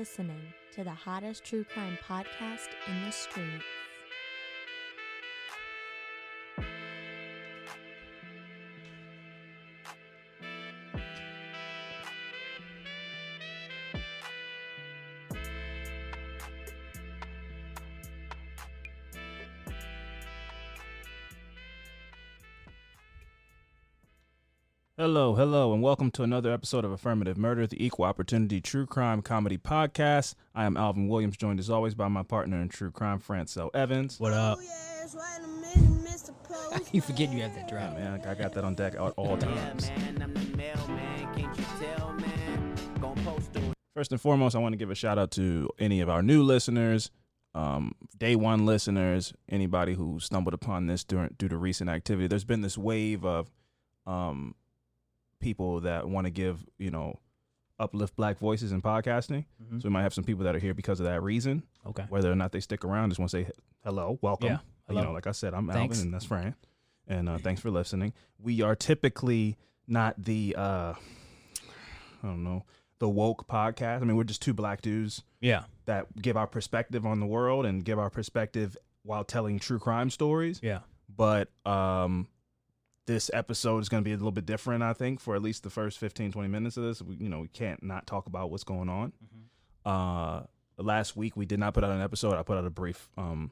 Listening to the hottest true crime podcast in the streets. Hello, hello, and welcome to another episode of Affirmative Murder, the Equal Opportunity True Crime Comedy Podcast. I am Alvin Williams, joined as always by my partner in true crime, Francel Evans. What up? Yes, wait a minute, Mr. Post. You forget you have that Yeah, drop. man, I got that on deck at all times. First and foremost, I want to give a shout out to any of our new listeners, um, day one listeners, anybody who stumbled upon this during due to recent activity. There's been this wave of um, people that want to give, you know, uplift black voices in podcasting. Mhm. So we might have some people that are here because of that reason. Okay. Whether or not they stick around, just want to say hello, welcome. Yeah, hello. You know, like I said, I'm Thanks. Alvin, and that's Fran, and uh, thanks for listening. We are typically not the, uh, I don't know, the woke podcast. I mean, we're just two black dudes Yeah. that give our perspective on the world and give our perspective while telling true crime stories. Yeah. But um, this episode is going to be a little bit different, I think, for at least the first 15, 20 minutes of this. We, you know, we can't not talk about what's going on. Uh, last week we did not put out an episode. I put out a brief. Um,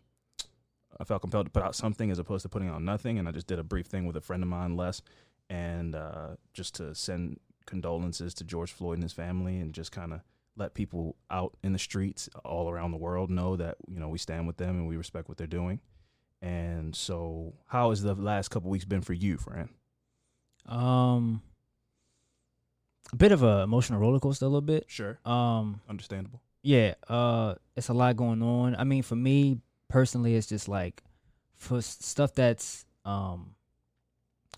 I felt compelled to put out something as opposed to putting out nothing, and I just did a brief thing with a friend of mine, Les, and uh, just to send condolences to George Floyd and his family, and just kind of let people out in the streets all around the world know that you know we stand with them and we respect what they're doing. And so, how has the last couple weeks been for you, Fran? Um, a bit of a emotional roller coaster, a little bit. Sure, Um, understandable. yeah. Uh, it's a lot going on. I mean, for me personally, it's just like for stuff that's um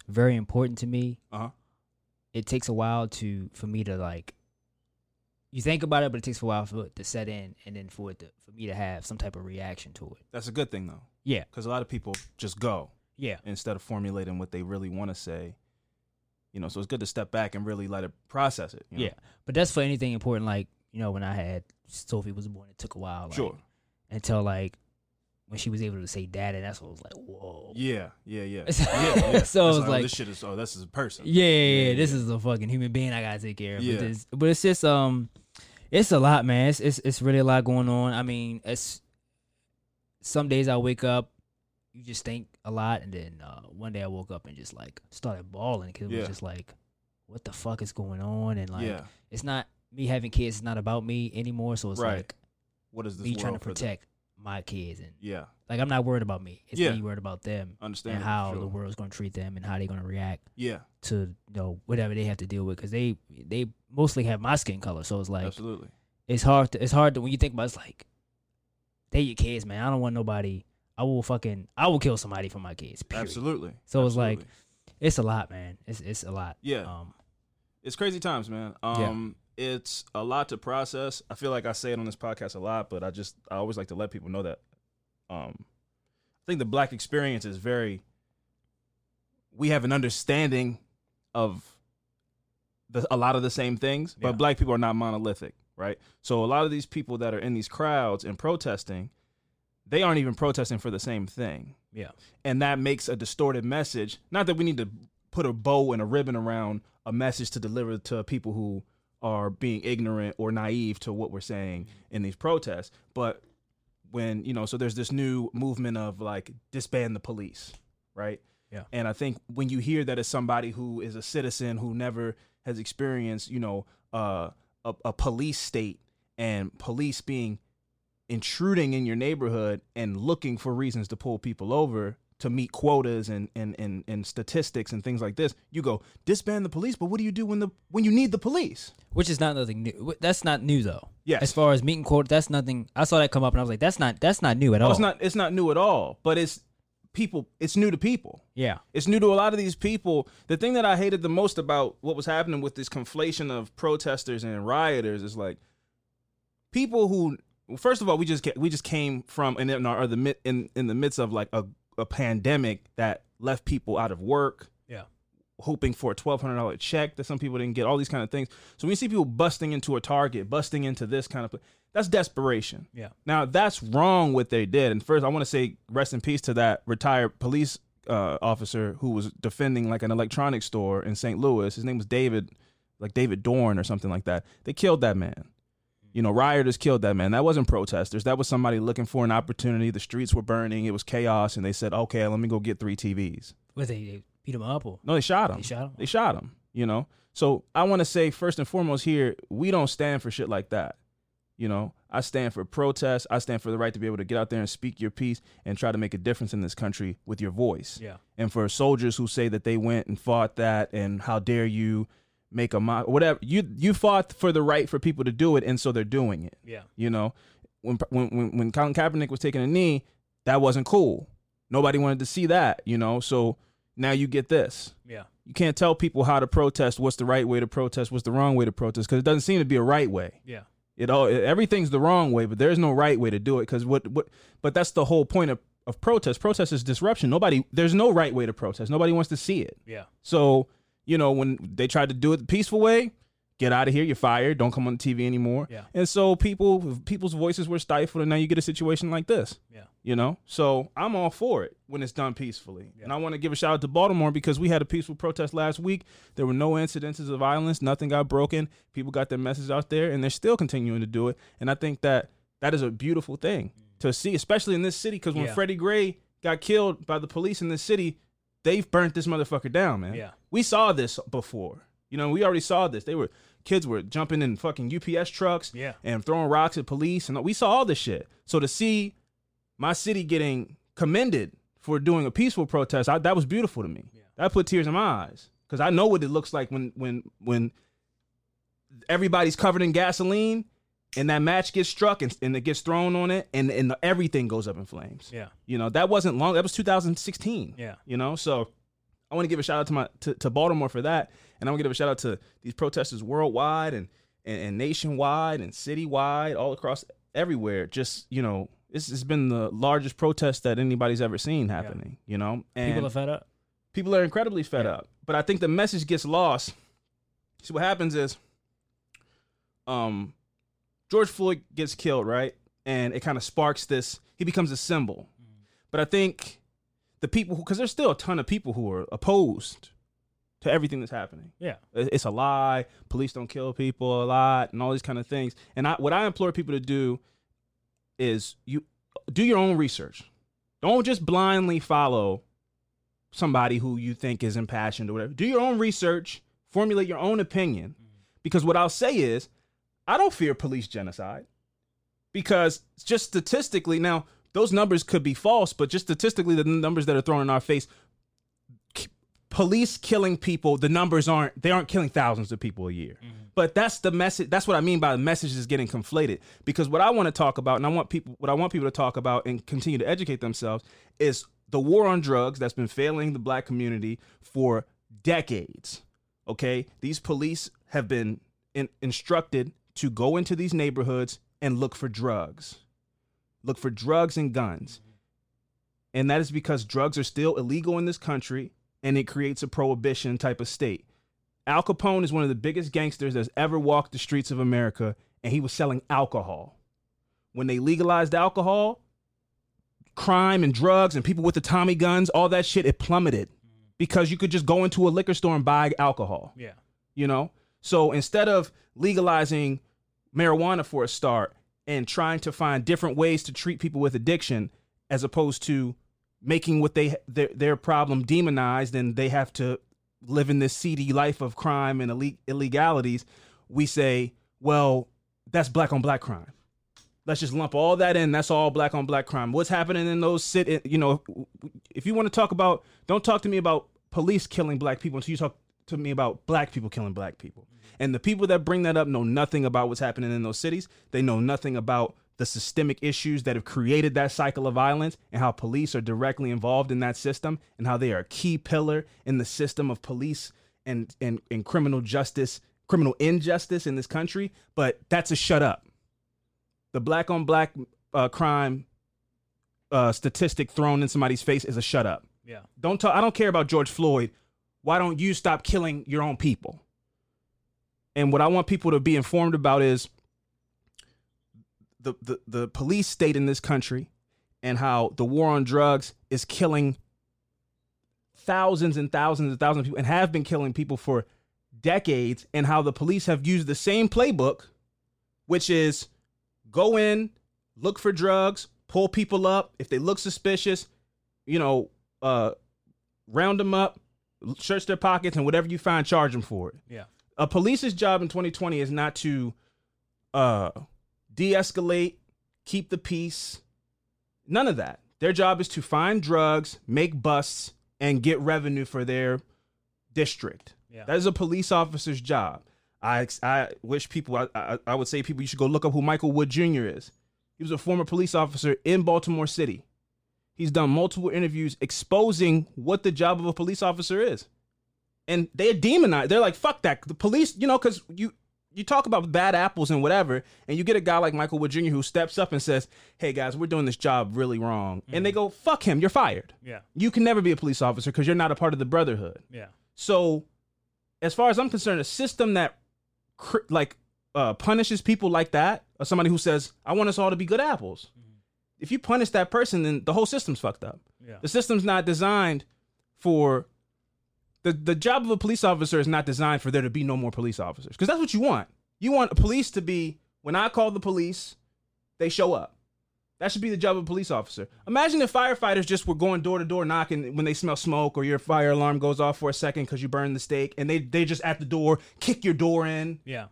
very important to me. Uh huh. It takes a while to for me to like. You think about it, but it takes a while for it to set in, and then for it to for me to have some type of reaction to it. That's a good thing though, Yeah. because a lot of people just go. Yeah. instead of formulating what they really want to say. You know, so it's good to step back and really let it process it. you know? Yeah, but that's for anything important. Like you know, when I had Sophie was born, it took a while. Like, Sure. Until like when she was able to say "dad," and that's what I was like, "Whoa." Yeah, yeah, yeah. So- yeah, yeah. so It's it was oh, like- this shit is oh, this is a person. Yeah, yeah, yeah, This is a fucking human being I gotta take care of. Yeah. But, this, but it's just um, it's a lot, man. It's, it's it's really a lot going on. I mean, it's some days I wake up, you just think a lot, and then uh, one day I woke up and just like started bawling because it Yeah. was just like, what the fuck is going on? And like, yeah. it's not me having kids. It's not about me anymore. So it's Right. like What is this me trying to for protect my kids and yeah, like I'm not worried about me. It's Yeah. me worried about them understand and how the world's gonna treat them and how they're gonna react Yeah, to you know whatever they have to deal with because they they mostly have my skin color. So it's like absolutely. it's hard. To, it's hard to when you think about. it, It's like they your kids, man. I don't want nobody. I will fucking I will kill somebody for my kids. Period. Absolutely. So it's like- It's a lot, man. It's it's a lot. Yeah. Um. it's crazy times, man. Um, it's a lot to process. I feel like I say it on this podcast a lot, but I just I always like to let people know that. Um, I think the black experience is very. We have an understanding of the, a lot of the same things, but black people are not monolithic, right? So a lot of these people that are in these crowds and protesting, they aren't even protesting for the same thing Yeah. and that makes a distorted message. Not that we need to put a bow and a ribbon around a message to deliver to people who are being ignorant or naive to what we're saying in these protests. But when you know, so there's this new movement of like disband the police, right? Yeah. And I think when you hear that as somebody who is a citizen who never has experienced, you know, uh, a, a police state and police being intruding in your neighborhood and looking for reasons to pull people over to meet quotas and, and, and, and statistics and things like this, you go disband the police. But what do you do when the when you need the police? which is not nothing new. That's not new though. Yes. As far as meeting quote, that's nothing. I saw that come up and I was like, that's not that's not new at Oh, all. it's not it's not new at all, but it's people. It's new to people. Yeah. It's new to a lot of these people. The thing that I hated the most about what was happening with this conflation of protesters and rioters is like people who first of all we just we just came from and in our the in in the midst of like a, a pandemic that left people out of work Yeah. hoping for a twelve hundred dollar check that some people didn't get all these kind of things so when you see people busting into a target busting into this kind of that's desperation Yeah. now that's wrong what they did. And first, I want to say rest in peace to that retired police uh, officer who was defending like an electronics store in St. Louis. His name was David, like David Dorn or something like that. They killed that man. You know, rioters killed that man. That wasn't protesters. That was somebody looking for an opportunity. The streets were burning. It was chaos, and they said, "Okay, let me go get three TVs." Was they, they beat him up or No, they shot him. they shot him? They shot him, you know. So I want to say first and foremost here, we don't stand for shit like that. You know, I stand for protest. I stand for the right to be able to get out there and speak your piece and try to make a difference in this country with your voice. Yeah. And for soldiers who say that they went and fought that and how dare you make a mock whatever you you fought for the right for people to do it and so they're doing it. Yeah. You know, when when when, when Colin Kaepernick was taking a knee, that wasn't cool. Nobody wanted to see that. You know, so now you get this. Yeah. You can't tell people how to protest. What's the right way to protest? What's the wrong way to protest? Because it doesn't seem to be a right way. Yeah. It all everything's the wrong way, but there's no right way to do it. Because what what? But that's the whole point of of protest. Protest is disruption. Nobody there's no right way to protest. Nobody wants to see it. Yeah. So you know when they tried to do it the peaceful way, get out of here. You're fired. Don't come on the TV anymore. Yeah. And so people people's voices were stifled, and now you get a situation like this. Yeah. You know, so I'm all for it when it's done peacefully. And I want to give a shout out to Baltimore because we had a peaceful protest last week. There were no incidences of violence, nothing got broken. People got their message out there, and they're still continuing to do it. And I think that that is a beautiful thing to see, especially in this city. Because when Yeah. Freddie Gray got killed by the police in this city, they've burnt this motherfucker down, man. Yeah. we saw this before. You know, we already saw this. They were kids were jumping in fucking UPS trucks Yeah. and throwing rocks at police, and we saw all this shit. So to see my city getting commended for doing a peaceful protest, I, that was beautiful to me. That put tears in my eyes because I know what it looks like when when when everybody's covered in gasoline and that match gets struck and, and it gets thrown on it and and everything goes up in flames. Yeah. You know that wasn't long. That was 2016. Yeah. You know, so I want to give a shout out to my to, to Baltimore for that, and I want to give a shout out to these protesters worldwide and, and and nationwide and citywide, all across everywhere. Just you know, this has been the largest protest that anybody's ever seen happening. You know, and People are fed up. people are incredibly fed Yeah. up. But I think the message gets lost. See what happens is um George Floyd gets killed, right? And it kind of sparks this he becomes a symbol. But I think the people who cuz there's still a ton of people who are opposed to everything that's happening. Yeah. It's a lie. Police don't kill people a lot and all these kind of things. And I, what I implore people to do is you do your own research. Don't just blindly follow somebody who you think is impassioned or whatever. Do your own research, formulate your own opinion. Mm-hmm. Because what I'll say is, I don't fear police genocide. Because just statistically, now those numbers could be false, but just statistically, the numbers that are thrown in our face, k- police killing people, the numbers aren't they aren't killing thousands of people a year. Mm-hmm. But that's the message. That's what I mean by the message is getting conflated. Because what I want to talk about, and I want people, what I want people to talk about and continue to educate themselves, is the war on drugs that's been failing the black community for decades. Okay, these police have been in, instructed to go into these neighborhoods and look for drugs, look for drugs and guns, and that is because drugs are still illegal in this country, and it creates a prohibition type of state. Al Capone is one of the biggest gangsters that's ever walked the streets of America, and he was selling alcohol. When they legalized alcohol, crime and drugs and people with the Tommy guns, all that shit, it plummeted because you could just go into a liquor store and buy alcohol. Yeah. You know? So instead of legalizing marijuana for a start and trying to find different ways to treat people with addiction, as opposed to making what they their, their problem demonized and they have to live in this seedy life of crime and ille- illegalities, we say, well, that's black on black crime. Let's just lump all that in. That's all black on black crime. What's happening in those sit? You know, if you want to talk about, don't talk to me about police killing black people until you talk to me about black people killing black people. And the people that bring that up know nothing about what's happening in those cities. They know nothing about the systemic issues that have created that cycle of violence and how police are directly involved in that system and how they are a key pillar in the system of police and and, and criminal justice, criminal injustice in this country. But that's a shut up. The black on black uh, crime uh, statistic thrown in somebody's face is a shut up. Yeah. Don't talk. I don't care about George Floyd. Why don't you stop killing your own people? And what I want people to be informed about is the, the, the police state in this country and how the war on drugs is killing thousands and thousands and thousands of people and have been killing people for decades and how the police have used the same playbook which is go in look for drugs pull people up if they look suspicious you know uh round them up search their pockets and whatever you find charge them for it. Yeah. a police's job in 2020 is not to uh de-escalate keep the peace none of that. Their job is to find drugs make busts and get revenue for their district. Yeah. that is a police officer's job. I i wish people I, I i would say people you should go look up who michael wood jr is. He was a former police officer in baltimore city he's done multiple interviews exposing what the job of a police officer is and they demonize. They're like, "Fuck that." The police, you know, because you you talk about bad apples and whatever, and you get a guy like Michael Wood Jr. who steps up and says, "Hey guys, we're doing this job really wrong," and they go, "Fuck him, you're fired. Yeah. You can never be a police officer because you're not a part of the brotherhood." Yeah. So, as far as I'm concerned, a system that cr- like uh, punishes people like that, or somebody who says, "I want us all to be good apples," if you punish that person, then the whole system's fucked up. Yeah. The system's not designed for the the job of a police officer is not designed for there to be no more police officers because that's what you want. You want police to be when I call the police, they show up. That should be the job of a police officer. Imagine if firefighters just were going door to door knocking when they smell smoke or your fire alarm goes off for a second because you burned the steak and they they just at the door kick your door in, Yeah.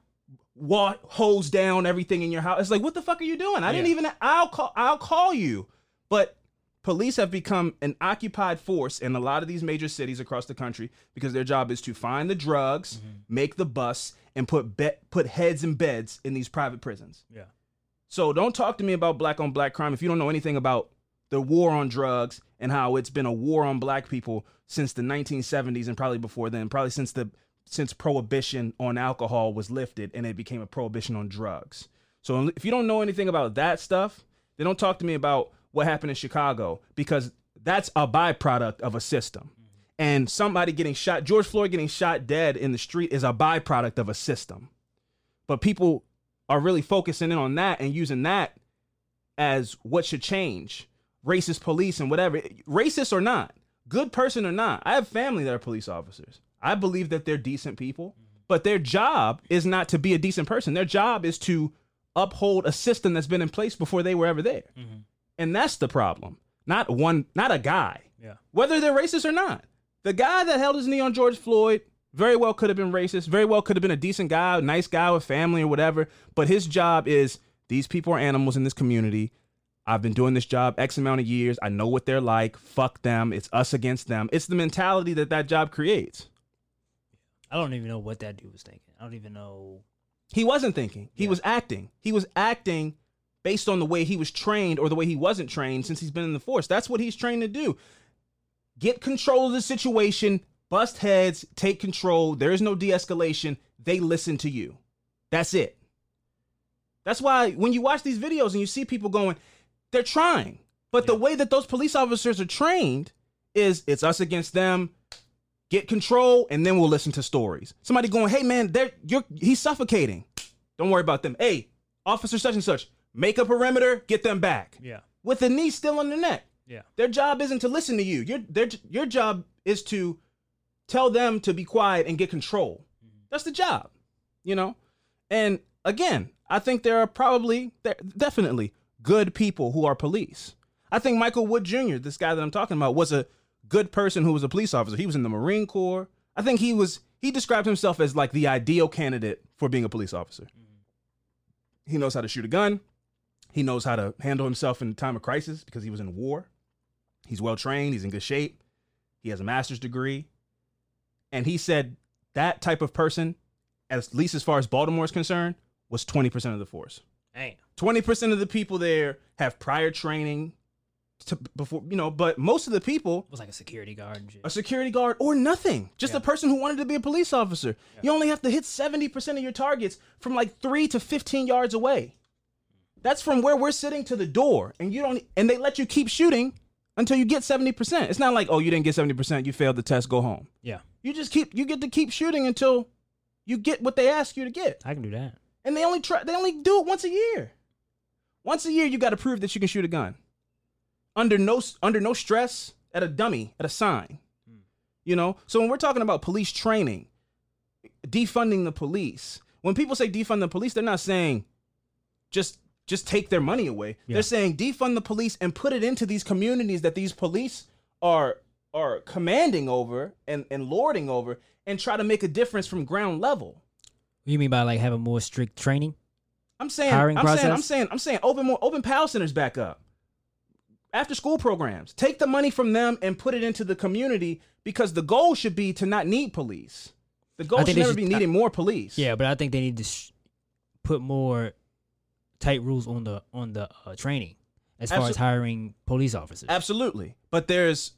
Walk hose down everything in your house. It's like what the fuck are you doing? I didn't even I'll call I'll call you. But police have become an occupied force in a lot of these major cities across the country because their job is to find the drugs, mm-hmm. make the bus, and put be- put heads in beds in these private prisons. Yeah. So don't talk to me about black on black crime if you don't know anything about the war on drugs and how it's been a war on black people since the 1970s and probably before then, probably since the since prohibition on alcohol was lifted and it became a prohibition on drugs. So if you don't know anything about that stuff, then don't talk to me about what happened in Chicago because that's a byproduct of a system. And somebody getting shot, George Floyd getting shot dead in the street is a byproduct of a system. But people are really focusing in on that and using that as what should change. Racist police and whatever, racist or not, good person or not. I have family that are police officers. I believe that they're decent people, mm-hmm. but their job is not to be a decent person. Their job is to uphold a system that's been in place before they were ever there. Mm-hmm. And that's the problem. Not one, not a guy. Yeah. Whether they're racist or not. The guy that held his knee on George Floyd very well could have been racist, very well could have been a decent guy, a nice guy with family or whatever. But his job is these people are animals in this community. I've been doing this job X amount of years. I know what they're like. Fuck them. It's us against them. It's the mentality that that job creates. I don't even know what that dude was thinking. I don't even know. He wasn't thinking. He Yeah. was acting. He was acting based on the way he was trained or the way he wasn't trained since he's been in the force. That's what he's trained to do. Get control of the situation, bust heads, take control. There is no de escalation. They listen to you. That's it. That's why when you watch these videos and you see people going, they're trying. But the way that those police officers are trained is it's us against them. Get control, and then we'll listen to stories. Somebody going, "Hey man, they're you're he's suffocating. Don't worry about them. Hey, officer such and such, make a perimeter, get them back Yeah. with the knee still on the neck. Yeah. Their job isn't to listen to you. Your their your job is to tell them to be quiet and get control. Mm-hmm. That's the job. you know? And again, I think there are probably, there definitely good people who are police. I think Michael Wood Jr., this guy that I'm talking about, was a good person who was a police officer. He was in the Marine Corps. I think he was, he described himself as like the ideal candidate for being a police officer. He knows how to shoot a gun. He knows how to handle himself in time of crisis because he was in war. He's well trained. He's in good shape. He has a master's degree. And he said that type of person, at least as far as Baltimore is concerned, was 20% of the force. Damn. 20% of the people there have prior training to before, you know, but most of the people It was like a security guard a security guard or nothing. Just Yeah. a person who wanted to be a police officer. You only have to hit 70% of your targets from like 3 to 15 yards away. That's from where we're sitting to the door and you don't and they let you keep shooting until you get 70%. It's not like, "Oh, you didn't get 70%, you failed the test, go home." Yeah, You just keep you get to keep shooting until you get what they ask you to get. I can do that. And they only try they only do it once a year. Once a year you got to prove that you can shoot a gun. Under no under no stress at a dummy, at a sign. You know? So when we're talking about police training, defunding the police, when people say defund the police, they're not saying just just take their money away. Yeah. They're saying defund the police and put it into these communities that these police are are commanding over and, and lording over and try to make a difference from ground level. What you mean by like having more strict training? I'm saying, Hiring I'm saying, I'm saying, I'm saying, open more, open PAL centers back up. After school programs, take the money from them and put it into the community because the goal should be to not need police. The goal should never should- be needing more police. Yeah, but I think they need to sh- put more tight rules on the on the uh, training as far as hiring police officers. absolutely. But there's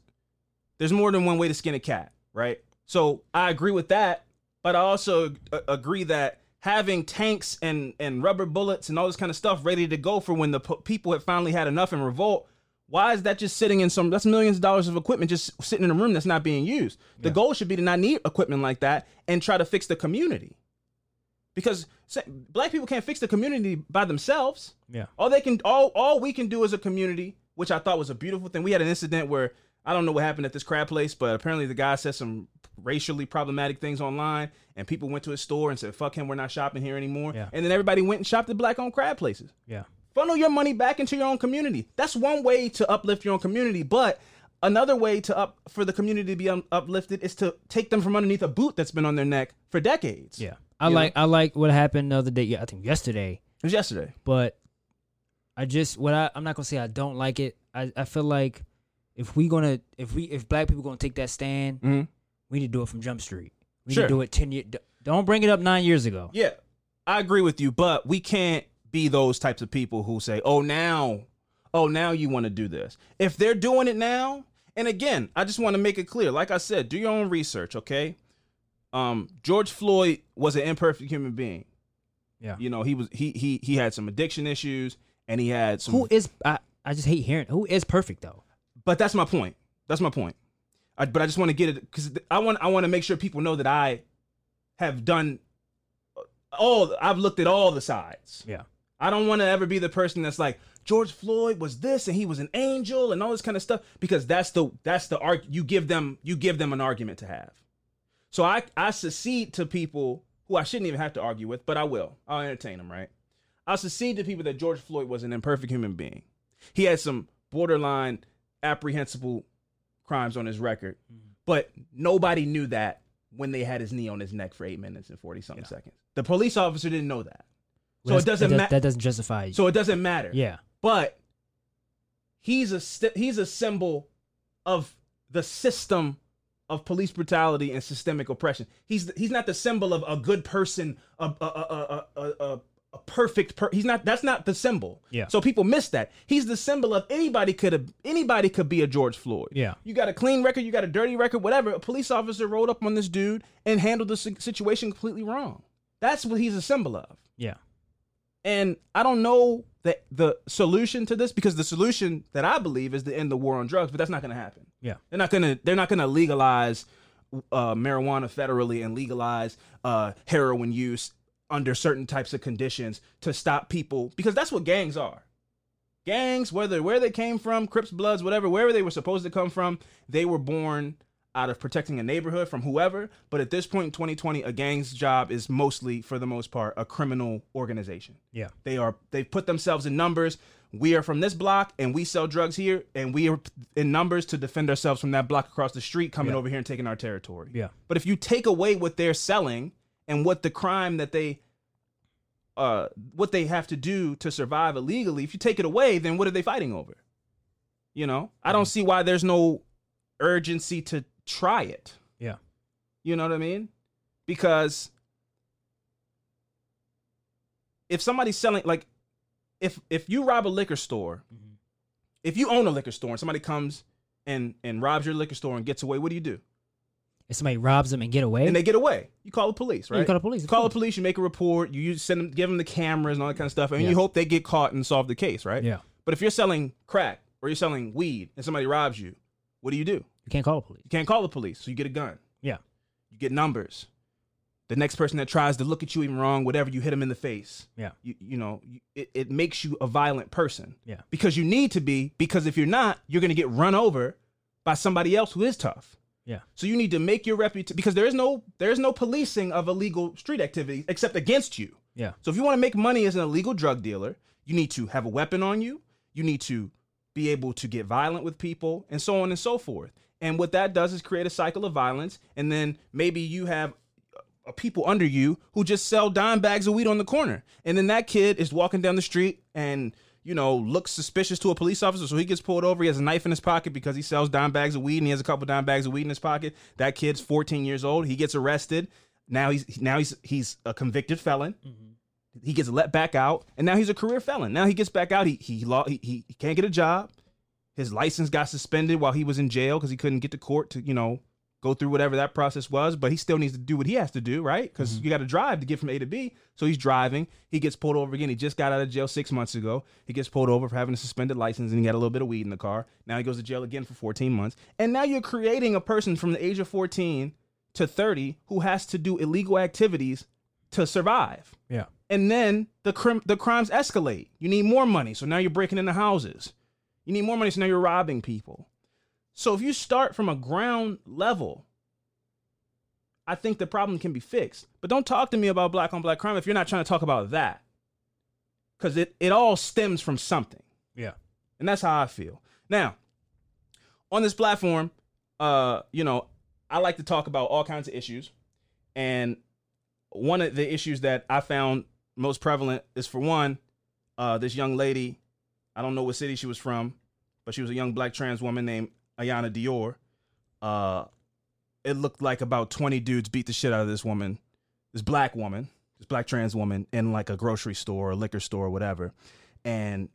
there's more than one way to skin a cat, right? So I agree with that, but I also a- agree that having tanks and and rubber bullets and all this kind of stuff ready to go for when the po- people have finally had enough and revolt. Why is that just sitting in some? That's millions of dollars of equipment just sitting in a room that's not being used. The Yeah. goal should be to not need equipment like that and try to fix the community, because black people can't fix the community by themselves. Yeah. All they can, all all we can do as a community, which I thought was a beautiful thing. We had an incident where I don't know what happened at this crab place, but apparently the guy said some racially problematic things online, and people went to his store and said, "Fuck him, we're not shopping here anymore." Yeah. And then everybody went and shopped at black-owned crab places. Yeah. Funnel your money back into your own community. That's one way to uplift your own community, but. Another way to up for the community to be um, uplifted is to take them from underneath a boot that's been on their neck for decades. Yeah. I You like I like what happened the other day. Yeah, I think yesterday. it was yesterday. But I just what I I'm not gonna say I don't like it. I, I feel like if we gonna if we if black people gonna take that stand, Mm-hmm. we need to do it from Jump Street. We Sure. need to do it ten years. Don't bring it up nine years ago. Yeah, I agree with you, but we can't be those types of people who say, "Oh, now, oh, now you want to do this." If they're doing it now, and again, I just want to make it clear. Like I said, do your own research, okay? Um, George Floyd was an imperfect human being. Yeah. You know, he was he he he had some addiction issues, and he had some. Who is I? I just hate hearing who is perfect though. but that's my point. That's my point. I, but I just want to get it because I want I want to make sure people know that I have done all. I've looked at all the sides. Yeah. I don't want to ever be the person that's like George Floyd was this and he was an angel and all this kind of stuff because that's the that's the arg you give them you give them an argument to have. So I I secede to people who I shouldn't even have to argue with, but I will. I'll entertain them, right? I'll secede to people that George Floyd was an imperfect human being. He had some borderline apprehensible crimes on his record, mm-hmm. but nobody knew that when they had his knee on his neck for eight minutes and forty something seconds. The police officer didn't know that. So it doesn't that, matter. That doesn't justify. So it doesn't matter. yeah. But he's a st- he's a symbol of the system of police brutality and systemic oppression. He's he's not the symbol of a good person, a a a a, a, a, a perfect per- he's not that's not the symbol. Yeah. So people miss that. He's the symbol of anybody could have anybody could be a George Floyd. Yeah. You got a clean record, you got a dirty record, whatever. A police officer rolled up on this dude and handled the situation completely wrong. That's what he's a symbol of. Yeah. And I don't know the the solution to this because the solution that I believe is to end the war on drugs, but that's not going to happen. Yeah. They're not going to they're not going to legalize uh, marijuana federally and legalize uh, heroin use under certain types of conditions to stop people because that's what gangs are. Gangs, whether where they came from, Crips, Bloods, whatever, wherever they were supposed to come from, they were born out of protecting a neighborhood from whoever. But at this point in 2020, a gang's job is mostly, for the most part, a criminal organization. Yeah. They are they've put themselves in numbers. We are from this block and we sell drugs here, and we are in numbers to defend ourselves from that block across the street coming Yeah. over here and taking our territory. Yeah. But if you take away what they're selling and what the crime that they uh what they have to do to survive illegally, if you take it away, then what are they fighting over? You know? I Mm-hmm. don't see why there's no urgency to try it. Yeah. You know what I mean? Because if somebody's selling like if if you rob a liquor store, Mhm. if you own a liquor store and somebody comes and and robs your liquor store and gets away, what do you do? If somebody robs them and get away, And they get away. You call the police, Yeah, right? you call the police, You call the police. You make a report. You send them, give them the cameras and all that kind of stuff, and Yeah. you hope they get caught and solve the case, right? yeah, But if you're selling crack or you're selling weed and somebody robs you, what do you do? You can't call the police. You can't call the police, so you get a gun. Yeah, You get numbers. The next person that tries to look at you even wrong, whatever, you hit them in the face. yeah, You, you know, you, it, it makes you a violent person. Yeah. Because you need to be, because if you're not, you're going to get run over by somebody else who is tough. yeah, So you need to make your reputation, because there is no, there is no policing of illegal street activity except against you. yeah, So if you want to make money as an illegal drug dealer, you need to have a weapon on you. You need to be able to get violent with people and so on and so forth. And what that does is create a cycle of violence. And then maybe you have uh, people under you who just sell dime bags of weed on the corner. And then that kid is walking down the street and, you know, looks suspicious to a police officer. So he gets pulled over. He has a knife in his pocket because he sells dime bags of weed and he has a couple dime bags of weed in his pocket. That kid's 14 years old. He gets arrested. Now he's now he's he's a convicted felon. He gets let back out, and now he's a career felon. Now he gets back out. He he, he, he can't get a job. His license got suspended while he was in jail because he couldn't get to court to you know go through whatever that process was. But he still needs to do what he has to do, right? Because mm-hmm. you got to drive to get from A to B. So he's driving. He gets pulled over again. He just got out of jail six months ago. He gets pulled over for having a suspended license, and he got a little bit of weed in the car. Now he goes to jail again for 14 months. And now you're creating a person from the age of 14 to 30 who has to do illegal activities to survive yeah, and then the crim- the crimes escalate. You need more money, so now you're breaking into houses. You need more money, so now you're robbing people. So if you start from a ground level, I think the problem can be fixed. But don't talk to me about black on black crime if you're not trying to talk about that, because it it all stems from something. yeah, And that's how I feel. Now, on this platform, uh, you know, I like to talk about all kinds of issues. And one of the issues that I found most prevalent is for one, uh, this young lady, I don't know what city she was from, but she was a young black trans woman named Iyanna Dior. Uh, it looked like about 20 dudes beat the shit out of this woman, this black woman, this black trans woman in like a grocery store or liquor store or whatever. And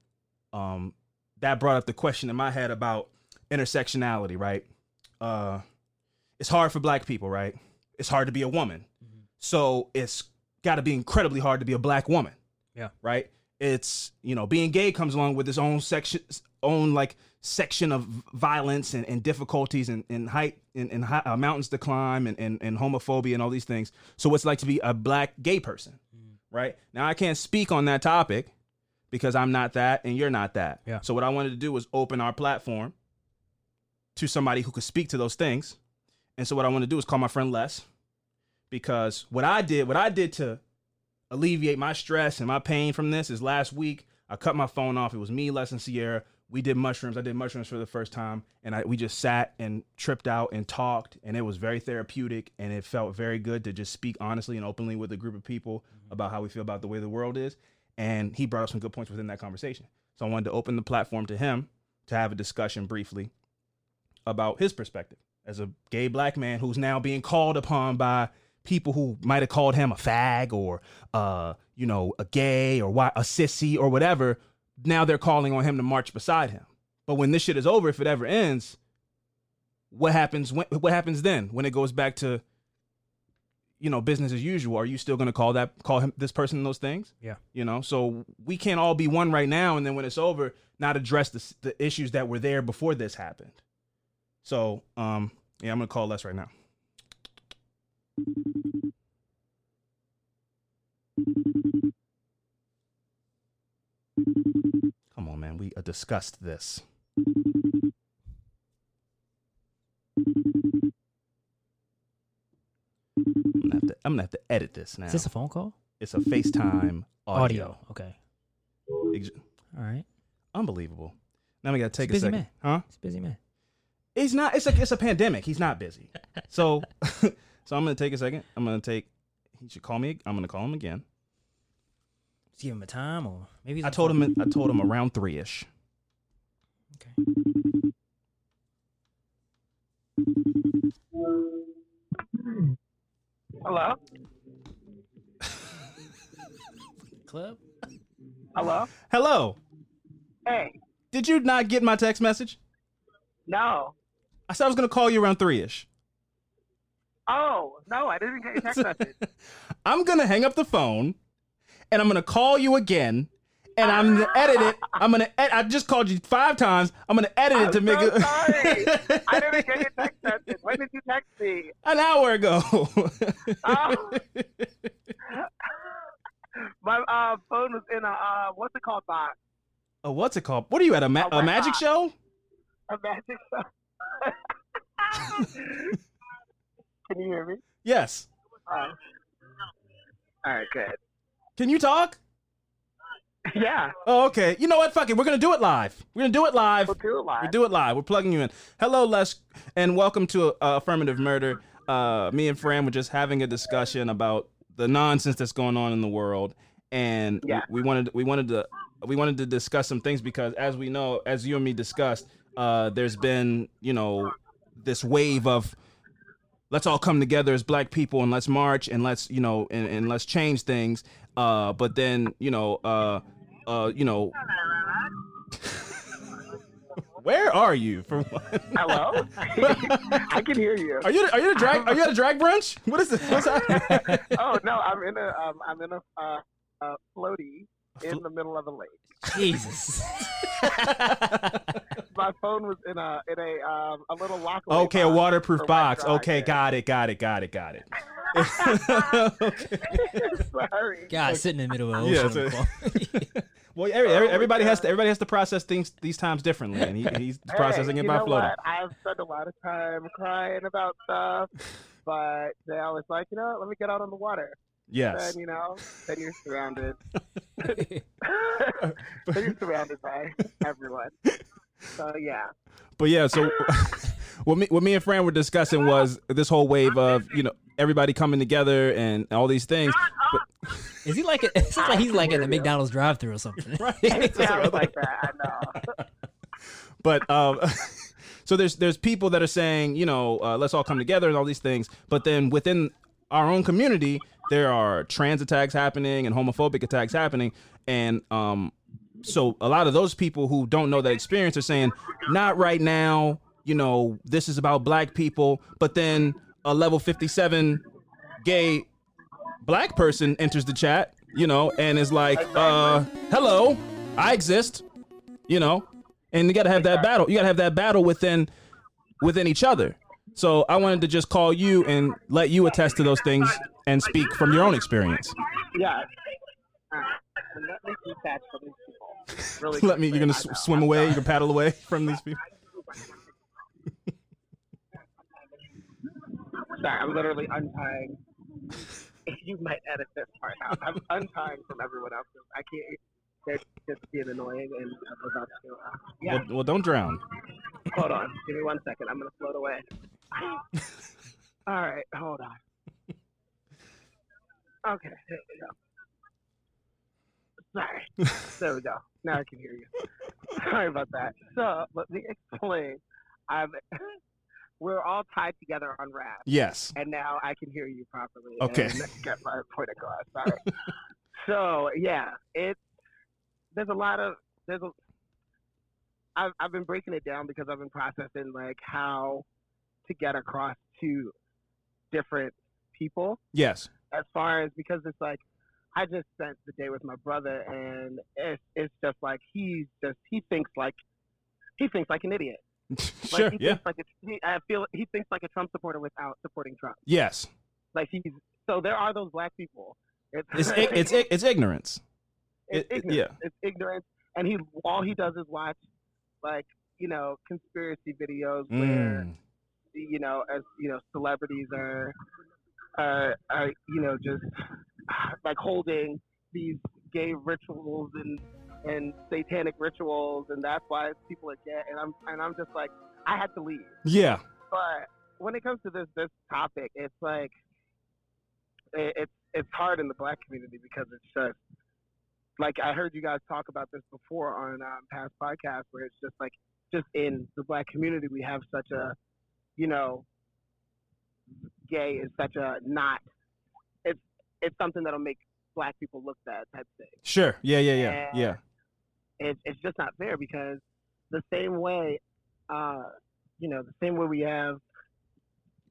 um, that brought up the question in my head about intersectionality, right? Uh, it's hard for black people, right? It's hard to be a woman. So it's got to be incredibly hard to be a black woman. Yeah. Right? It's, you know, being gay comes along with its own section, own like section of violence and, and difficulties and, and height and, and hi- uh, mountains to climb and, and, and homophobia and all these things. So what's it like to be a black gay person? Right? Now, I can't speak on that topic because I'm not that and you're not that. Yeah. So what I wanted to do was open our platform to somebody who could speak to those things. And so what I want to do is call my friend Les because what I did, what I did to alleviate my stress and my pain from this is last week I cut my phone off. It was me, Les, and Sierra. We did mushrooms. I did mushrooms for the first time, and I we just sat and tripped out and talked, and it was very therapeutic, and it felt very good to just speak honestly and openly with a group of people mm-hmm. about how we feel about the way the world is. And he brought up some good points within that conversation. So I wanted to open the platform to him to have a discussion briefly about his perspective as a gay black man who's now being called upon by people who might have called him a fag or uh you know a gay or why a sissy or whatever now they're calling on him to march beside him. But when this shit is over if it ever ends what happens when what happens then? When it goes back to you know business as usual are you still going to call that call him this person those things? Yeah. you know so we can't all be one right now and then when it's over not address the, the issues that were there before this happened. So um yeah i'm going to call les right now Come on, man. We uh, discussed this. I'm gonna have to, I'm gonna have to edit this now. Is this a phone call? It's a FaceTime audio. Audio. Okay. Ex- All right. Unbelievable. Now we gotta take a a busy second. man. Huh? It's a busy man. He's not. It's a it's a pandemic. He's not busy. So, so I'm gonna take a second. I'm gonna take he should call me. I'm gonna call him again. Just give him a time, or maybe he's I told phone. him. I told him around three ish. Okay. Hello? Club. Hello? Hello. Hey, Did you not get my text message? no. I said I was gonna call you around three ish. Oh, no, I didn't get your text message. I'm gonna hang up the phone, and I'm gonna call you again, and I'm gonna edit it. I'm gonna. Ed- I just called you five times. I'm gonna edit it I'm to make so it. sorry. I didn't get your text message. When did you text me? An hour ago. Oh. My uh, phone was in a, uh, what's it called, box? oh, what's it called? What are you at a, ma- Oh a magic God. show? A magic phone. Can you hear me? Yes. Uh, all right, good. Can you talk? Yeah, Oh, okay. You know what? Fuck it. We're gonna do it live. We're gonna do it live. we'll do it live. We do it live. We're plugging you in. Hello, Les, and welcome to uh, Affirmative Murder. Uh, me and Fran were just having a discussion about the nonsense that's going on in the world, and Yeah. we, we wanted we wanted to we wanted to discuss some things because, as we know, as you and me discussed, uh, there's been you know this wave of let's all come together as black people and let's march and let's you know and, and let's change things. Uh, but then you know uh, uh, you know. Where are you? For one? Hello? I can hear you. Are you are you at a drag are you at a drag brunch? What is this? What's? Oh no, I'm in a um, I'm in a uh, uh, floaty in the middle of a lake. Jesus. My phone was in a in a um, a little locker. okay, a waterproof box. Okay, yeah. got it, got it, got it, got it. okay. Sorry. God, sitting in the middle of the ocean. on the so- Well, every, every- Oh everybody has to everybody has to process things these times differently, and he, he's Hey, processing it by know floating. What? I've spent a lot of time crying about stuff, but now it's like you know, let me get out on the water. Yes, Then you know, then you're surrounded. then you're surrounded by everyone. So yeah. but yeah. So what me what me and Fran were discussing was this whole wave of you know everybody coming together and all these things. But Is he like? A, it seems like he's like in the. McDonald's drive-through or something. Right. It sounds like that. I know. but um, so there's there's people that are saying you know uh, let's all come together and all these things but then within our own community there are trans attacks happening and homophobic attacks happening and um so a lot of those people who don't know that experience are saying not right now you know this is about black people. But then a level 57 gay black person enters the chat you know and is like uh hello i exist you know? And you got to have that battle you got to have that battle within within each other. So i wanted to just call you and let you attest to those things and speak from your own experience. Yeah. And let me detach from these people. Really let me you're gonna I s- know. swim I'm away sorry. you can paddle away from these people Sorry, I'm literally untying. you might edit this part out. I'm untying from everyone else. I can't. They're just being annoying, and I'm about to. Uh, yeah. well, well don't drown Hold on. Give me one second. I'm gonna float away. All right. Hold on. Okay. There we go. Sorry. There we go. Now I can hear you. Sorry about that. So let me explain. I'm. We're all tied together on rap, yes and now I can hear you properly. Okay. And get my point across. Sorry. so yeah, it's there's a lot of there's a. I've I've been breaking it down because I've been processing like how to get across to different people yes as far as because it's like I just spent the day with my brother and it's it's just like he's just he thinks like he thinks like an idiot. sure Like he yeah thinks like a, he, I feel he thinks like a Trump supporter without supporting Trump. yes Like he's so there are those black people. It's it's it's it's ignorance it's it- it- ignorance. yeah. It's ignorance, and he all he does is watch like you know conspiracy videos where Mm. you know as you know celebrities are are, are you know just like holding these gay rituals and and satanic rituals, and that's why people are gay. And I'm and I'm just like, I had to leave. Yeah. But when it comes to this this topic, it's like it, it's it's hard in the black community because it's just like I heard you guys talk about this before on um, past podcasts, where it's just like just in the black community we have such a you know gay is such a not it's something that'll make black people look bad type thing. Sure. Yeah. Yeah. Yeah. And Yeah. It's it's just not fair because the same way, uh, you know, the same way we have,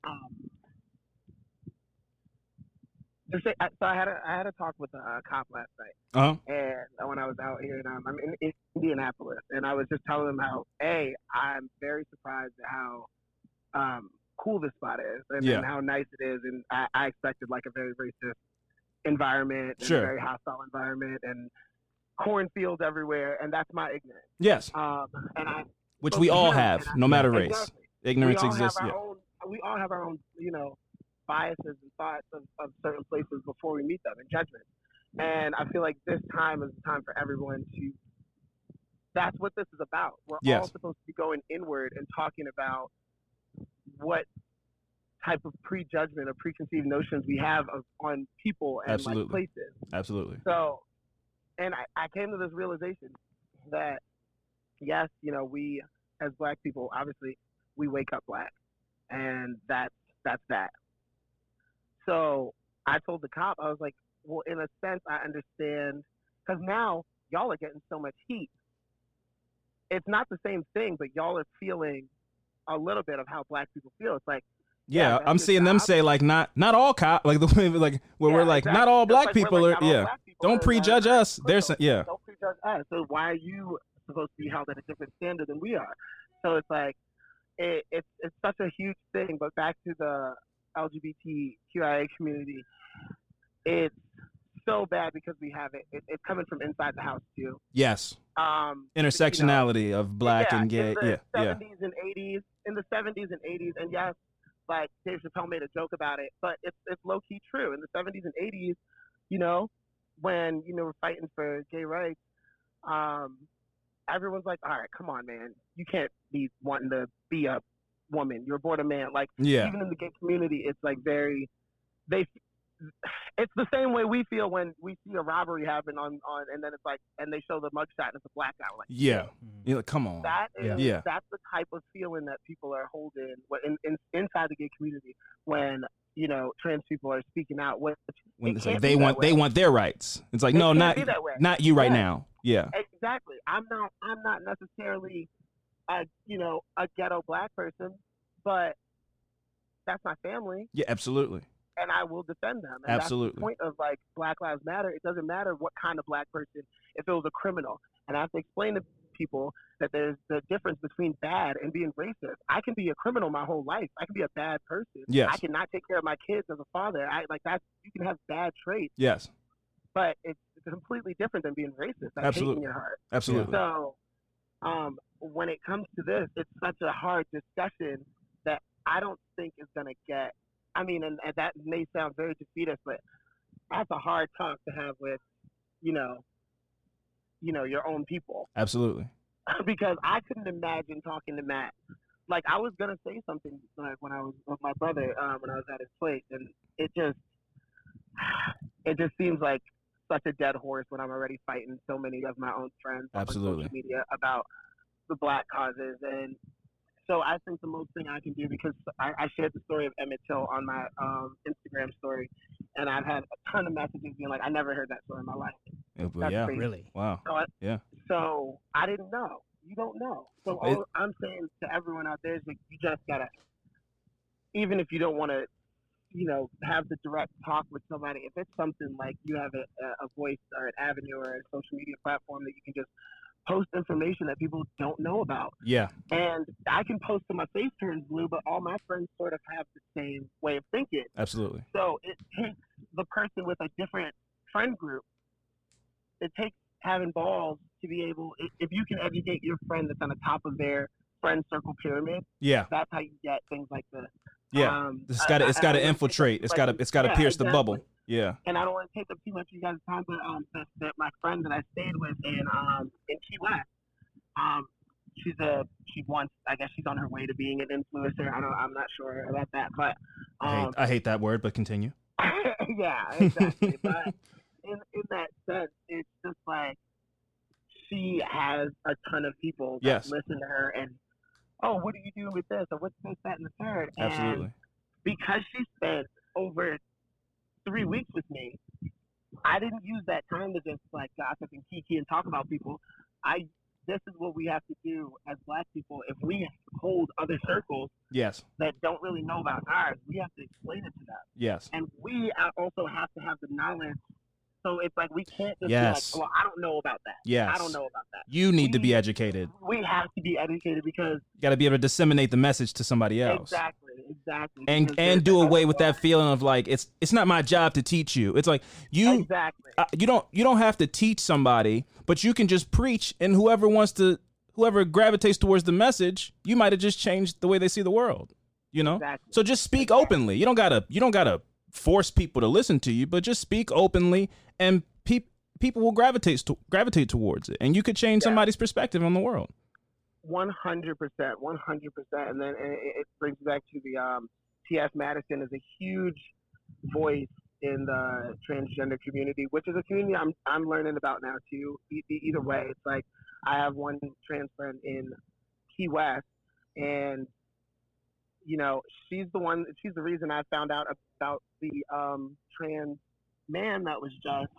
um, the sa- I- so I had a I had a talk with a, cop last night, Uh huh. and when I was out here, and um, I'm in, in Indianapolis, and I was just telling him how, a, I'm very surprised at how um, cool this spot is, and, Yeah. and how nice it is, and I, I expected like a very racist environment, and Sure. very hostile environment, and cornfields everywhere, and that's my ignorance. Yes. Um, and I Which we all have, no matter race. Exactly. Ignorance exists. Yeah. own, we all have our own, you know, biases and thoughts of, of certain places before we meet them and judgment. And I feel like this time is the time for everyone to. That's what this is about. We're all supposed to be going inward and talking about what type of prejudgment or preconceived notions we have of, on people and Absolutely. like places. Absolutely. So, and I, I came to this realization that, yes, you know, we as black people, obviously, we wake up black, and that's that's that. So I told the cop, I was like, well, in a sense, I understand, because now y'all are getting so much heat. It's not the same thing, but y'all are feeling a little bit of how black people feel. It's like, Yeah, Yeah, I'm seeing them say like not not all cop like the way like where we're like exactly. not all black like people like, are yeah. people Don't are prejudge us. There's criminals. yeah. don't prejudge us. So why are you supposed to be held at a different standard than we are? So it's like it, it's it's such a huge thing. But back to the LGBTQIA community, it's so bad because we have it. it it's coming from inside the house too. Yes. Um, you know, Intersectionality of black yeah, and gay. In the Yeah. Yeah. 70s and 80s, in the 70s and 80s, and yes, like Dave Chappelle made a joke about it, but it's it's low key true. In the 70s and 80s, you know, when you know we're fighting for gay rights, um, everyone's like, "All right, come on, man, you can't be wanting to be a woman. You're born a man." Like Yeah. even in the gay community, it's like very they. It's the same way we feel when we see a robbery happen on, on and then it's like and they show the mugshot and it's a black guy. We're like, Yeah. Mm-hmm. You're like, come on. that is Yeah. Yeah. that's the type of feeling that people are holding what- in, in inside the gay community when you know trans people are speaking out. What when it it's like can't they be that want they want their rights. It's like It no, can't not that way. not you right Yeah. now. Yeah. exactly. I'm not I'm not necessarily a you know a ghetto black person, but that's my family, Yeah, absolutely. And I will defend them. And Absolutely. That's the point of like Black Lives Matter. It doesn't matter what kind of black person. If it was a criminal, and I have to explain to people that there's the difference between bad and being racist. I can be a criminal my whole life. I can be a bad person. Yes. I cannot take care of my kids as a father. I like that. You can have bad traits, Yes. but it's completely different than being racist. That's Absolutely. in your heart. Absolutely. So, um, when it comes to this, it's such a hard discussion that I don't think is going to get. I mean, and, and that may sound very defeatist, but that's a hard talk to have with, you know, you know, your own people. Absolutely. because I couldn't imagine talking to Matt. Like I was gonna say something like when I was with my brother um, when I was at his place, and it just it just seems like such a dead horse when I'm already fighting so many of my own friends on Absolutely. social media about the black causes, and so I think the most thing I can do because I, I shared the story of Emmett Till on my um, Instagram story, and I've had a ton of messages being like, I never heard that story in my life. Yeah, That's yeah. crazy. Really? Wow. So I, Yeah. So I didn't know. You don't know. So It- all I'm saying to everyone out there is like you just gotta, even if you don't want to, you know, have the direct talk with somebody. If it's something like you have a, a voice or an avenue or a social media platform that you can just post information that people don't know about. Yeah. And I can post till my face turns blue, but all my friends sort of have the same way of thinking. Absolutely. So it takes the person with a different friend group. It takes having balls to be able. If you can educate your friend that's on the top of their friend circle pyramid, Yeah. that's how you get things like this. Yeah, Um, it's got to it's got to don't wanna take up infiltrate. It's got to it's got to yeah, pierce the bubble. Yeah. and I don't want to take up too much of you guys' time, but um, that, that my friend that I stayed with in um in Key West, um, she's a she wants I guess she's on her way to being an influencer. I don't I'm not sure about that, but I hate um, I hate that word, but continue. yeah, exactly. but in in that sense, it's just like she has a ton of people that Yes. listen to her and oh, what are you doing with this or what's this, that, and the third. And Absolutely. because she spent over three mm-hmm. weeks with me, I didn't use that time to just like gossip and kiki and talk about people. I this is what we have to do as black people. If we hold other circles Yes. that don't really know about ours, we have to explain it to them. Yes. And we also have to have the knowledge. So it's like we can't just Yes. be like, well, I don't know about that. Yes. I don't know about that. You need to be educated. We have to be educated because You got to be able to disseminate the message to somebody else. exactly, exactly. And because and do away with that feeling of like it's it's not my job to teach you. It's like you Exactly. uh, you don't you don't have to teach somebody, but you can just preach, and whoever wants to, whoever gravitates towards the message, you might have just changed the way they see the world. You know, Exactly. so just speak openly. You don't gotta you don't gotta force people to listen to you, but just speak openly, and people people will gravitate to, gravitate towards it, and you could change Yeah. somebody's perspective on the world. One hundred percent, one hundred percent, and then it, it brings back to the um, T.S. Madison is a huge voice in the transgender community, which is a community I'm I'm learning about now too. E- either way, it's like I have one trans friend in Key West, and you know she's the one. She's the reason I found out about the um, trans man that was just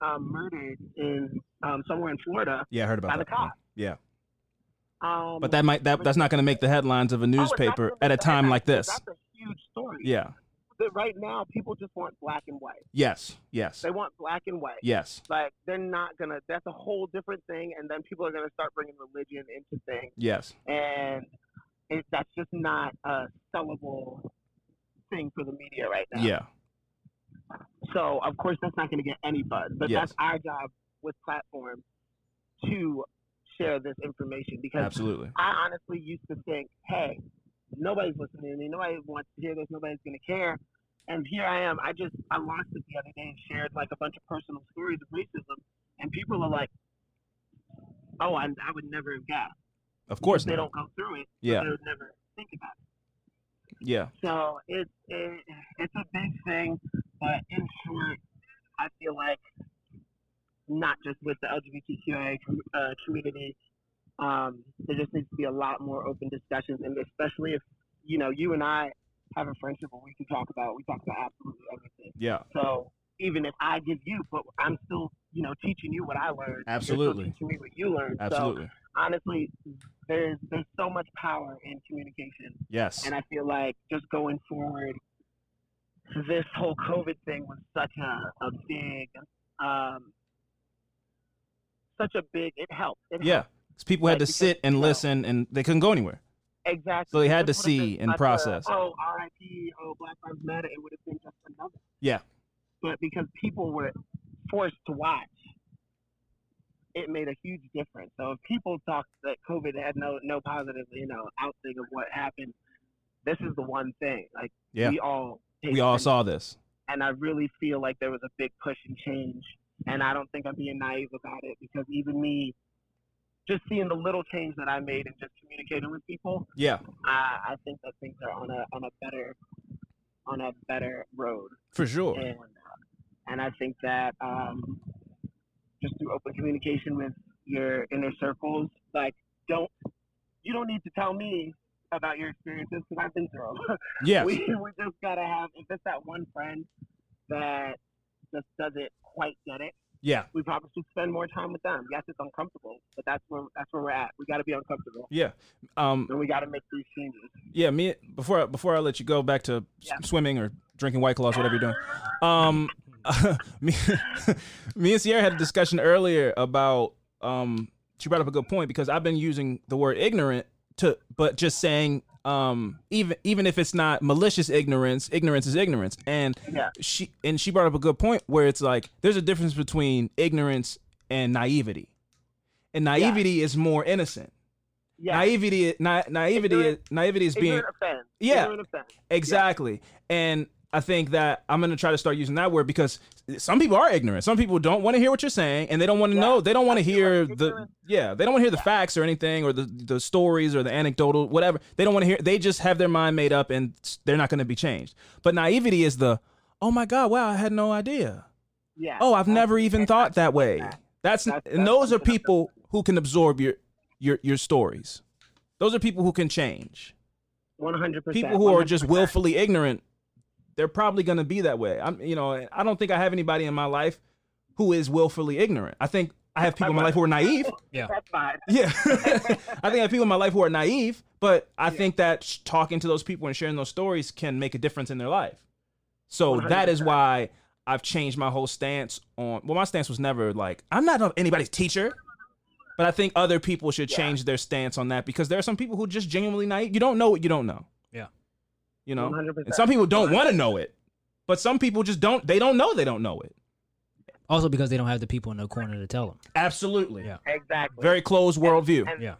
um, murdered in um, somewhere in Florida. Yeah, I heard about By the that. cops. Yeah, Um, but that might that that's not going to make the headlines of a Oh, newspaper at a time like this. That's a huge story. Yeah. But right now, people just want black and white. Yes. Yes. They want black and white. Yes. Like they're not gonna. That's a whole different thing. And then people are gonna start bringing religion into things, Yes. and it, that's just not a sellable thing for the media right now. Yeah. So of course that's not gonna get any buzz. But Yes. that's our job with platforms to share this information because Absolutely. I honestly used to think, hey, nobody's listening to me. Nobody wants to hear this. Nobody's going to care. And here I am. I just, I launched it the other day and shared like a bunch of personal stories of racism. And people are like, oh, I, I would never have guessed. Of course They don't go through it. Yeah. They would never think about it. Yeah. So it's, it, it's a big thing. But in short, I feel like not just with the LGBTQIA uh, community, um, there just needs to be a lot more open discussions, and especially if you know you and I have a friendship where we can talk about we talk about absolutely everything. Yeah. So even if I give you, but I'm still you know teaching you what I learned. Absolutely. teaching me what you learned. Absolutely. So honestly, there's there's so much power in communication, Yes. and I feel like just going forward, this whole COVID thing was such a, a big. Um, such a big it helped it Yeah. 'Cause people had Like, to because, sit and listen and they couldn't go anywhere. Exactly. So they had to see and such a, process. oh, R.I.P. Oh, Black Lives Matter. It would have been just another. Yeah. But because people were forced to watch, it made a huge difference. So if people talk that COVID had no no positive, you know, outing of what happened, this is the one thing. Like Yeah. we all We all saw this. and I really feel like there was a big push and change. And I don't think I'm being naive about it because even me, just seeing the little change that I made and just communicating with people, Yeah. I, I think that things are on a on a better on a better road, For sure. and and I think that um, just through open communication with your inner circles, like don't you don't need to tell me about your experiences because I've been through them. Yes. we we just gotta have if it's that one friend that just doesn't quite get it, Yeah. we probably should spend more time with them. Yes, it's uncomfortable, but that's where that's where we're at. We gotta be uncomfortable, Yeah. Um and we gotta make these changes. yeah, me before before I let you go back to s- Yeah. swimming or drinking white claws whatever you're doing. Um me me and Sierra had a discussion earlier about um she brought up a good point because I've been using the word ignorant to but just saying um even even if it's not malicious ignorance ignorance is ignorance and Yeah. she and she brought up a good point where it's like there's a difference between ignorance and naivety and naivety is more innocent Yeah. Naivety, na- naivety, Ignorant- naivety is being offense. Yeah. Offense. Exactly. And I think that I'm going to try to start using that word because some people are ignorant. Some people don't want to hear what you're saying and they don't want to Yeah. know. They don't want to hear the yeah, they don't want to hear the facts or anything or the the stories or the anecdotal whatever. They don't want to hear they just have their mind made up and they're not going to be changed. But naivety is the oh my god, wow, I had no idea. Yeah. Oh, I've never even thought that way. that. That's, That's- and that's those are people who can absorb your your your stories. Those are people who can change One hundred percent. people who are just willfully ignorant, they're probably going to be that way. I'm, you know, I don't think I have anybody in my life who is willfully ignorant. I think I have people in my life who are naive. Yeah. That's fine. Yeah, I think I have people in my life who are naive, but I think that talking to those people and sharing those stories can make a difference in their life. So that is 100%. why I've changed my whole stance on. Well, my stance was never like I'm not anybody's teacher. But I think other people should Yeah. change their stance on that because there are some people who just genuinely naive. You don't know what you don't know. Yeah. You know, 100%. and some people don't want to know it, but some people just don't. They don't know they don't know it. Also because they don't have the people in the corner to tell them. Absolutely. Yeah. Exactly. Very closed worldview. Yeah.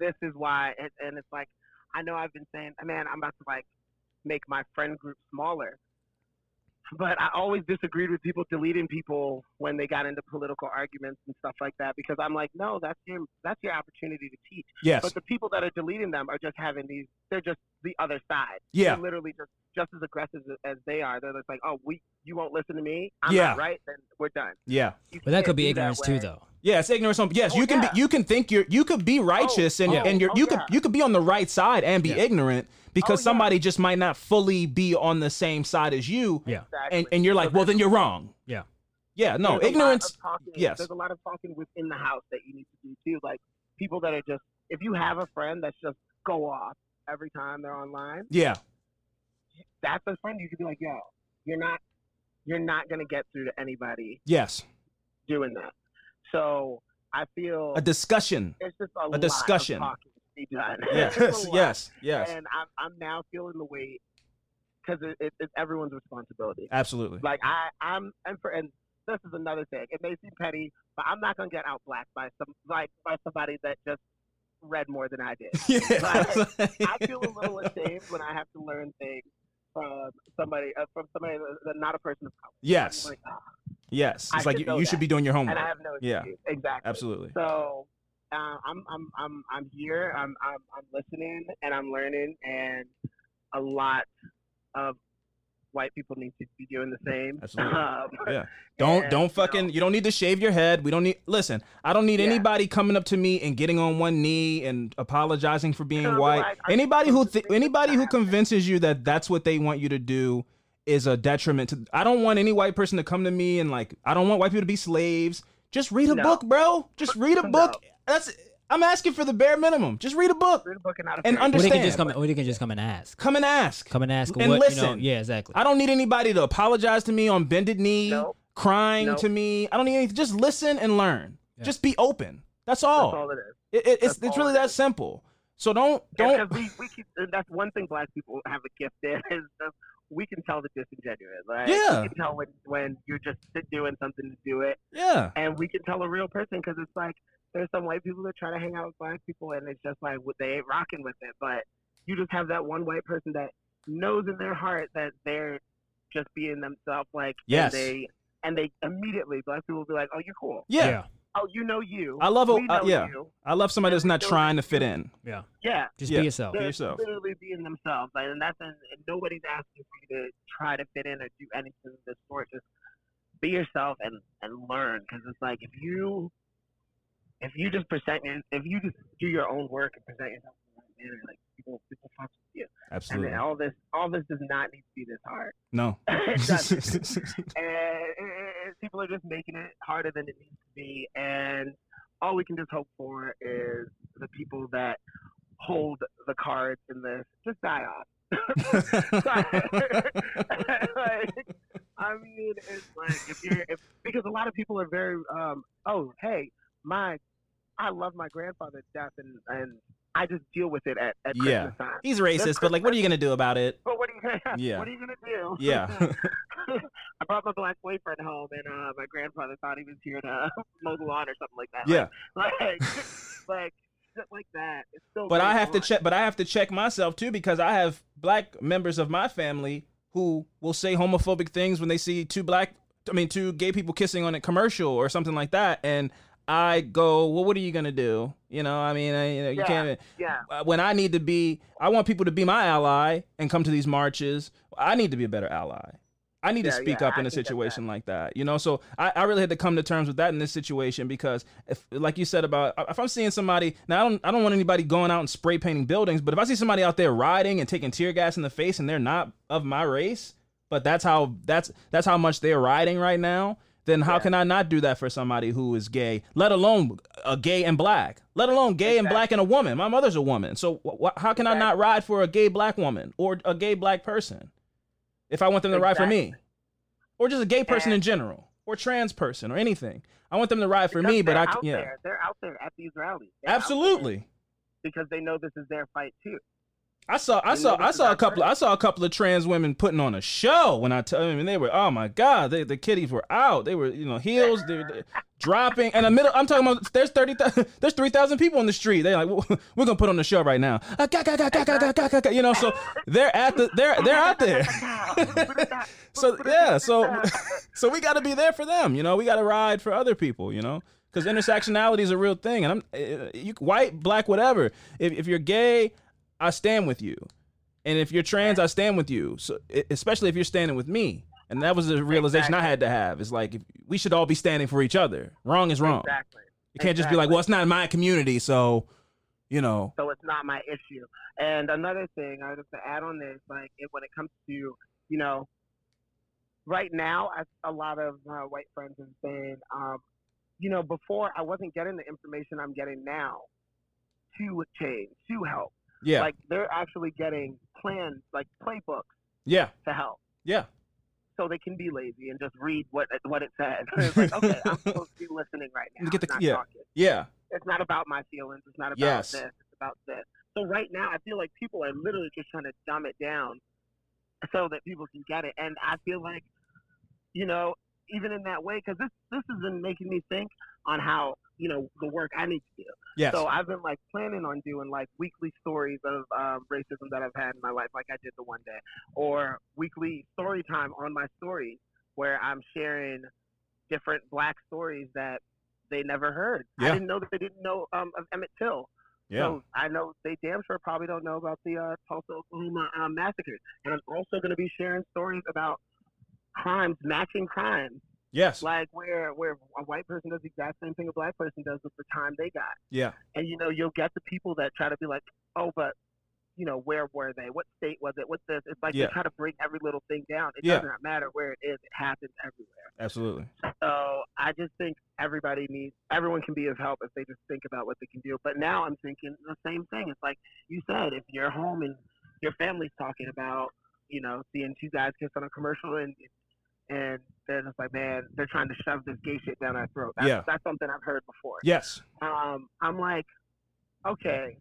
this is why, and, and it's like, I know I've been saying, man, I'm about to like make my friend group smaller. But I always disagreed with people deleting people when they got into political arguments and stuff like that because I'm like, no, that's your that's your opportunity to teach. yes. But the people that are deleting them are just having these. They're just the other side. Yeah. They're literally just just as aggressive as, as they are. They're just like, oh, we you won't listen to me. I'm Yeah. not right. Then we're done. yeah. You But that could be ignorance too though. Yeah, it's ignorance. On, yes, Oh, you can yeah. be. You can think you're. You could be oh, righteous and oh, and you're, oh, you could you could be on the right side and be Yeah. ignorant because Oh, yeah. somebody just might not fully be on the same side as you. Yeah. Exactly. And and you're like, So well, then you're wrong. Yeah. Yeah. No, there's ignorance. talking, yes. There's a lot of talking within the house that you need to do too. Like people that are just, if you have a friend that's just go off every time they're online, Yeah. that's a friend you could be like, yo, you're not, you're not gonna get through to anybody Yes. doing that. So I feel A discussion. it's just a, lot discussion. Of talking to be done. Yes. It's a lot. yes. Yes. And I'm, I'm now feeling the weight because it, it, it's everyone's responsibility. Absolutely. Like I, I'm, and for, and this is another thing. It may seem petty, but I'm not gonna get out black by some, like by somebody that just read more than I did. Yeah. I feel a little ashamed when I have to learn things from somebody, uh, from somebody that's not a person of color. yes. I'm like, ah, Yes. I It's like you, you should be doing your and homework. I have no excuse. Yeah. Exactly. Absolutely. So uh, I'm, I'm, I'm, I'm here. I'm, I'm, I'm listening and I'm learning, and a lot of white people need to be doing the same. Absolutely. Um, Yeah. Don't and, don't fucking you don't need to shave your head. We don't need listen, I don't need Yeah. anybody coming up to me and getting on one knee and apologizing for being white. like, anybody who th- anybody who convinces you that that's what they want you to do is a detriment to I don't want any white person to come to me and like I don't want white people to be slaves. Just read a No. book, bro. Just read a No. Book. That's I'm asking for the bare minimum. Just read a book. Read a book and not a And fairy Or they understand. can just come or they can just come and ask. Come and ask. Come and ask And what listen. you know. Yeah, exactly. I don't need anybody to apologize to me on bended knee, Nope. crying Nope. to me. I don't need anything. Just listen and learn. Yeah. Just be open. That's all. That's all. all it is. It, it, it's That's it's really it that is. simple. So don't Yeah, don't. 'cause we, we keep, that's one thing black people have a gift in is just, we can tell the disingenuous. Like, Yeah. We can tell when, when you're just doing something to do it. Yeah. And we can tell a real person because it's like there's some white people that try to hang out with black people and it's just like they ain't rocking with it. But you just have that one white person that knows in their heart that they're just being themselves. Like, Yes. And they, and they immediately, black people will be like, oh, you're cool. Yeah. Oh, you know you. I love a- uh, yeah. You. I love somebody that's not trying to fit in. Yeah. Yeah. Just Yeah. be yourself. Be They're yourself. literally being themselves, like, and that's and nobody's asking for you to try to fit in or do anything of this sort. Just be yourself and and learn, because it's like if you if you just present if you just do your own work and present yourself in the right manner, like people people fuck with you, Absolutely. and all this all this does not need to be this hard. No. And people are just making it harder than it needs to be. And all we can just hope for is the people that hold the cards in this just die off. like, I mean, it's like if you're if because a lot of people are very um oh hey my I love my grandfather's death and and I just deal with it at, at Yeah. Christmas time. He's racist, but like, what are you gonna do about it? But what are you gonna Yeah. what are you gonna do? Yeah. I brought my black boyfriend home, and uh, my grandfather thought he was here to mow the lawn or something like that. yeah. Like, like, shit like that. It's still. But I have to check. But I have to check myself too because I have black members of my family who will say homophobic things when they see two black, I mean, two gay people kissing on a commercial or something like that, and I go, well, what are you gonna do? You know, I mean, I, you, know, you Yeah. can't. Yeah. uh, When I need to be, I want people to be my ally and come to these marches. I need to be a better ally. I need to speak yeah, up I in a situation like that, you know. So I, I really had to come to terms with that in this situation because, if, like you said about, if I'm seeing somebody now, I don't, I don't want anybody going out and spray painting buildings, but if I see somebody out there riding and taking tear gas in the face and they're not of my race, but that's how that's that's how much they're riding right now, then how Yeah. can I not do that for somebody who is gay, let alone a gay and black, let alone gay and black and a woman? My mother's a woman, so wh- how can I not ride for a gay black woman or a gay black person if I want them to ride for me, or just a gay person in general, or trans person, or anything? I want them to ride for me, but I yeah, there. They're out there at these rallies. They're absolutely. because they know this is their fight too. I saw, I saw, I saw a couple. Of, I saw a couple of trans women putting on a show when I tell them, and they were, oh my god, they, the kitties were out. They were, you know, heels, they were dropping. And the middle, I'm talking about. There's thirty, there's three thousand people on the street. They're like, we're gonna put on the show right now. Ah, you know, so they're at the, they're they're out there. so yeah, so so we got to be there for them. You know, we got to ride for other people. You know because intersectionality is a real thing and i'm eh, eh, you white black whatever if, if you're gay I stand with you. And if you're trans, I stand with you. So especially if you're standing with me. And that was a realization I had to have. It's like if, we should all be standing for each other. Wrong is wrong. Exactly. You can't just be like, well, it's not in my community, so you know. so it's not my issue. And another thing, I just to add on this, like it, when it comes to you know, right now, I, a lot of uh, white friends have been, um, you know, before I wasn't getting the information I'm getting now to change, to help. Yeah. Like they're actually getting plans, like playbooks yeah. to help. Yeah. So they can be lazy and just read what what it says. it's like, okay, I'm supposed to be listening right now. Get the- yeah. talking Yeah. it's not about my feelings. It's not about Yes. this. It's about this. So right now, I feel like people are literally just trying to dumb it down so that people can get it. And I feel like, you know, even in that way, because this this has been making me think on how you know the work I need to do. Yes. So I've been like planning on doing like weekly stories of um, racism that I've had in my life, like I did the one day, or weekly story time on my stories where I'm sharing different black stories that they never heard. Yeah. I didn't know that they didn't know um, of Emmett Till. yeah. So I know they damn sure probably don't know about the uh, Tulsa, Oklahoma um, massacre. And I'm also going to be sharing stories about crimes, matching crimes, yes. like where where a white person does the exact same thing a black person does with the time they got. Yeah. And you know, you'll get the people that try to be like, oh, but you know, where were they? What state was it? What's this? It's like Yeah. they try to break every little thing down. It Yeah. does not matter where it is; it happens everywhere. Absolutely. So I just think everybody needs, everyone can be of help if they just think about what they can do. But now I'm thinking the same thing. It's like you said, if you're home and your family's talking about, you know, seeing two guys kiss on a commercial and and they're just like, man, they're trying to shove this gay shit down our throat. That's, Yeah. that's something I've heard before. Yes. Um, I'm like, okay,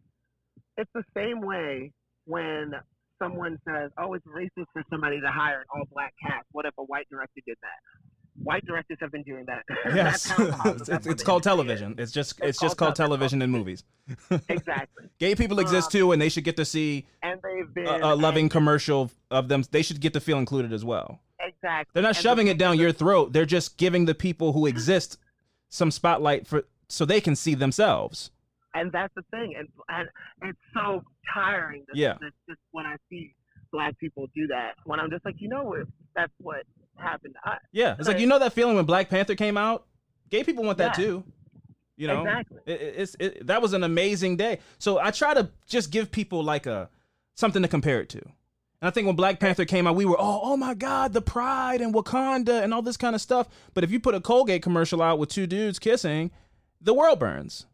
it's the same way when someone says, oh, it's racist for somebody to hire an all-black cast. What if a white director did that? White directors have been doing that. Yes. That's it's it's called is. television. It's just it's, It's just called called television and movies. Exactly. Gay people exist Um, too, and they should get to see And they've been a, a loving and- commercial of them. They should get to feel included as well. Exactly. They're not And the shoving it down is- your throat. They're just giving the people who exist some spotlight for so they can see themselves. and that's the thing, and and it's so tiring. That, Yeah. that just when I see black people do that, when I'm just like, you know what, that's what happened to us. Yeah, it's like you know that feeling when Black Panther came out. Gay people want that Yeah. too. You know, Exactly. It, it- it's it, that was an amazing day. So I try to just give people like a something to compare it to. And I think when Black Panther came out, we were oh oh my god, the pride and Wakanda and all this kind of stuff. But if you put a Colgate commercial out with two dudes kissing, the world burns.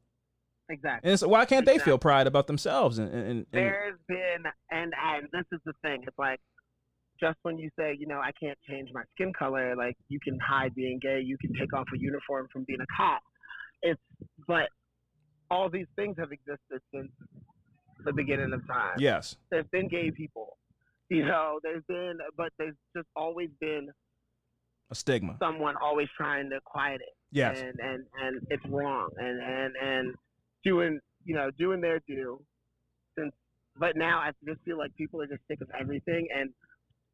Exactly. And so why can't they feel pride about themselves? And, and, and There's been, and and this is the thing. It's like just when you say, you know, I can't change my skin color, like you can hide being gay, you can take off a uniform from being a cop. It's but all these things have existed since the beginning of time. yes, There's been gay people, you know. There's been, but there's just always been a stigma. someone always trying to quiet it Yes, and and and it's wrong and and and doing you know, doing their due. Since, but now I just feel like people are just sick of everything, and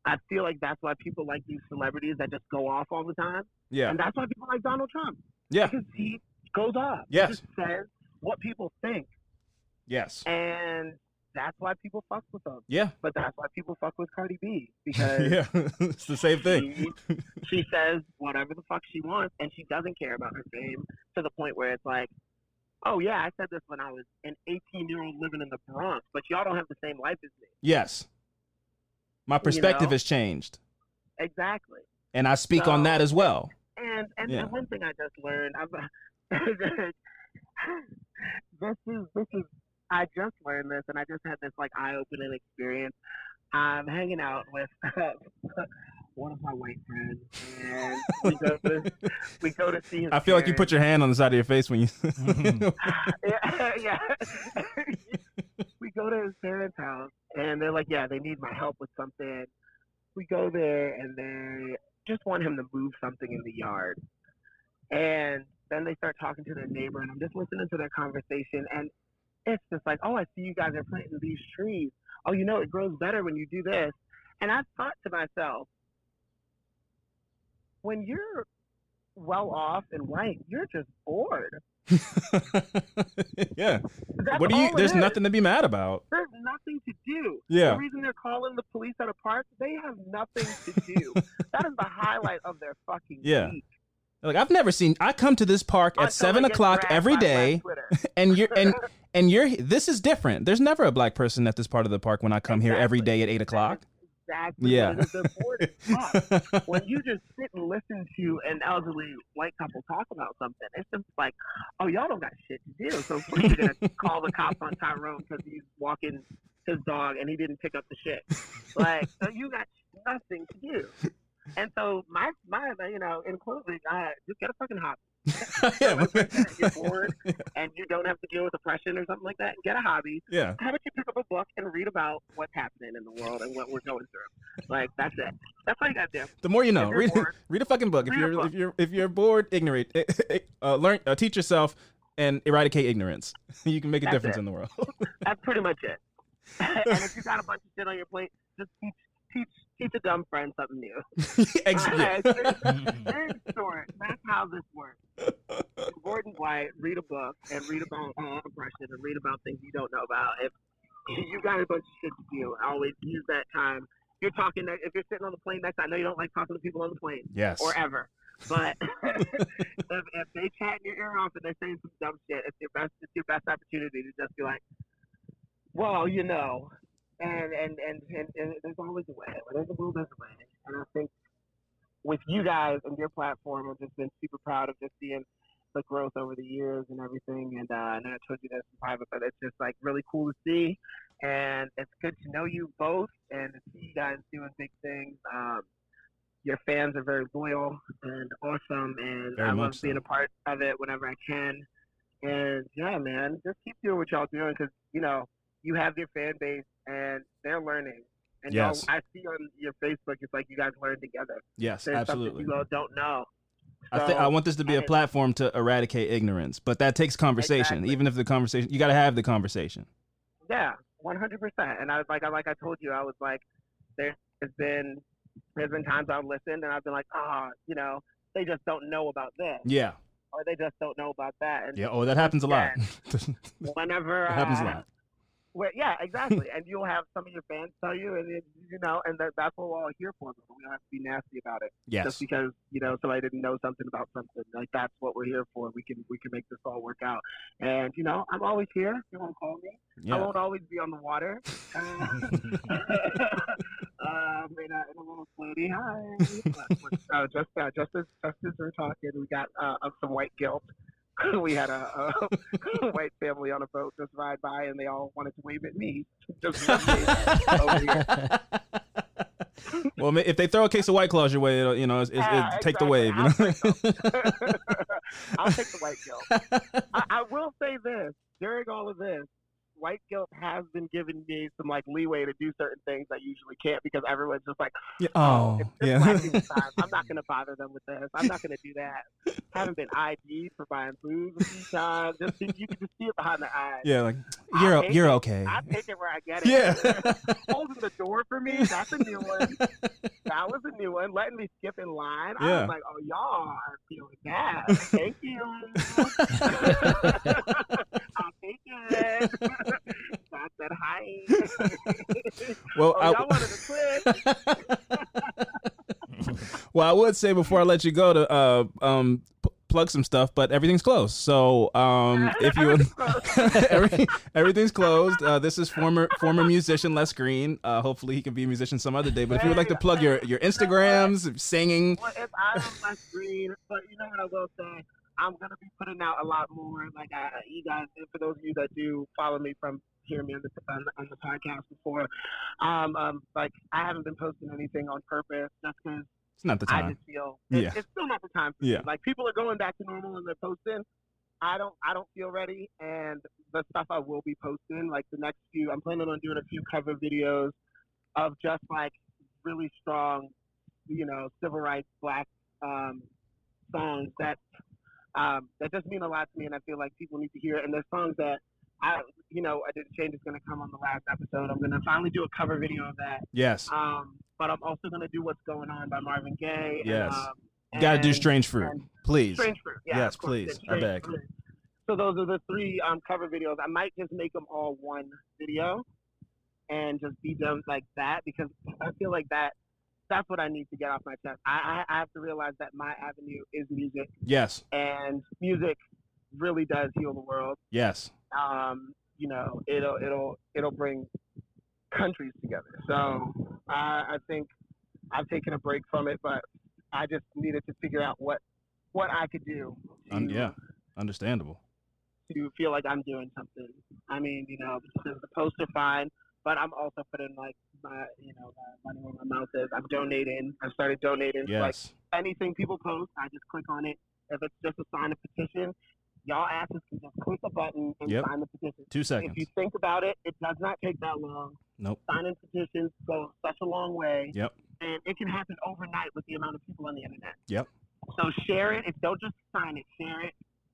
I feel like that's why people like these celebrities that just go off all the time, Yeah. and that's why people like Donald Trump Yeah. because he goes off. Yes. He just says what people think, Yes. and that's why people fuck with him. Yeah. But that's why people fuck with Cardi B because Yeah. it's the same thing. she, she says whatever the fuck she wants, and she doesn't care about her fame to the point where it's like, oh yeah, I said this when I was an 18 year old living in the Bronx, but y'all don't have the same life as me. Yes. My perspective know? has changed, Exactly. and I speak on that as well. And and, Yeah. and one thing I just learned, I've, this is this is I just learned this, and I just had this like eye opening experience. I'm hanging out with one of my white friends, and we go to we go to see his. I feel like you put your hand on the side of your face when you. Mm-hmm. yeah, yeah. we go to his parents' house, and they're like, "Yeah, they need my help with something." We go there, and they just want him to move something in the yard. And then they start talking to their neighbor, and I'm just listening to their conversation, and it's just like, "Oh, I see you guys are planting these trees. Oh, you know, it grows better when you do this." And I thought to myself, when you're well off and white, you're just bored. yeah. That's What do you? There's nothing to be mad about. There's nothing to do. Yeah. The reason they're calling the police at a park, they have nothing to do. that is the highlight of their fucking Yeah. week. Like I've never seen. I come to this park Until at seven o'clock every day, every by Black and you're and and you're. This is different. There's never a black person at this part of the park when I come here every day at eight o'clock. Exactly. Yeah. what it is. They're bored as fuck. when you just sit and listen to an elderly white couple talk about something, it's just like, oh, y'all don't got shit to do. So of course you're gonna call the cops on Tyrone because he's walking his dog and he didn't pick up the shit. Like, so you got nothing to do. And so my my you know in closing, I just get a fucking hobby. yeah. You're bored and you don't have to deal with depression or something like that. Get a hobby. yeah. How about you pick up a book and read about what's happening in the world and what we're going through? Like that's it. That's all you got to do. The more you know. Read, bored, read a fucking book. If you're book. if you're if you're bored, ignorant, uh, learn, uh, teach yourself, and eradicate ignorance. You can make a That's difference it. in the world. That's pretty much it. and if you got a bunch of shit on your plate, just teach teach teach a dumb friend something new. Ex- yeah. Very short. That's how this works. Gordon White, read a book and read about uh, oppression and read about things you don't know about. If you got a bunch of shit to do, I always use that time. You're talking. If you're sitting on the plane next, I know you don't like talking to people on the plane Yes. or ever. But if, if they chat in your ear off and they're saying some dumb shit, it's your best it's your best opportunity to just be like, well, you know, and and and and, and there's always a way. When there's a will, there's a way. And I think with you guys and your platform, I've just been super proud of just seeing the growth over the years and everything. And uh, I know I told you this in private, but it's just like really cool to see. And it's good to know you both and to see you guys doing big things. Um, your fans are very loyal and awesome, and Very I love so. being a part of it whenever I can. And yeah, man, just keep doing what y'all doing because you know you have your fan base and they're learning. And Yes. I see on your Facebook, it's like you guys learn together. Yes. There's Absolutely. you all don't know. I, th- I want this to be a platform to eradicate ignorance, but that takes conversation. Exactly. Even if the conversation, you got to have the conversation. Yeah, one hundred percent. And I was like, I like I told you, I was like, there's been there's been times I've listened and I've been like, ah, you know, they just don't know about this, Yeah. or they just don't know about that. And Yeah. Oh, that happens a lot. whenever That happens a lot. Where, yeah, exactly. and you'll have some of your fans tell you, and it, you know, and that, that's what we're all here for. We don't have to be nasty about it. Yes. Just because you know somebody didn't know something about something, like that's what we're here for. We can we can make this all work out. And you know, I'm always here. If you want to call me, I won't always be on the water. Uh, uh, in, a, in a little floaty. Hi. uh, just uh, just as just as we're talking, we got uh, of some white guilt. we had a, a white family on a boat just ride by, and they all wanted to wave at me. Just over here. well, if they throw a case of White Claws your way, it'll, you know, it's, it's, Yeah, it, ah, take the wave. You I'll know. I'll take the white guilt. I, I will say this: during all of this, white guilt has been giving me some like leeway to do certain things I usually can't because everyone's just like, oh, Oh, yeah. time. I'm not gonna bother them with this. I'm not gonna do that. haven't been ID'd for buying booze a few times. Just you can just see it behind the eyes. yeah, like you're hate you're it. okay. I take it where I get it. Yeah. Holding the door for me, that's a new one. That was a new one. Letting me skip in line. I was like, oh, y'all are feeling that. Thank you. I'll take it. That's that high. Well, oh, I- y'all wanted to quit. well, I would say before I let you go to uh, um, p- plug some stuff, but everything's closed. So um, if you Everything's closed. Every, everything's closed. Uh, this is former former musician Les Green. Uh, hopefully, he can be a musician some other day. But if you would like to plug your your Instagrams, singing, Well, if I'm less green, but you know what I will say, I'm gonna be putting out a lot more. Like I, you guys, and for those of you that do follow me from hearing me on the on, on the podcast before, um, um, like I haven't been posting anything on purpose just because it's not the time. I just feel it's, Yeah. it's still not the time. For Yeah. me. Like people are going back to normal and they're posting. I don't I don't feel ready, and the stuff I will be posting, like the next few, I'm planning on doing a few cover videos of just like really strong, you know, civil rights black um, songs that um, that just mean a lot to me, and I feel like people need to hear. it. And there's songs that I, you know, I did change is going to come on the last episode. I'm going to finally do a cover video of that. Yes, Um, but I'm also going to do what's going on by Marvin Gaye. Yes. Um, you got to do Strange Fruit, please. Strange Fruit. Yeah, Yes, please. I beg. Fruit. So those are the three um, cover videos. I might just make them all one video and just be done like that because I feel like that that's what I need to get off my chest. I, I, I have to realize that my avenue is music, Yes, and music really does heal the world. yes, Um, you know, it'll it'll it'll bring countries together. So I, I think I've taken a break from it, but I just needed to figure out what what I could do. To, Un- yeah, understandable. to feel like I'm doing something. I mean, you know, the posts are fine, but I'm also putting like my, you know, my money where my mouth is. I'm donating. I've started donating. Like Yes, anything people post, I just click on it. If it's just a sign a petition, y'all asses can just click a button and Yep. sign the petition. two seconds. If you think about it, it does not take that long. Nope. Signing petitions go such a long way. Yep. And it can happen overnight with the amount of people on the internet. Yep. So share it. If don't just sign it, share it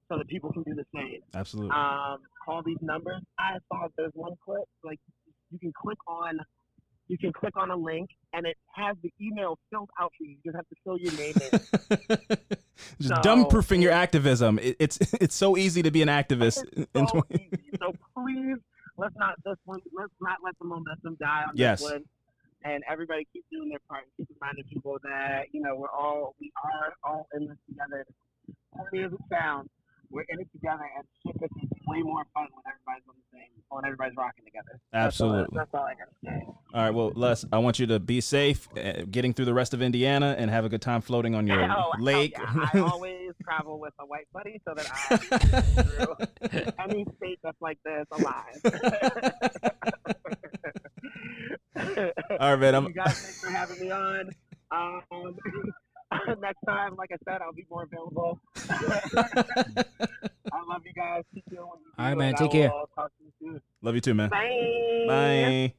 so that people can do the same Absolutely. um, call these numbers. I saw there's one clip like you can click on you can click on a link and it has the email filled out for you. You just have to fill your name in. Just so- dumb proofing your activism. It, it's it's so easy to be an activist. in so 20 easy. So please let's not one let's not let the momentum die on Yes. this one. And everybody keep doing their part. Keep reminding people that you know we're all we are all in this together. Corny as it sounds, we're in it together, and shit gets way more fun when everybody's on the same when everybody's rocking together. That's all- Absolutely. That's all I gotta say. All right, well, Les, I want you to be safe, uh, getting through the rest of Indiana, and have a good time floating on your Oh, hell lake. yeah. I always travel with a white buddy so that I can get through any state that's like this alive. All right, man. I'm, you guys, thanks for having me on. Um, next time, like I said, I'll be more available. I love you guys. Keep doing what you do. All right, man. and I Take care. will Talk to you soon. love you too, man. Bye. Bye.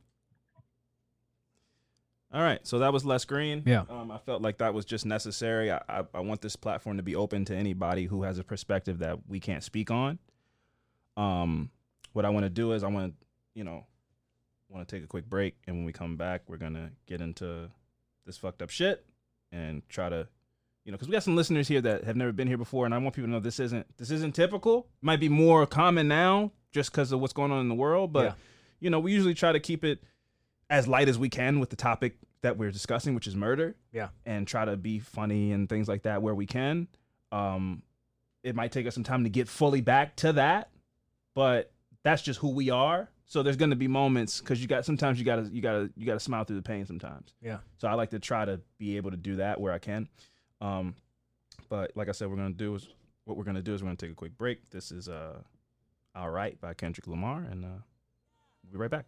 All right, so that was Les Green. Yeah. um, I felt like that was just necessary. I, I, I want this platform to be open to anybody who has a perspective that we can't speak on. Um, what I want to do is I want to, you know, want to take a quick break, and when we come back, we're gonna get into this fucked up shit and try to, you know, because we got some listeners here that have never been here before, and I want people to know this isn't this isn't typical. Might be more common now just because of what's going on in the world, but Yeah. you know, we usually try to keep it as light as we can with the topic that we're discussing, which is murder. Yeah. And try to be funny and things like that where we can. Um, it might take us some time to get fully back to that, but that's just who we are. So there's going to be moments because you got sometimes you gotta you gotta you gotta smile through the pain sometimes. Yeah. So I like to try to be able to do that where I can. Um, but like I said, we're gonna do is what we're gonna do is we're gonna take a quick break. This is uh, "All Right" by Kendrick Lamar, and uh, we'll be right back.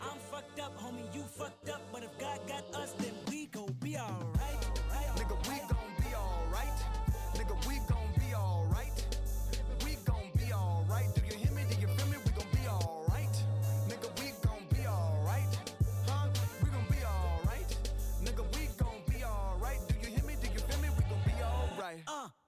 I'm fucked up, homie, you fucked up, but if God got us, then we gon' be alright.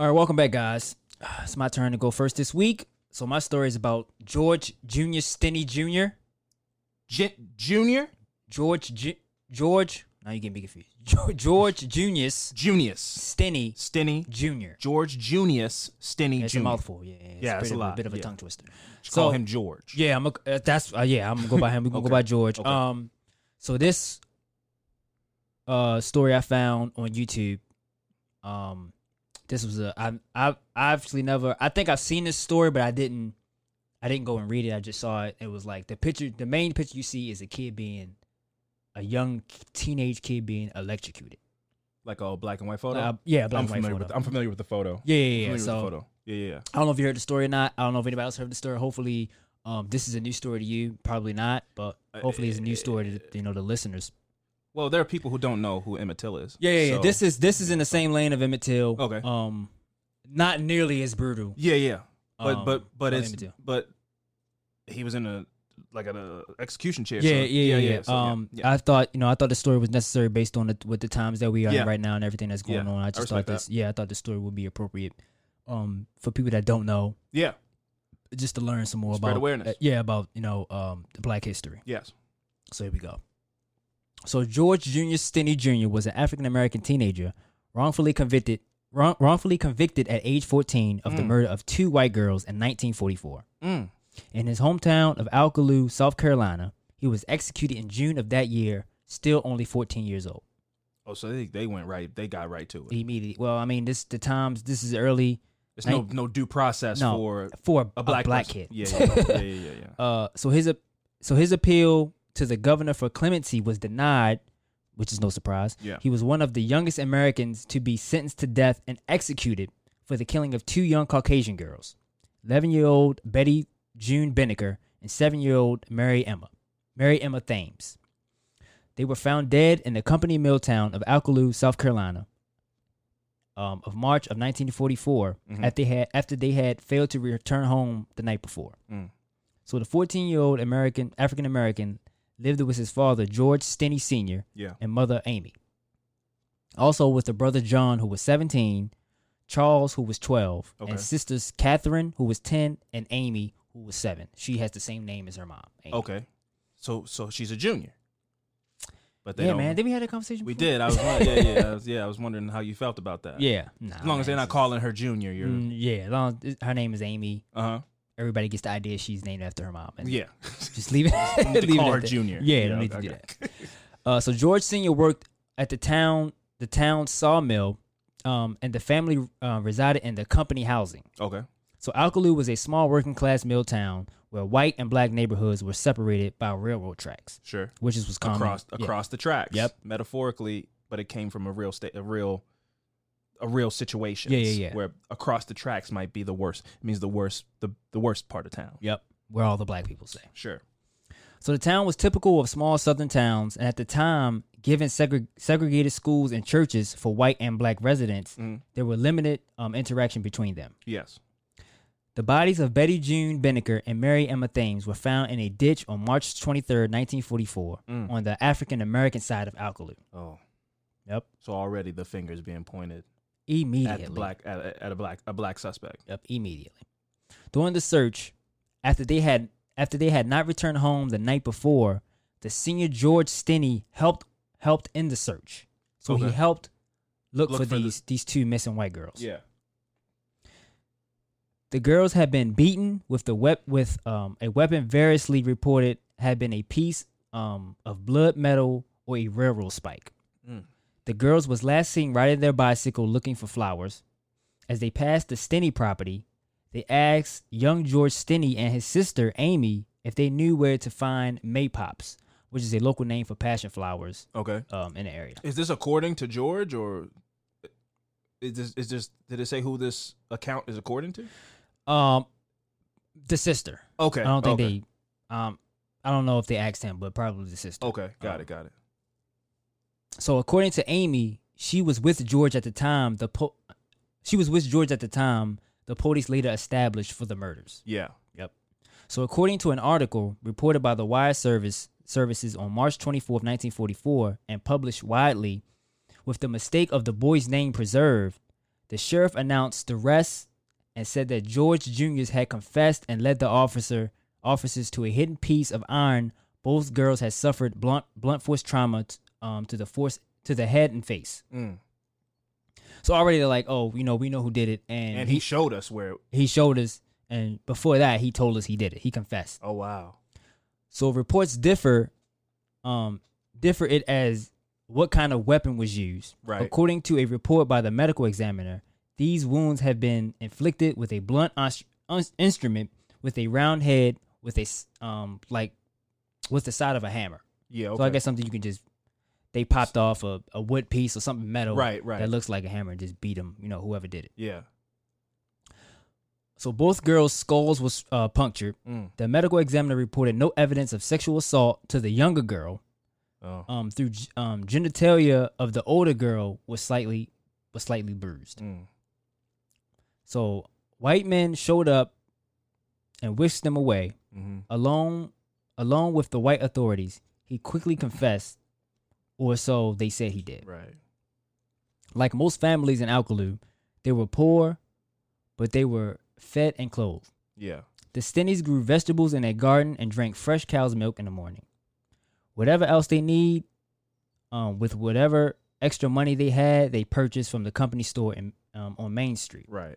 All right, welcome back, guys. It's my turn to go first this week. So my story is about George Junior Stinney Jr. J- Junior, George Ju- George. Now you get me confused. Jo- George Junius Junius, Stinney Stinny, Jr. George Junius, Stinny It's Junior. a mouthful. Yeah, yeah, it's Yeah, a it's bit, a of, lot, bit of a yeah. tongue twister. Just call So- him George. Yeah, I'm. A, uh, that's uh, yeah. I'm gonna go by him. We're gonna go by George. Okay. Um, so this uh story I found on YouTube. Um, this was a I I I actually never. I think I've seen this story, but I didn't. I didn't go and read it. I just saw it. It was like the picture. The main picture you see is a kid being, a young teenage kid being electrocuted. like a black and white photo. Uh, yeah, black I'm and white familiar photo. with. I'm familiar with the photo. yeah, yeah, yeah. So. Yeah, yeah, yeah. I don't know if you heard the story or not. I don't know if anybody else heard the story. Hopefully, um, this is a new story to you. Probably not, but Uh, hopefully it's a new story to you know the listeners. Well, there are people who don't know who Emmett Till is. Yeah, yeah, yeah. This is this is in the same lane of Emmett Till. Okay. Um, not nearly as brutal. Yeah, yeah. But Um, but but it's but he was in a like an uh, execution chair. Yeah, so- yeah, yeah, yeah. so, um, yeah. I thought you know I thought the story was necessary based on the, with the times that we are Yeah. in right now and everything that's going Yeah, on. I I just respect thought this. Yeah, I thought the story would be appropriate. Um, for people that don't know, yeah. just to learn some more Spread about awareness. uh, yeah, about you know um the Black history. Yes. So here we go. So George Junior Stinney Jr. was an African American teenager wrongfully convicted wrong, wrongfully convicted at age 14 of the Mm. murder of two white girls in 1944. Mm. In his hometown of Alcolu, South Carolina, he was executed in June of that year, still only 14 years old. Oh, so they, they went right. They got right to it. Immediately. Well, I mean, this the times this is early There's no no due process No. for for a, a black black kid. Yeah, yeah, yeah, yeah, yeah. Uh, so his so his appeal to the governor for clemency was denied, which is no surprise. Yeah. He was one of the youngest Americans to be sentenced to death and executed for the killing of two young Caucasian girls, 11-year-old Betty June Binnicker and 7-year-old Mary Emma, Mary Emma Thames. They were found dead in the company mill town of Alcolu, South Carolina. Um, of March of 1944, Mhm. after, they had, after they had failed to return home the night before. Mm. So the 14 year old American African American lived with his father George Stinney Sr. Yeah. and mother Amy. Also with the brother John who was 17, Charles who was 12, Okay. and sisters Catherine who was 10 and Amy who was 7. She has the same name as her mom. Amy. Okay. So so she's a junior. But they Yeah, man. Did we have a conversation? we before? did. I was yeah yeah I was, yeah I was wondering how you felt about that. Yeah. Nah, As long as they're not calling her junior, you're Mm, yeah, long her name is Amy. uh huh. Everybody gets the idea she's named after her mom. And Yeah. Just leave it. You need to leave call it her junior. Yeah, Yeah, don't need to do that. Uh, so George Senior worked at the town, the town sawmill, um, and the family uh, resided in the company housing. Okay. So Alcolu was a small working class mill town where white and black neighborhoods were separated by railroad tracks, Sure. which is was common Across yeah. across the tracks. Yep. Metaphorically, but it came from a real state, a real, a real situation. Yeah, yeah, yeah. Where across the tracks might be the worst. It means the worst, the the worst part of town. Yep, where all the black people stay. Sure. So the town was typical of small southern towns, and at the time, given segre- segregated schools and churches for white and black residents, Mhm. there were limited um, interaction between them. Yes. The bodies of Betty June Binnicker and Mary Emma Thames were found in a ditch on March 23rd, 1944, Mm. on the African American side of Alcolu. Oh. Yep. So already the fingers being pointed Immediately. at black at, at a black a black suspect. Yep, immediately. During the search, after they had after they had not returned home the night before, the senior George Stinney helped helped in the search. So he helped look, Look for, for the- these these two missing white girls. Yeah. The girls had been beaten with the wep- with um, a weapon variously reported had been a piece um, of blood metal or a railroad spike. The girls was last seen riding their bicycle looking for flowers. As they passed the Stinney property, they asked young George Stinney and his sister Amy if they knew where to find maypops, which is a local name for passion flowers Okay. um, in the area. Is this according to George or Is this, is this did it say who this account is according to? Um, the sister. Okay. I don't think okay. they. Um, I don't know if they asked him, but probably the sister. Okay, got Um, it, got it. So according to Amy, she was with George at the time. The po- she was with George at the time. The police later established for the murders. Yeah. Yep. So according to an article reported by the Wire Service services on March 24, 1944, and published widely, with the mistake of the boy's name preserved, the sheriff announced the rest and said that George Jr. had confessed and led the officer officers to a hidden piece of iron. Both girls had suffered blunt blunt force trauma t- um, to the force to the head and face. Mm. So already they're like, oh, you know, we know who did it, and, And he he showed us where. he showed us, and before that he told us he did it. He confessed. Oh wow. So reports differ, um, differ it as what kind of weapon was used. Right. According to a report by the medical examiner, these wounds have been inflicted with a blunt uns- instrument with a round head with a um like with the side of a hammer. Yeah. Okay. So I guess something you can just they popped off a, a wood piece or something metal Right, right. that looks like a hammer and just beat them. You know, whoever did it. Yeah. So both girls' skulls was uh, punctured. Mm. The medical examiner reported no evidence of sexual assault to the younger girl. Oh. Um, through um, genitalia of the older girl was slightly was slightly bruised. Mm. So white men showed up and whisked them away. Mm-hmm. Alone, along with the white authorities, he quickly confessed, or so they said he did. Right. Like most families in Alcolu, they were poor, but they were fed and clothed. Yeah. The Stinneys grew vegetables in their garden and drank fresh cow's milk in the morning. Whatever else they need, um, with whatever extra money they had, they purchased from the company store in, um, on Main Street. Right.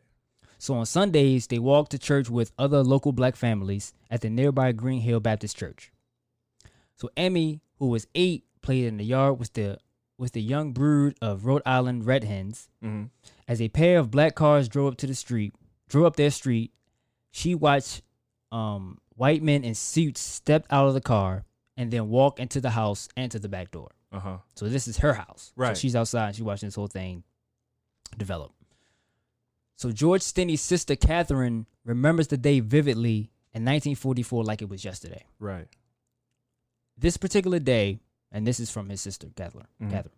So on Sundays, they walked to church with other local black families at the nearby Green Hill Baptist Church. So Emmy, who was eight, played in the yard with the with the young brood of Rhode Island Red Hens. Mm-hmm. As a pair of black cars drove up to the street, drove up their street, she watched um, white men in suits step out of the car and then walk into the house and to the back door. Uh huh. So this is her house. Right. So she's outside and she's watching this whole thing develop. So George Stinney's sister Catherine remembers the day vividly in 1944 like it was yesterday. Right. This particular day, and this is from his sister Catherine. Mhm. Catherine.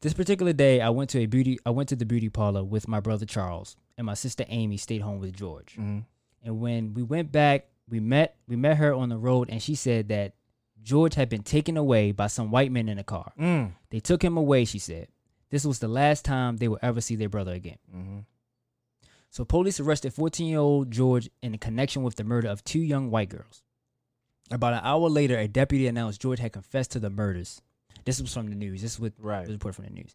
This particular day, I went to a beauty. I went to the beauty parlor with my brother Charles, and my sister Amy stayed home with George. Mm-hmm. And when we went back, we met we met her on the road, and she said that George had been taken away by some white men in a car. Mm. They took him away. She said this was the last time they would ever see their brother again. Mm-hmm. So police arrested 14-year-old George in connection with the murder of two young white girls. About an hour later, a deputy announced George had confessed to the murders. This was from the news. This was Right. was reported from the news.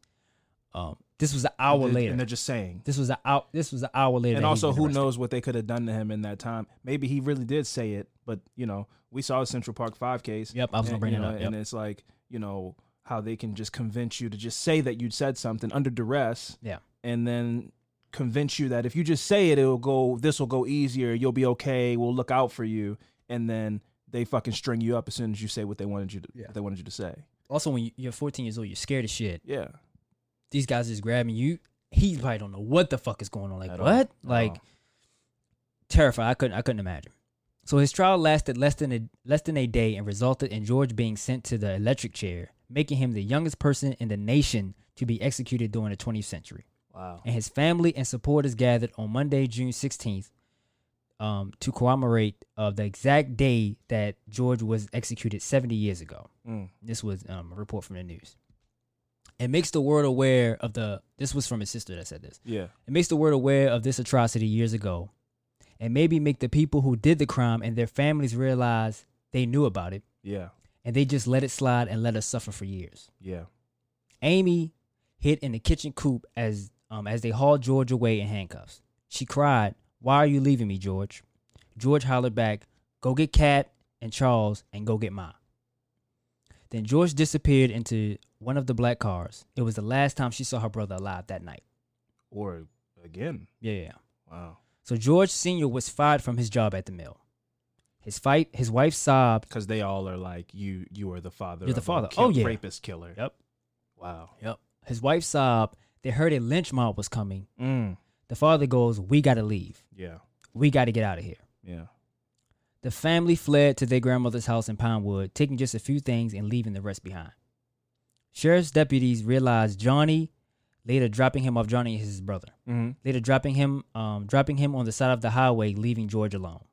Um, this was an hour and later. and they're just saying. this was an hour. This was an hour later. And also, who knows what they could have done to him in that time? Maybe he really did say it, but you know, we saw the Central Park Five case. Yep, I was gonna and, bring you that know, up. And it's like you know how they can just convince you to just say that you'd said something under duress. Yeah. and then convince you that if you just say it, it'll go. This will go easier. You'll be okay. We'll look out for you. And then they fucking string you up as soon as you say what they wanted you to. Yeah. They wanted you to say. Also, when you- you're 14 years old, you're scared as shit. Yeah. These guys just grabbing you. He probably don't know what the fuck is going on. Like At what? At Like all. terrified. I couldn't. I couldn't imagine. So his trial lasted less than a less than a day and resulted in George being sent to the electric chair, making him the youngest person in the nation to be executed during the 20th century. wow. And his family and supporters gathered on Monday, June 16th, um, to commemorate of the exact day that George was executed 70 years ago. Mm. This was um, a report from the news. It makes the world aware of the. This was from his sister that said this. Yeah. It makes the world aware of this atrocity years ago, and maybe make the people who did the crime and their families realize they knew about it, Yeah. and they just let it slide and let us suffer for years. Yeah. Amy hid in the kitchen coop as um, as they hauled George away in handcuffs. She cried, "Why are you leaving me, George?" George hollered back, "Go get Cat and Charles, and go get Ma." Then George disappeared into one of the black cars. It was the last time she saw her brother alive that night. Or again. Yeah. Wow. So George Senior was fired from his job at the mill. His fight, his wife sobbed. Because they all are like you. You are the father. You're the father. kill- Oh, yeah. Rapist killer. Yep. Wow. Yep. His wife sobbed They heard a lynch mob was coming. Mm. The father goes, "We got to leave. Yeah. We got to get out of here." Yeah. The family fled to their grandmother's house in Pinewood, taking just a few things and leaving the rest behind. Sheriff's deputies realized Johnny, later dropping him off. Johnny is his brother. Mm-hmm. Later dropping him, um, dropping him on the side of the highway, leaving George alone.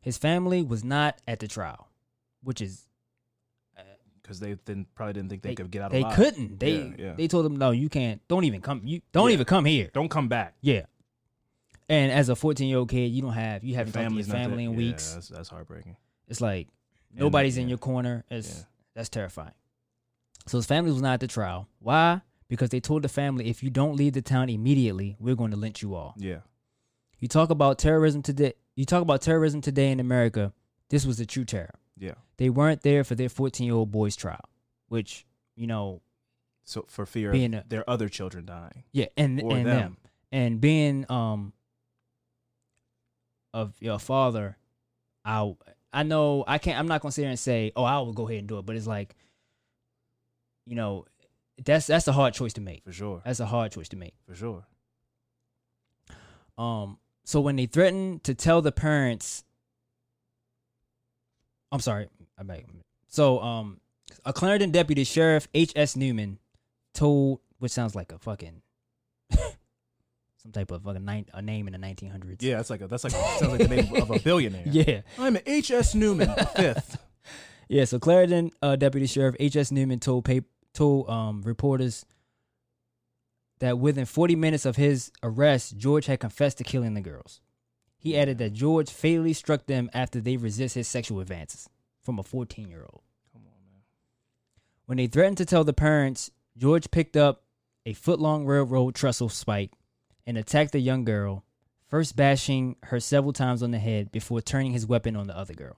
His family was not at the trial, which is Because they then probably didn't think they, they, could get out they alive. couldn't. They Yeah, yeah. they told them no, you can't. Don't even come. You don't Yeah. even come here. Don't come back. Yeah. And as a 14 year old kid, you don't have you haven't talked to your family in weeks. that's, that's heartbreaking. It's like And, nobody's in yeah. your corner. It's that's terrifying. So his family was not at the trial. Why? Because they told the family, if you don't leave the town immediately, we're going to lynch you all. Yeah. You talk about terrorism today. You talk about terrorism today in America. This was the true terror. Yeah. They weren't there for their 14 year old boy's trial, which you know, So for fear Being of a- their other children dying. yeah, and and them. them. and being um of your father, I I know I can't. I'm not gonna sit here and say, oh, I will go ahead and do it, but it's like, you know, that's that's a hard choice to make. For sure. That's a hard choice to make. For sure. Um, so when they threatened to tell the parents, I'm sorry, I. So um, a Clarendon deputy sheriff H. S. Newman told, which sounds like a fucking some type of fucking nine, a name in the 1900s. Yeah, that's like a, that's like sounds like the name of a billionaire. yeah, I'm H.S. Newman the fifth. yeah. So Clarendon uh, deputy sheriff H. S. Newman told pap- told um reporters that within 40 minutes of his arrest, George had confessed to killing the girls. He added that George fatally struck them after they resist his sexual advances from a 14 year old. Come on, man. When they threatened to tell the parents, George picked up a foot long railroad trestle spike and attacked the young girl, first bashing her several times on the head before turning his weapon on the other girl.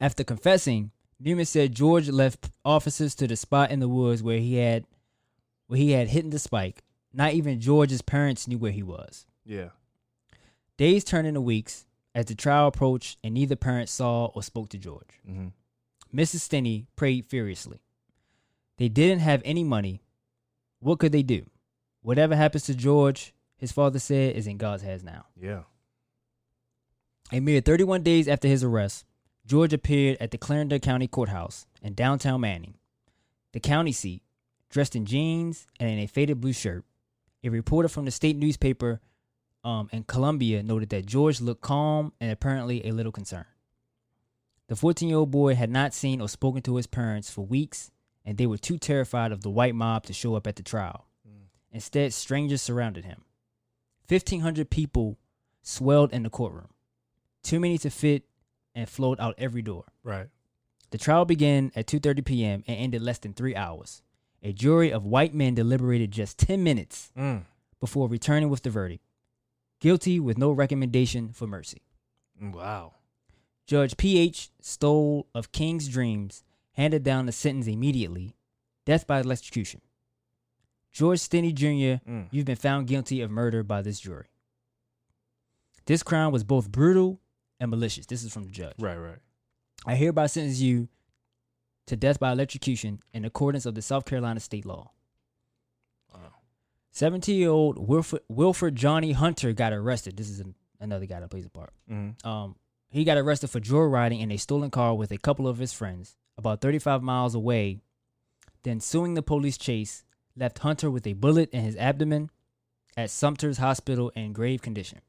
After confessing, Newman said George left officers to the spot in the woods where he had where he had hidden the spike. Not even George's parents knew where he was. Yeah. Days turned into weeks as the trial approached and neither parent saw or spoke to George. Mm-hmm. Mrs. Stinney prayed furiously. They didn't have any money. What could they do? Whatever happens to George, his father said, is in God's hands now. Yeah. A mere 31 days after his arrest, George appeared at the Clarendon County Courthouse in downtown Manning, the county seat, dressed in jeans and in a faded blue shirt. A reporter from the state newspaper um, in Columbia noted that George looked calm and apparently a little concerned. The 14 year old boy had not seen or spoken to his parents for weeks, and they were too terrified of the white mob to show up at the trial. Instead, strangers surrounded him. 1,500 people swelled in the courtroom, too many to fit and flowed out every door. Right. The trial began at 2:30 p.m. and ended less than 3 hours. A jury of white men deliberated just 10 minutes Mm. before returning with the verdict. Guilty with no recommendation for mercy. Wow. Judge P.H. Stoll of Kingstree handed down the sentence immediately death by electrocution. George Stinney Jr., Mm. you've been found guilty of murder by this jury. This crime was both brutal and malicious. This is from the judge. Right. Right. I hereby sentence you to death by electrocution in accordance of the South Carolina state law. Wow. 17 year old Wilford, Wilford Johnny Hunter got arrested. This is an, another guy that plays a part. Mm-hmm. Um, he got arrested for joyriding in a stolen car with a couple of his friends about 35 miles away. Then, suing the police chase, left Hunter with a bullet in his abdomen at Sumter's Hospital in grave condition.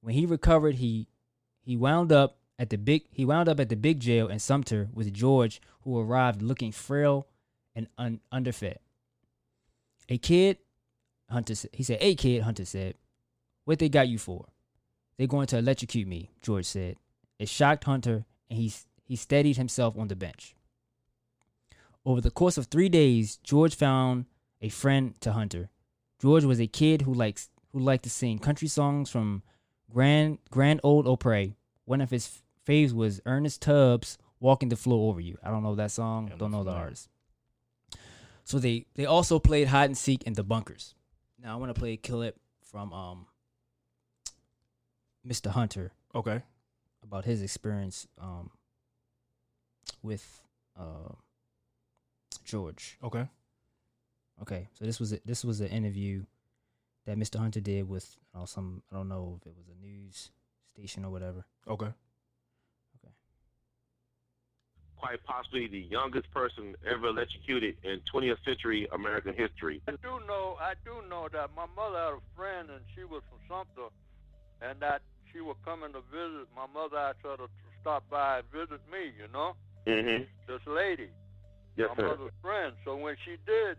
When he recovered, he he wound up at the big he wound up at the big jail in Sumter with George, who arrived looking frail and un, underfed. A kid, Hunter he said, "A kid," Hunter said, "What they got you for?" They're going to electrocute me, George said. It shocked Hunter, and he he steadied himself on the bench. Over the course of three days, George found a friend to Hunter. George was a kid who likes who liked to sing country songs from Grand Grand Old Opry. One of his faves was Ernest Tubbs, "Walking the Floor Over You." I don't know that song. Yeah, don't know the artist. So they they also played hide and seek in the bunkers. Now I want to play a clip from um Mr. Hunter Okay. about his experience um with uh George. Okay. Okay, so this was a, this was an interview that Mr. Hunter did with some I don't know if it was a news station or whatever. Okay. Quite possibly the youngest person ever electrocuted in 20th century American history. I do know, I do know that my mother had a friend and she was from Sumter, and that she was coming to visit. My mother asked her to stop by and visit me. You know, Mm-hmm. this lady, Yes, my sir. mother's friend. So when she did,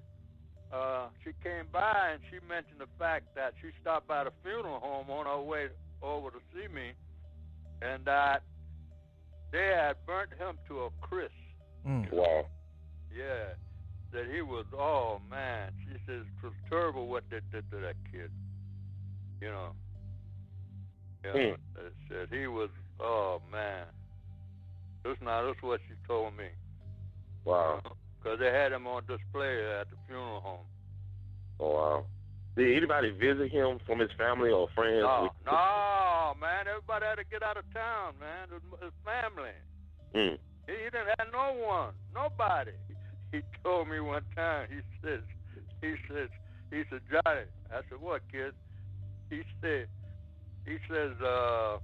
uh, she came by and she mentioned the fact that she stopped by the funeral home on her way over to see me, and that they had burnt him to a crisp. Mm. Wow. Yeah, that he was. Oh man, she says it was terrible what they did to that kid. You know. Yeah, Hmm. they said he was. Oh man, this now this what she told me. Wow. Cause they had him on display at the funeral home. Oh, wow. Did anybody visit him from his family or friends? No, no, man, everybody had to get out of town, man. His, family. Mm. He, he didn't have no one, nobody. He told me one time. He says, he says, he said, Johnny. I said, what, kid? He said, he says, uh,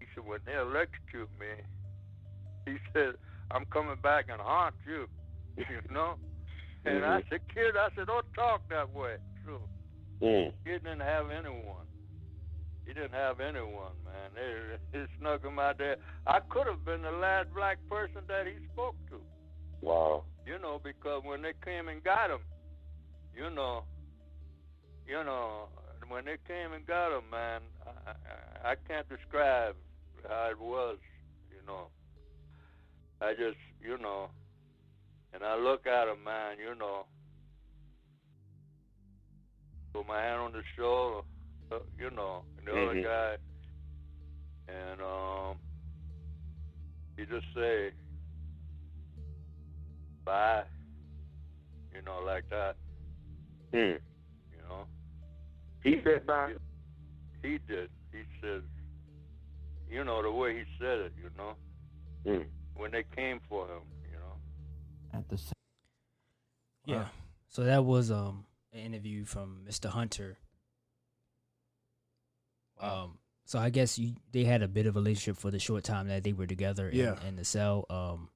he said, when they electrocute me, he said, I'm coming back and haunt you, you know. And I Mhm. said, kid, I said, don't talk that way. So Mm. He didn't have anyone. He didn't have anyone, man. They, he snuck him out there. I could have been the last black person that he spoke to, Wow. you know, because when they came and got him, you know, you know, when they came and got him, man, I, I, I can't describe how it was, you know. I just, you know, and I look at him, man, you know, put my hand on the shoulder, uh, you know, and the other Mhm. guy, and um, he just say, bye, you know, like that, Mm. you know. He said bye. He did. He said, you know, the way he said it, you know, Mm. when they came for him. At the same Yeah. Wow. So that was um an interview from Mr. Hunter. Um, so I guess you, they had a bit of a relationship for the short time that they were together in, Yeah. in the cell. Um,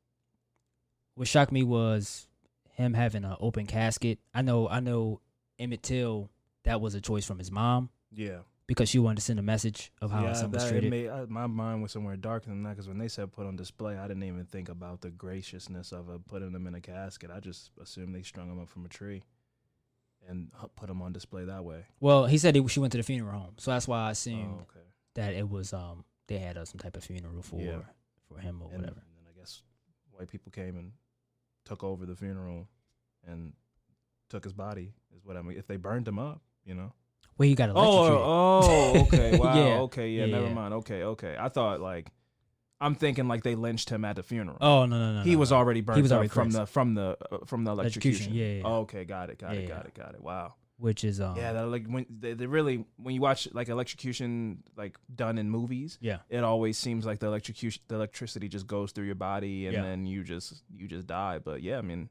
what shocked me was him having an open casket. I know, I know, Emmett Till. That was a choice from his mom Yeah. Because she wanted to send a message of how yeah, son was treated. made, I, my mind was somewhere darker than that because when they said put on display, I didn't even think about the graciousness of uh, putting them in a casket. I just assumed they strung them up from a tree and put them on display that way. well, he said he, she went to the funeral home, so that's why I assumed Oh, okay. that it was um they had uh, some type of funeral for Yeah. for him or And, whatever. and then I guess white people came and took over the funeral and took his body. Is what I mean. If they burned him up, you know. Well, you got electrocuted. oh, oh, okay. Wow. Yeah. Okay. Yeah, Yeah, Never mind. Okay. Okay. I thought like, I'm thinking like they lynched him at the funeral. Oh no no no! he no, was no. already burned was up already from the from the uh, from the Electrocution, electrocution. yeah, yeah, yeah. Oh, okay. Got it. Got it. Got yeah. it. Got it. Wow. which is um yeah. That like when they, they really when you watch like electrocution like done in movies, yeah it always seems like the electrocution the electricity just goes through your body and Yeah. then you just you just die. But yeah, I mean,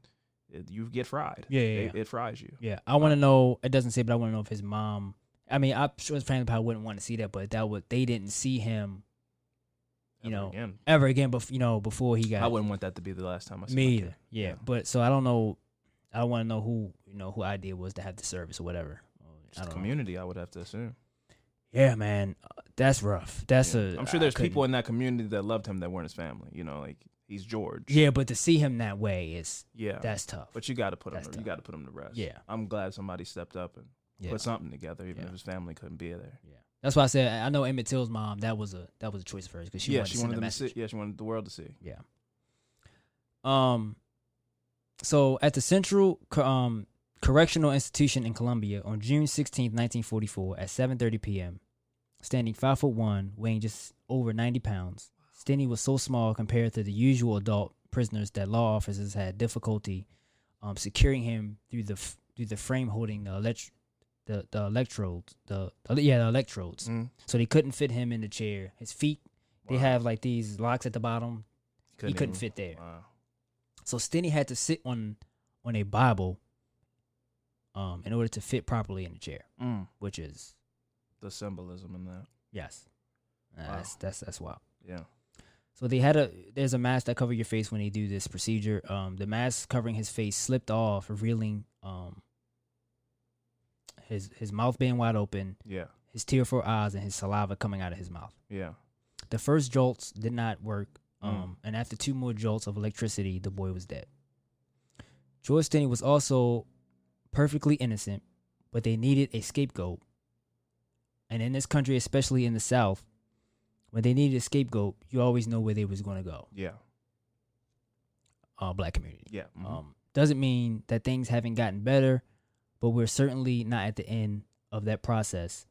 it, you get fried. Yeah, yeah, It, yeah. it fries you. yeah. I want to know. It doesn't say, but I want to know if his mom. I mean, I'm sure his family probably wouldn't want to see that, but that would they didn't see him You Ever know, again. ever again. Before you know, before he got I wouldn't want that to be the last time I see me either. Yeah. Yeah. but so I don't know. I want to know who you know who idea was to have the service or whatever. I Just don't know. community, I would have to assume. Yeah, man, uh, that's rough. That's Yeah. a. I'm sure there's people in that community that loved him that weren't his family. You know, like he's George. Yeah, but to see him that way is yeah. that's tough. but you got to put him. That's To, you got to put him to rest. Yeah. I'm glad somebody stepped up and yeah. put something together, even Yeah. if his family couldn't be there. Yeah, that's why I said I know Emmett Till's mom. That was a that was a choice for her because she yeah, wanted she wanted to see. Yeah, she wanted the world to see. Yeah. Um. So at the Central um Correctional Institution in Columbia on June sixteenth, nineteen forty four, at seven thirty p.m., standing five foot one, weighing just over ninety pounds, Stinney was so small compared to the usual adult prisoners that law officers had difficulty um securing him through the f- through the frame holding the elect the the electrodes the, the yeah the electrodes. Mm. So they couldn't fit him in the chair. His feet they have like these locks at the bottom. he couldn't even- fit there. Wow. So Stinney had to sit on on a Bible um, in order to fit properly in the chair, Mm, which is the symbolism in that. yes, Wow. that's that's that's wild. Yeah. So they had a there's a mask that cover your face when they do this procedure. Um, the mask covering his face slipped off, revealing um his his mouth being wide open, Yeah. his tearful eyes, and his saliva coming out of his mouth. Yeah. The first jolts did not work, Mm. um, and after two more jolts of electricity, the boy was dead. George Stinney was also perfectly innocent, but they needed a scapegoat. And in this country, especially in the South, when they needed a scapegoat, you always know where they was going to go. Yeah. Uh, black community. Yeah. mhm. Um, doesn't mean that things haven't gotten better, but we're certainly not at the end of that process,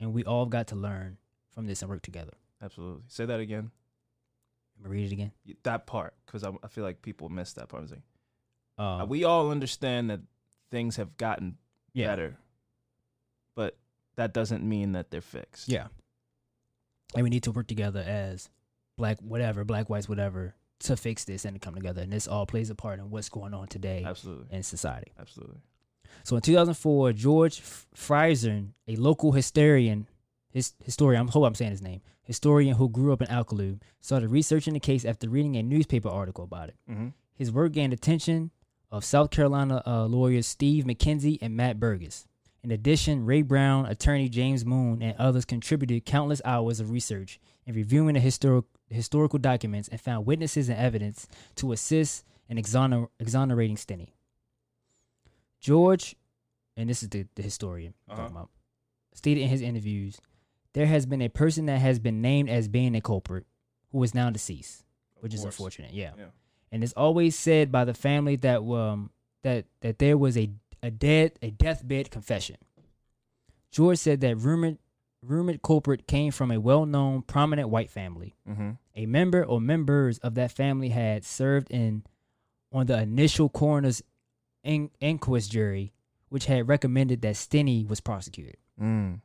and we all got to learn from this and work together. Absolutely. Say that again. Read it again. That part, because I, I feel like people missed that part. I'm saying, Uh, uh, we all understand that things have gotten yeah, better, but that doesn't mean that they're fixed. yeah, and we need to work together as black, whatever, black, whites, whatever, to fix this and to come together. And this all plays a part in what's going on today Absolutely. in society. Absolutely. So in 2004, George Frierson, a local historian, his historian, I hope I'm saying his name, historian who grew up in Alcolu, started researching the case after reading a newspaper article about it. Mm-hmm. His work gained attention of South Carolina uh, lawyers Steve McKenzie and Matt Burgess. In addition, Ray Brown, attorney James Moon, and others contributed countless hours of research in reviewing the historic, historical documents and found witnesses and evidence to assist in exoner- exonerating Stinney. George, and this is the, the historian I'm talking Uh-huh. about, stated in his interviews, there has been a person that has been named as being a culprit who is now deceased, which is unfortunate. Yeah. Yeah. And it's always said by the family that um that that there was a a dead a deathbed confession. George said that rumored rumored culprit came from a well-known prominent white family. Mm-hmm. A member or members of that family had served in on the initial coroner's in- inquest jury, which had recommended that Stinney was prosecuted. Mm.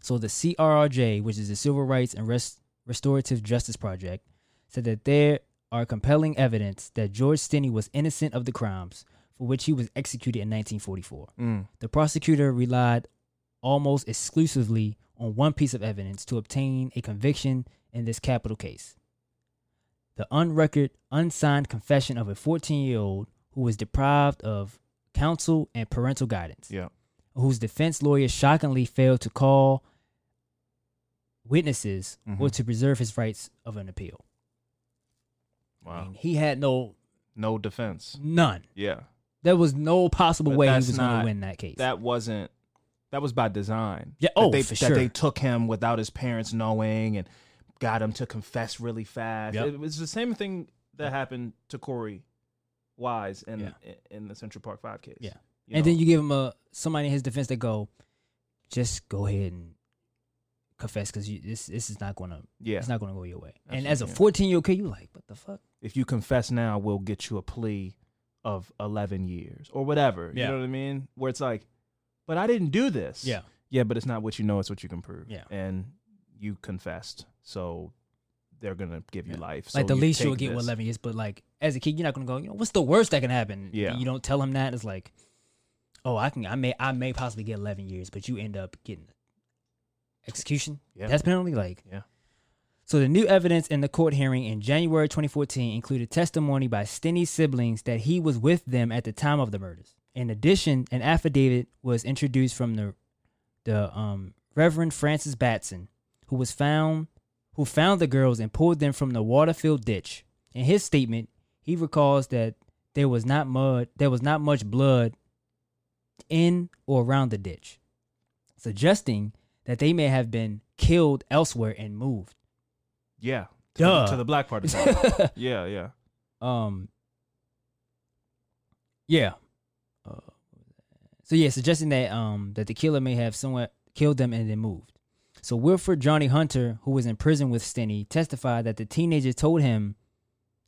So the CRRJ, which is the Civil Rights and Rest- Restorative Justice Project, said that there are compelling evidence that George Stinney was innocent of the crimes for which he was executed in 1944. Mm. The prosecutor relied almost exclusively on one piece of evidence to obtain a conviction in this capital case. The unrecorded, unsigned confession of a 14 year old who was deprived of counsel and parental guidance Yeah. whose defense lawyer shockingly failed to call witnesses or Mhm. to preserve his rights of an appeal. I Wow. mean, he had no No defense. none. Yeah. There was no possible But way he that's was going not- to win that case. That wasn't. That was by design. Yeah, That oh, they, for that sure. they took him without his parents knowing and got him to confess really fast. Yep. It was the same thing that happened to Korey Wise in in the Central Park Five case. Yeah. And know? then you give him a somebody in his defense that go, just go ahead and confess because this this is not going to yeah. it's not going to go your way. And as a Absolutely, yeah. 14 year old kid, you like what the fuck? if you confess now, we'll get you a plea of 11 years or whatever. Yeah. You know what I mean? Where it's like, but I didn't do this. Yeah. Yeah, but it's not what you know, it's what you can prove. Yeah. And you confessed. So they're going to give you Yeah. life. So like the you least you'll get with 11 years, but like as a kid, you're not going to go. You know, what's the worst that can happen? Yeah. You don't tell him that. It's like, oh, I can, I may, I may possibly get 11 years, but you end up getting execution. Yeah. Death penalty. Like, Yeah. So the new evidence in the court hearing in January 2014 included testimony by Stinney's siblings that he was with them at the time of the murders. In addition, an affidavit was introduced from the the um, Reverend Francis Batson, who was found who found the girls and pulled them from the water-filled ditch. In his statement, he recalls that there was not mud, there was not much blood in or around the ditch, suggesting that they may have been killed elsewhere and moved. Yeah. To, Duh. The, to the black part of town. yeah, yeah. Um. Yeah. Uh, so yeah, suggesting that um that the killer may have somewhat killed them and then moved. So Wilfred Johnny Hunter, who was in prison with Stinney, testified that the teenager told him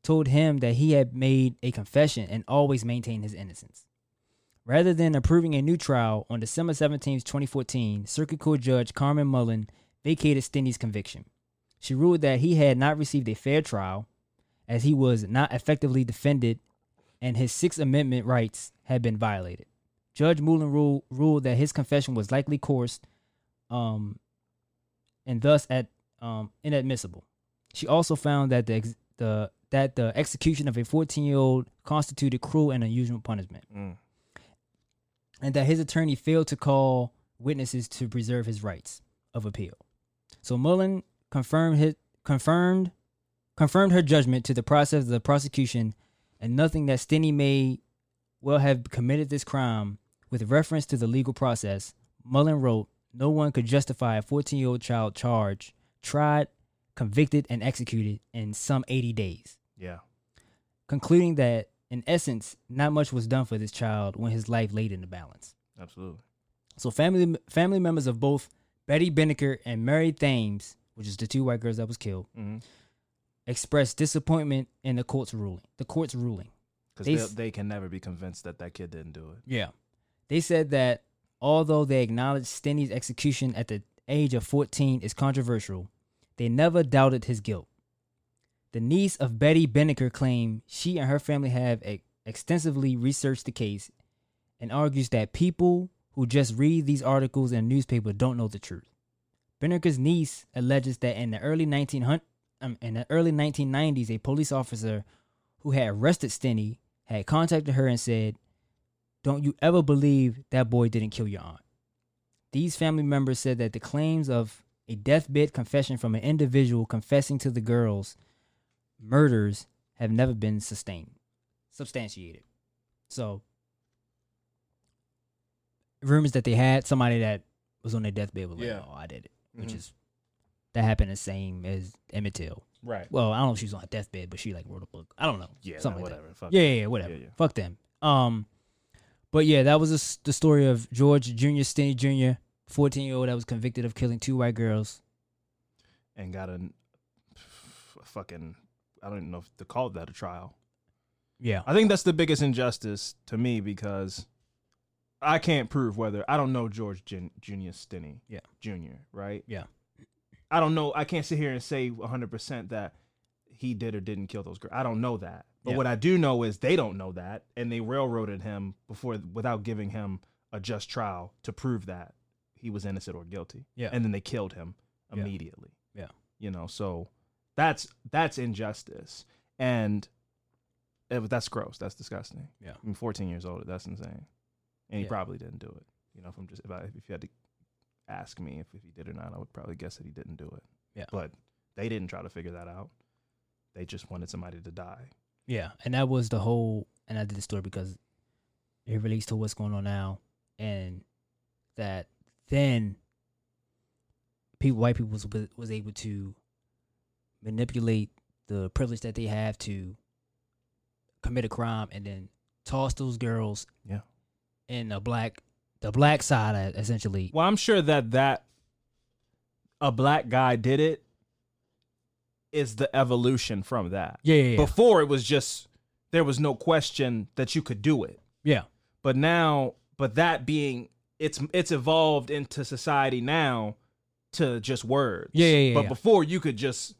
told him that he had made a confession and always maintained his innocence. Rather than approving a new trial on December 17, 2014, Circuit Court Judge Carmen Mullen vacated Stinney's conviction. She ruled that he had not received a fair trial as he was not effectively defended and his Sixth Amendment rights had been violated. Judge Mullen ruled, ruled that his confession was likely coerced, um, and thus at um, inadmissible. She also found that the ex- the that the execution of a 14 year old constituted cruel and unusual punishment, Mm. and that his attorney failed to call witnesses to preserve his rights of appeal. So Mullen confirmed his confirmed confirmed her judgment to the process of the prosecution, and nothing that Stinney may well have committed this crime with reference to the legal process. Mullen wrote, "No one could justify a 14 year old child charged, tried, convicted, and executed in some 80 days." Yeah. concluding that in essence, not much was done for this child when his life laid in the balance. Absolutely. So family family members of both Betty Binnicker and Mary Thames, which is the two white girls that was killed, Mhm. expressed disappointment in the court's ruling. The court's ruling. Because They they, can never be convinced that that kid didn't do it. Yeah. They said that although they acknowledged Stinney's execution at the age of 14 is controversial, they never doubted his guilt. The niece of Betty Binnicker claimed she and her family have e- extensively researched the case and argues that people who just read these articles in a newspaper don't know the truth. Binnicker's niece alleges that in the early 1900 um, in the early 1990s, a police officer who had arrested Stinney had contacted her and said, don't you ever believe that boy didn't kill your aunt. These family members said that the claims of a deathbed confession from an individual confessing to the girls' murders have never been sustained, substantiated. So, rumors that they had somebody that was on their deathbed was like, Yeah. "Oh, I did it," which Mhm. is that happened the same as Emmett Till. Right. Well, I don't know if she was on her deathbed, but she like wrote a book. I don't know. Yeah, something like that. whatever. Fuck yeah, yeah, yeah, whatever. Yeah, yeah. Fuck them. Um, but yeah, that was the the story of George Junior Stinney Jr., fourteen year old that was convicted of killing two white girls. And got a fucking, I don't even know if to call that a trial. Yeah, I think that's the biggest injustice to me because I can't prove whether I don't know George Jun- Junior Stinney. Yeah. Junior, right? Yeah. I don't know. I can't sit here and say 100% that he did or didn't kill those girls. I don't know that. But Yeah. what I do know is they don't know that and they railroaded him before without giving him a just trial to prove that he was innocent or guilty. Yeah. And then they killed him immediately. Yeah. You know, so that's that's injustice. And eh, but that's gross. That's disgusting. Yeah. I mean, 14 years old. That's insane. And he Yeah. probably didn't do it. You know, if I'm just if I if you had to ask me if, if he did or not, I would probably guess that he didn't do it. Yeah. But they didn't try to figure that out. They just wanted somebody to die. yeah, and that was the whole. And I did the story because it relates to what's going on now, and that then people, white people, was was able to manipulate the privilege that they have to commit a crime and then toss those girls Yeah. In the black the black side uh, essentially Well, I'm sure that that a black guy did it is the evolution from that. yeah yeah yeah, Before it was just there was no question that you could do it. yeah. But now, but that being it's it's evolved into society now to just words. Yeah, yeah, yeah, But yeah. before you could just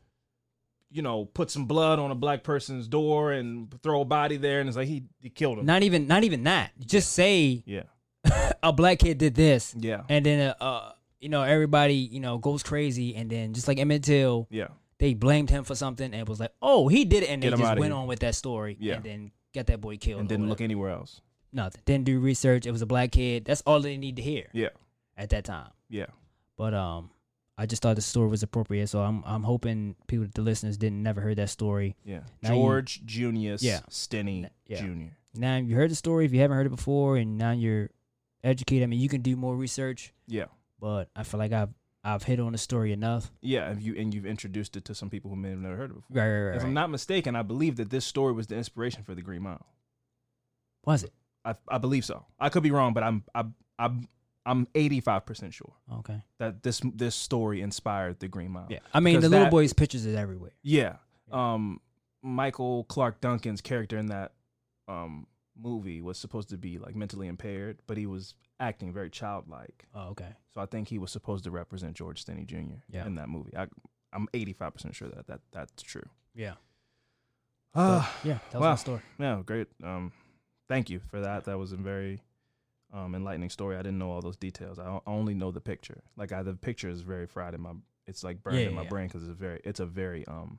you know put some blood on a black person's door and throw a body there and it's like he, he killed him. not even not even that just say yeah. a black kid did this Yeah. and then uh, uh you know everybody you know goes crazy and then just like Emmett Till Yeah. they blamed him for something and it was like oh he did it and Get they just went here. on with that story Yeah. and then got that boy killed And didn't look anywhere else. nothing didn't do research it was a black kid that's all they need to hear Yeah. at that time Yeah. but um I just thought the story was appropriate so I'm I'm hoping people the listeners didn't never heard that story Yeah. Now you- George Junius Yeah. Stinney Yeah. Jr. now you heard the story if you haven't heard it before and now you're educated I mean you can do more research Yeah. but I feel like I've I've hit on the story enough. Yeah, and you and you've introduced it to some people who may have never heard it before. Right, right, right. If I'm not mistaken, I believe that this story was the inspiration for the Green Mile. Was it? I I believe so. I could be wrong, but I'm I'm I'm I'm 85 percent sure Okay. that this this story inspired the Green Mile. Yeah. I mean, Because the little that- boy's pictures is everywhere. Yeah. Um, Michael Clarke Duncan's character in that um movie was supposed to be like mentally impaired, but he was acting very childlike. Oh, okay. So I think he was supposed to represent George Stinney Jr. Yeah. in that movie. I, I'm 85 percent sure that that that's true. Yeah. Uh, yeah, that was wow. my story. Yeah, great. Um, thank you for that. That was a very um, enlightening story. I didn't know all those details. I only know the picture. Like I, the picture is very fried in my. It's like burned Yeah, in my yeah. brain because it's very. It's a very um,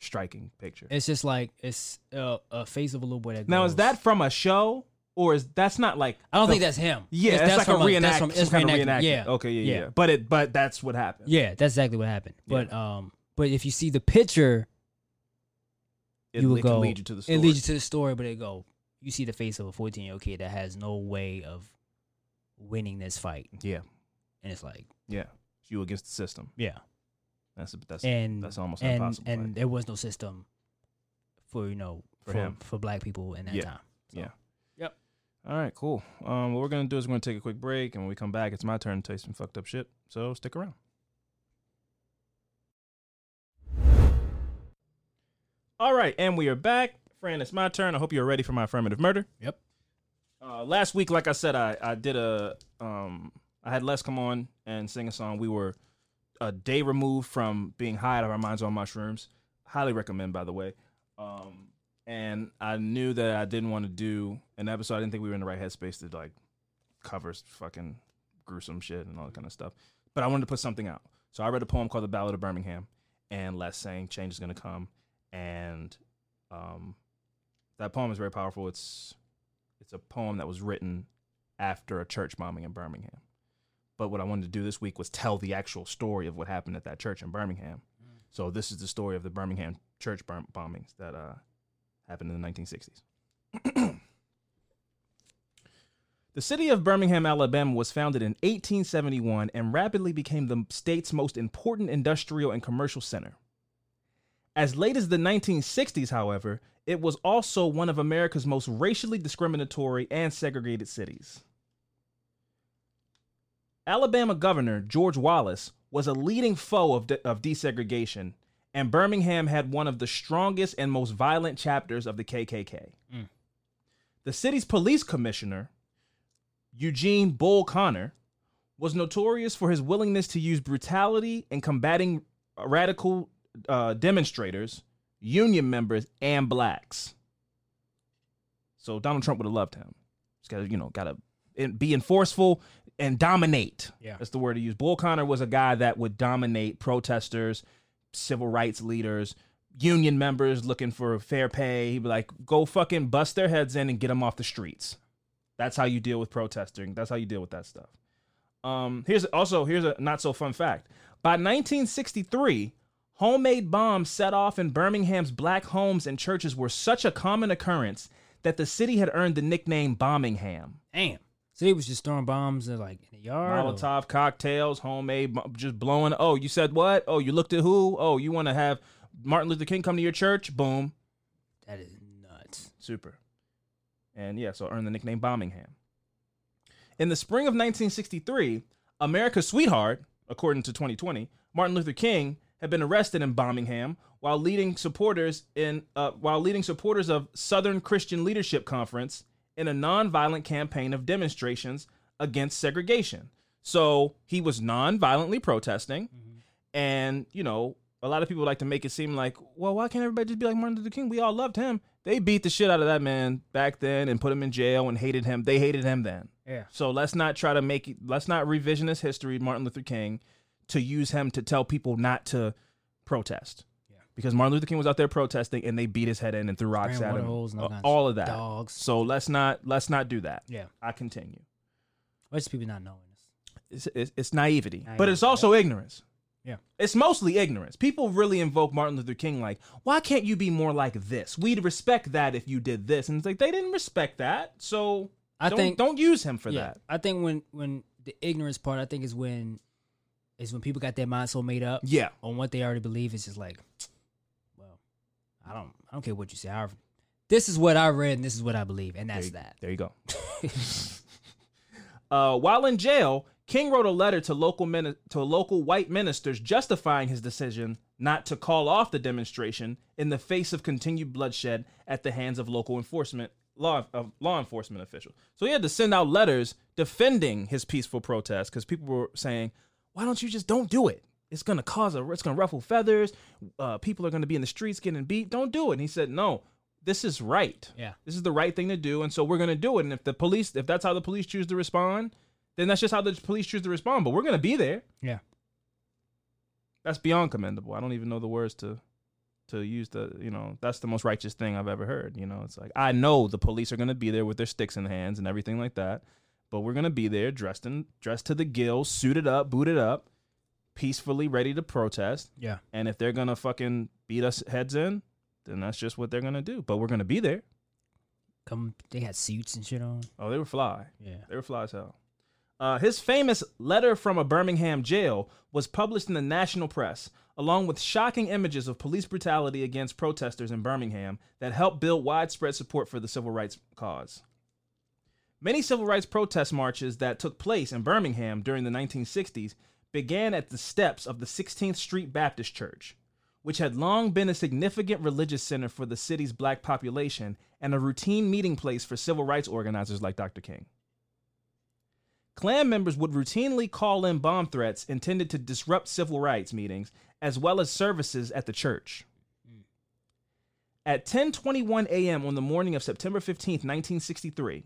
striking picture. It's just like it's uh, a face of a little boy that. now is that from a show or is that's not like? I don't the- think that's him. Yeah, It's- that's like a from reenact. that's from- it's kind of reenactment. reenactment. Yeah. Okay. Yeah, yeah. Yeah. But it. But that's what happened. Yeah, that's exactly what happened. But um, but if you see the picture, It, you can go. lead you to the story. It leads you to the story, but it go. You see the face of a 14 year old kid that has no way of winning this fight, Yeah. and it's like, Yeah. You against the system. yeah, That's that's and that's almost and impossible. and fight. there was no system for you know For for him. for black people in that Yeah. time. So, Yeah. Yep. All right, cool. Um, what we're gonna do is we're gonna take a quick break, and when we come back, it's my turn to taste some fucked up shit. So stick around. All right, and we are back. Fran, it's my turn. I hope you're ready for my affirmative murder. Yep. Uh, last week, like I said, I I did a um I had Les come on and sing a song. We were a day removed from being high out of our minds on mushrooms. Highly recommend, by the way. Um, and I knew that I didn't want to do an episode. I didn't think we were in the right headspace to like cover fucking gruesome shit and all that kind of stuff. But I wanted to put something out. So I read a poem called The Ballad of Birmingham, and Les sang "Change is Gonna Come," and um, that poem is very powerful. It's it's a poem that was written after a church bombing in Birmingham. But what I wanted to do this week was tell the actual story of what happened at that church in Birmingham. So this is the story of the Birmingham church bomb- bombings that uh, happened in the 1960s. the city of Birmingham, Alabama was founded in 1871 and rapidly became the state's most important industrial and commercial center. As late as the 1960s, however, it was also one of America's most racially discriminatory and segregated cities. Alabama Governor George Wallace was a leading foe of, de- of desegregation, and Birmingham had one of the strongest and most violent chapters of the KKK. Mm. The city's police commissioner, Eugene Bull Connor, was notorious for his willingness to use brutality in combating radical uh, demonstrators, union members, and blacks. So Donald Trump would have loved him. He's got to, you know, got to be enforceful and dominate. Yeah. That's the word to use. Bull Connor was a guy that would dominate protesters, civil rights leaders, union members looking for fair pay. He'd be like, go fucking bust their heads in and get them off the streets. That's how you deal with protesting. That's how you deal with that stuff. Um, here's also here's a not so fun fact. By 1963, homemade bombs set off in Birmingham's black homes and churches were such a common occurrence that the city had earned the nickname Bombingham. Damn. So he was just throwing bombs in like in the yard. or- Molotov cocktails, homemade, just blowing. Oh, you said what? Oh, you looked at who? Oh, you want to have Martin Luther King come to your church? Boom, That is nuts. super. And yeah, so earned the nickname Bombingham. In the spring of 1963, America's sweetheart, according to 2020, Martin Luther King had been arrested in Birmingham while leading supporters in uh, while leading supporters of Southern Christian Leadership Conference in a nonviolent campaign of demonstrations against segregation. So he was non-violently protesting, and you know a lot of people like to make it seem like, well, why can't everybody just be like Martin Luther King? We all loved him. They beat the shit out of that man back then and put him in jail and hated him. They hated him then. Yeah. So let's not try to make it, let's not revisionist history Martin Luther King to use him to tell people not to protest. Yeah. Because Martin Luther King was out there protesting and they beat his head in and threw rocks at him. holes Uh, of all of that. dogs. So let's not let's not do that. Yeah. I continue. What's people not knowing this? It's, it's, it's naivety, but it's also ignorance. Yeah. It's mostly ignorance. People really invoke Martin Luther King like, why can't you be more like this? We'd respect that if you did this. And it's like they didn't respect that. So I don't, think don't use him for yeah, that. I think when when the ignorance part, I think is when is when people got their mind so made up Yeah. on what they already believe. It's just like, well, I don't I don't care what you say. I, this is what I read and this is what I believe, and that's there, that. There you go. uh, while in jail, King wrote a letter to local mini- to local white ministers justifying his decision not to call off the demonstration in the face of continued bloodshed at the hands of local enforcement law of law enforcement officials. So he had to send out letters defending his peaceful protest because people were saying, "Why don't you just don't do it? it's gonna cause a it's gonna ruffle feathers. Uh, people are gonna be in the streets getting beat. Don't do it. And he said, no, this is right. Yeah. This is the right thing to do, and so we're gonna do it. And if the police, if that's how the police choose to respond, then that's just how the police choose to respond. But we're gonna be there. Yeah. That's beyond commendable. I don't even know the words to to use the you know that's the most righteous thing I've ever heard. You know, it's like I know the police are gonna be there with their sticks in their hands and everything like that, but we're gonna be there dressed in dressed to the gills, suited up, booted up, peacefully ready to protest. Yeah. And if they're gonna fucking beat us heads in, then that's just what they're gonna do. But we're gonna be there. Come, they had suits and shit on. Oh, they were fly. Yeah. They were fly as hell. Uh, his famous letter from a Birmingham jail was published in the national press, along with shocking images of police brutality against protesters in Birmingham that helped build widespread support for the civil rights cause. Many civil rights protest marches that took place in Birmingham during the 1960s began at the steps of the 16th Street Baptist Church, which had long been a significant religious center for the city's black population and a routine meeting place for civil rights organizers like Dr. King. Klan members would routinely call in bomb threats intended to disrupt civil rights meetings as well as services at the church. At 10:21 a.m. on the morning of September 15, 1963,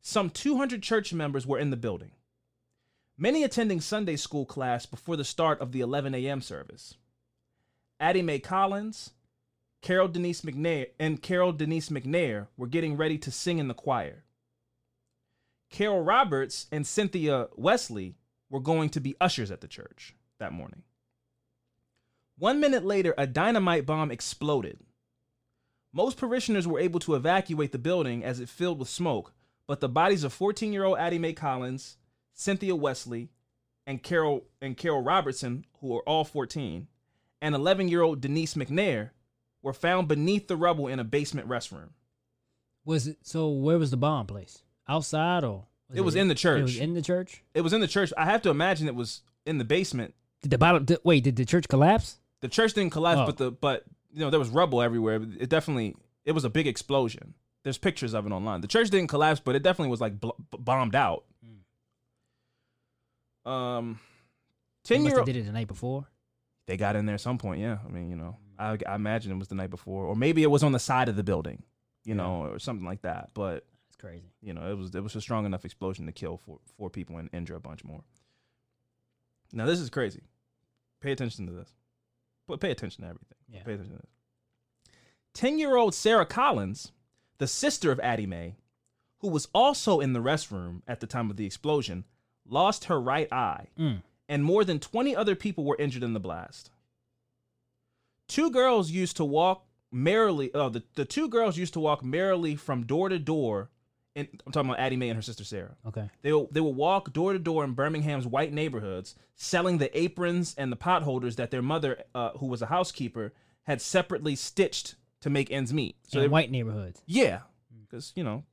some 200 church members were in the building. Many attending Sunday school class before the start of the 11 a.m. service. Addie Mae Collins, Carol Denise McNair, and Carol Denise McNair were getting ready to sing in the choir. Carol Roberts and Cynthia Wesley were going to be ushers at the church that morning. One minute later, a dynamite bomb exploded. Most parishioners were able to evacuate the building as it filled with smoke, but the bodies of 14 year old Addie Mae Collins, Cynthia Wesley, and Carol and Carol Robertson, who were all 14, and 11 year old Denise McNair were found beneath the rubble in a basement restroom. Was it so? Where was the bomb placed? Outside or? It was in the church. It was in the church. It was in the church. I have to imagine it was in the basement. Did the bottom? Did, wait, did the church collapse? The church didn't collapse, Oh. but the but you know there was rubble everywhere. It definitely it was a big explosion. There's pictures of it online. The church didn't collapse, but it definitely was like bl- b- bombed out. Um, ten must year old. did it the night before. They got in there at some point. Yeah, I mean you know I, I imagine it was the night before, or maybe it was on the side of the building, you know, or something like that. But That's crazy. you know, it was it was a strong enough explosion to kill four four people and injure a bunch more. Now this is crazy. Pay attention to this. But pay attention to everything. Yeah. Pay attention to this. Ten year old Sarah Collins, the sister of Addie Mae, who was also in the restroom at the time of the explosion, lost her right eye, Mm. and more than 20 other people were injured in the blast. Two girls used to walk merrily. Oh, the, the two girls used to walk merrily from door to door. In, I'm talking about Addie Mae and her sister Sarah. Okay. They will, they will walk door to door in Birmingham's white neighborhoods, selling the aprons and the pot holders that their mother, uh, who was a housekeeper, had separately stitched to make ends meet. So they, in white neighborhoods. yeah, because you know,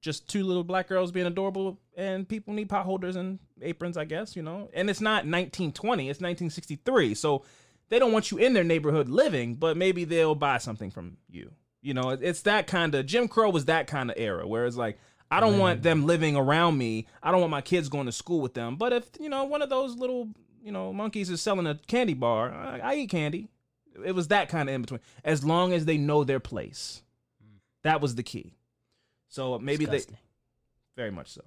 just two little black girls being adorable, and people need pot holders and aprons, I guess. You know, and it's not 1920; it's 1963. So they don't want you in their neighborhood living, but maybe they'll buy something from you. You know, it's that kind of Jim Crow was that kind of era where it's like. I don't want them living around me. I don't want my kids going to school with them. But if you know one of those little you know monkeys is selling a candy bar, I, I eat candy. It was that kind of in between. As long as they know their place, that was the key. So maybe Disgusting. they, very much so.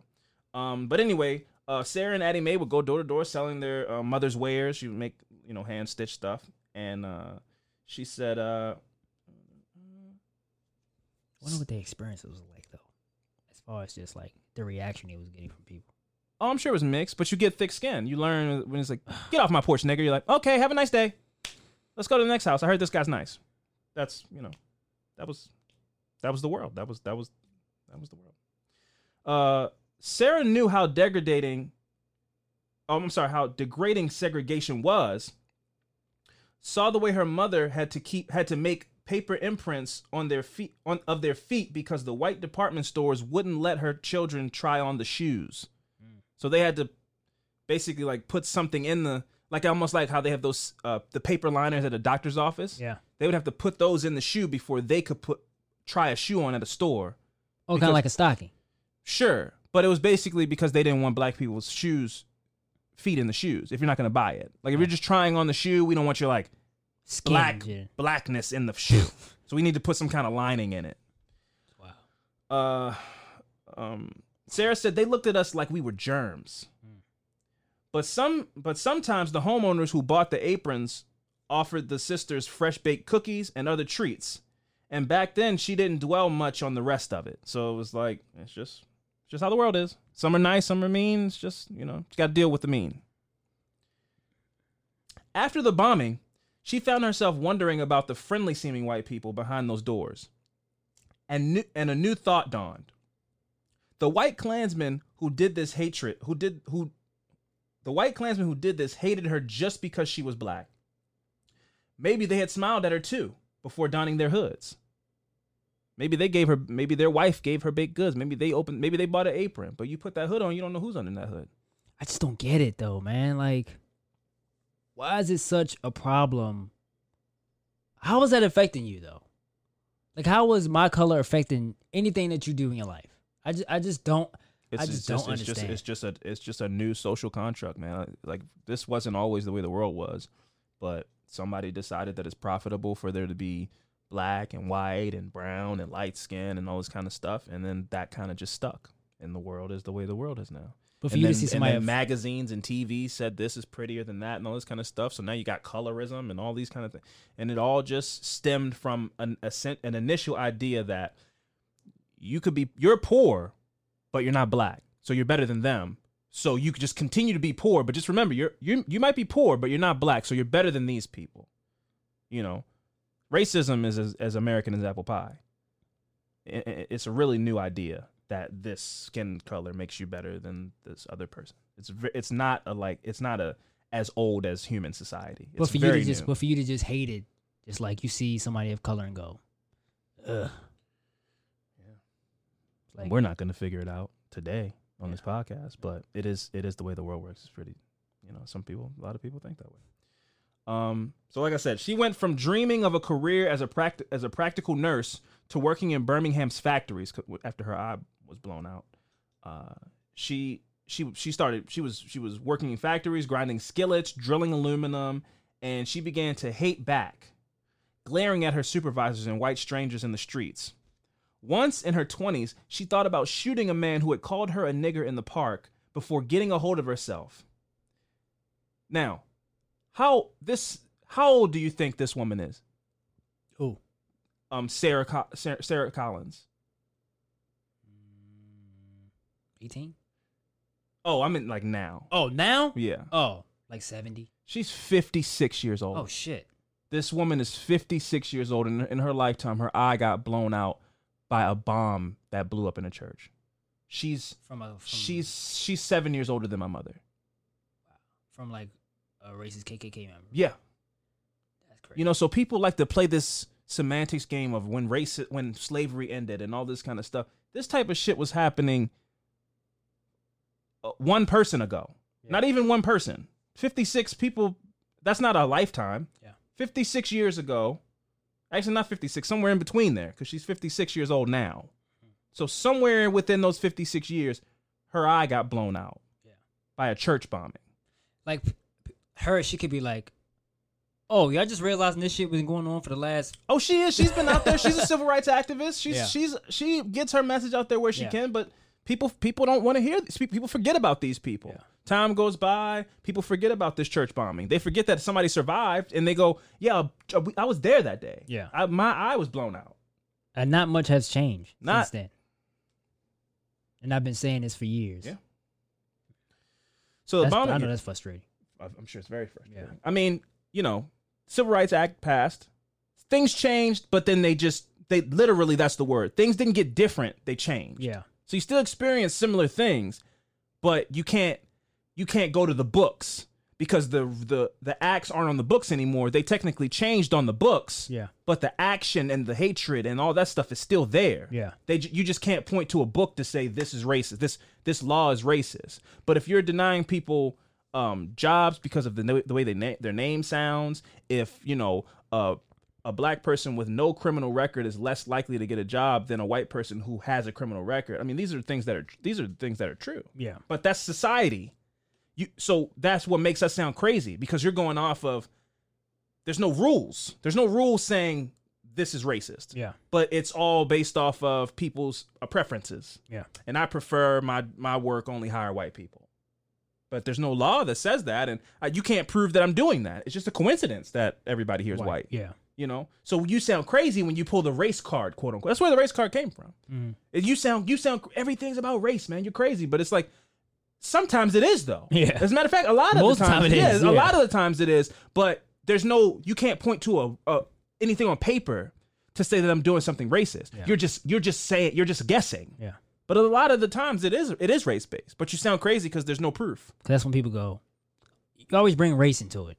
Um, but anyway, uh, Sarah and Addie Mae would go door to door selling their uh, mother's wares. She would make you know hand stitched stuff, and uh, she said, uh, wonder what the experience was like though, as far as just like the reaction he was getting from people. "Oh, I'm sure it was mixed, but you get thick skin. You learn when it's like, get off my porch, nigga. You're like, okay, have a nice day. Let's go to the next house. I heard this guy's nice. That's you know, that was that was the world. That was that was that was the world. Uh, Sarah knew how degrading. Oh, I'm sorry, how degrading segregation was. Saw the way her mother had to keep had to make paper imprints on their feet on of their feet because the white department stores wouldn't let her children try on the shoes. So they had to basically like put something in the like almost like how they have those uh the paper liners at a doctor's office. Yeah. They would have to put those in the shoe before they could put try a shoe on at a store. Oh, kind of like a stocking. Sure, but it was basically because they didn't want black people's shoes feet in the shoes if you're not going to buy it. Like if you're just trying on the shoe, we don't want your like Skin, black yeah. blackness in the shoe. so we need to put some kind of lining in it. Wow. Uh, um, Sarah said they looked at us like we were germs. But some, but sometimes the homeowners who bought the aprons offered the sisters fresh baked cookies and other treats. And back then, she didn't dwell much on the rest of it. So it was like it's just, just how the world is. Some are nice, some are mean. It's just you know, you got to deal with the mean. After the bombing, she found herself wondering about the friendly seeming white people behind those doors. And, new, and a new thought dawned. The white Klansmen who did this hatred, who did who the white Klansmen who did this hated her just because she was black. Maybe they had smiled at her too before donning their hoods. Maybe they gave her maybe their wife gave her baked goods. Maybe they opened maybe they bought an apron, but you put that hood on, you don't know who's under that hood. I just don't get it though, man. Like, why is it such a problem? How is that affecting you though? Like, how was my color affecting anything that you do in your life? I just, I just don't. It's I just, it's don't it's understand. Just, it's just a it's just a new social contract, man. Like this wasn't always the way the world was, but somebody decided that it's profitable for there to be black and white and brown and light skin and all this kind of stuff, and then that kind of just stuck. And the world is the way the world is now. But for and you to see somebody then of- magazines and TV said this is prettier than that and all this kind of stuff. So now you got colorism and all these kind of things, and it all just stemmed from an a, an initial idea that you could be you're poor, but you're not black, so you're better than them. So you could just continue to be poor, but just remember you're you you might be poor, but you're not black, so you're better than these people. You know, racism is as, as American as apple pie. It's a really new idea that this skin color makes you better than this other person. It's it's not a like it's not a as old as human society. It's but for you to just, new. but for you to just hate it, just like you see somebody of color and go, ugh. Like, we're not going to figure it out today on this podcast, but it is it is the way the world works. It's pretty, you know, some people, a lot of people think that way. Um, so like I said, she went from dreaming of a career as a practi- as a practical nurse to working in Birmingham's factories after her eye was blown out. Uh, she she she started she was she was working in factories, grinding skillets, drilling aluminum, and she began to hate back, glaring at her supervisors and white strangers in the streets. Once in her 20s, she thought about shooting a man who had called her a nigger in the park before getting a hold of herself. Now, how this how old do you think this woman is? Who? Um Sarah Co- Sarah, Sarah Collins. 18? Oh, I meant like now. Oh, now? Yeah. Oh, like 70? She's 56 years old. Oh, shit. This woman is 56 years old and in her lifetime her eye got blown out by a bomb that blew up in a church. She's From a, from, she's she's 7 years older than my mother. from like a racist KKK member. Yeah. That's crazy. You know, so people like to play this semantics game of when race when slavery ended and all this kind of stuff. This type of shit was happening uh, one person ago. Not even one person. 56 people that's not a lifetime. Yeah. 56 years ago. Actually not 56, somewhere in between there cuz she's 56 years old now. So somewhere within those 56 years her eye got blown out. Yeah. By a church bombing. like her, she could be like, "Oh, y'all just realizing this shit been going on for the last." Oh, she is. She's been out there. She's a civil rights activist. She's Yeah. she's she gets her message out there where she Yeah. can, but people people don't want to hear this. People forget about these people. Yeah. Time goes by, people forget about this church bombing. They forget that somebody survived, and they go, "Yeah, uh, I was there that day. Yeah. I, my eye was blown out." And not much has changed Not- since then. And I've been saying this for years. Yeah. So the That's, bombing. I know that's frustrating. I'm sure it's very frustrating. Yeah. I mean, you know, Civil Rights Act passed, things changed, but then they just they literally that's the word. Things didn't get different; they changed. Yeah. So you still experience similar things, but you can't you can't go to the books because the the the acts aren't on the books anymore. They technically changed on the books. Yeah. But the action and the hatred and all that stuff is still there. Yeah. They you just can't point to a book to say this is racist. This this law is racist. But if you're denying people um jobs because of the the way they na- their name sounds, if you know uh a black person with no criminal record is less likely to get a job than a white person who has a criminal record. I mean, these are things that are these are things that are true. Yeah. But that's society. you so that's what makes us sound crazy because you're going off of there's no rules. There's no rules saying this is racist. Yeah. But it's all based off of people's uh, preferences. Yeah. And I prefer my my work only hire white people. But there's no law that says that and uh, you can't prove that I'm doing that. It's just a coincidence that everybody here is white. Yeah. You know, so you sound crazy when you pull the race card, quote unquote. That's where the race card came from. Mm-hmm. And You sound, you sound, everything's about race, man. You're crazy, but it's like sometimes it is though. Yeah. As a matter of fact, a lot of Most the times time it yeah, is, A lot of the times it is, but there's no, you can't point to a, a anything on paper to say that I'm doing something racist. Yeah. You're just, you're just saying, you're just guessing. Yeah. But a lot of the times it is, it is race based. But you sound crazy because there's no proof. that's when people go. You always bring race into it,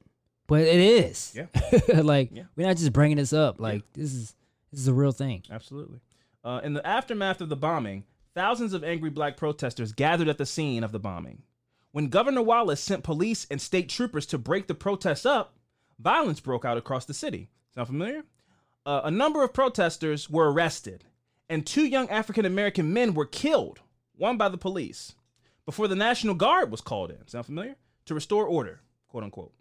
but it is. Yeah. like Yeah. we're not just bringing this up. Like this is this is a real thing. Absolutely. Uh, in the aftermath of the bombing, thousands of angry black protesters gathered at the scene of the bombing. When Governor Wallace sent police and state troopers to break the protests up, violence broke out across the city. Sound familiar? Uh, a number of protesters were arrested, and two young African American men were killed, one by the police, before the National Guard was called in. Sound familiar? To restore order, quote unquote.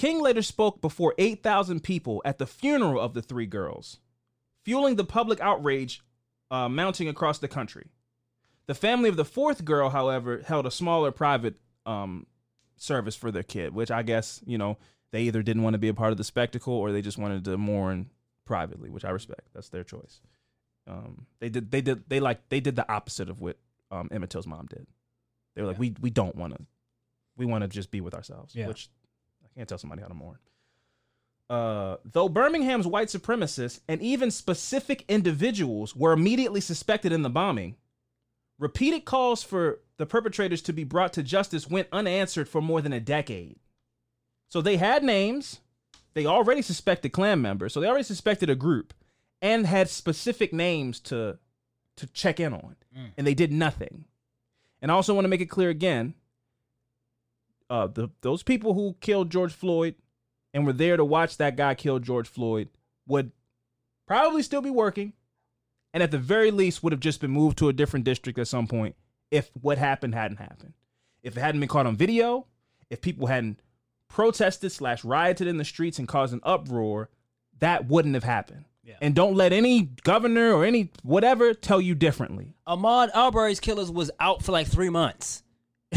King later spoke before 8,000 people at the funeral of the three girls, fueling the public outrage uh, mounting across the country. The family of the fourth girl, however, held a smaller private um, service for their kid, which I guess, you know, they either didn't want to be a part of the spectacle or they just wanted to mourn privately, which I respect. That's their choice. Um, they did, they did, they like, they did the opposite of what um, Emmett Till's mom did. They were like, we, we don't want to, we want to just be with ourselves, Yeah. which I can't tell somebody how to mourn. Uh, though Birmingham's white supremacists and even specific individuals were immediately suspected in the bombing, repeated calls for the perpetrators to be brought to justice went unanswered for more than a decade. So they had names, they already suspected Klan members, so they already suspected a group, and had specific names to to check in on, Mm. and they did nothing. And I also want to make it clear again, uh, the those people who killed George Floyd and were there to watch that guy kill George Floyd would probably still be working, and at the very least would have just been moved to a different district at some point if what happened hadn't happened. If it hadn't been caught on video, if people hadn't protested slash rioted in the streets and caused an uproar, that wouldn't have happened. Yeah. And don't let any governor or any whatever tell you differently. Ahmaud Arbery's killers was out for like three months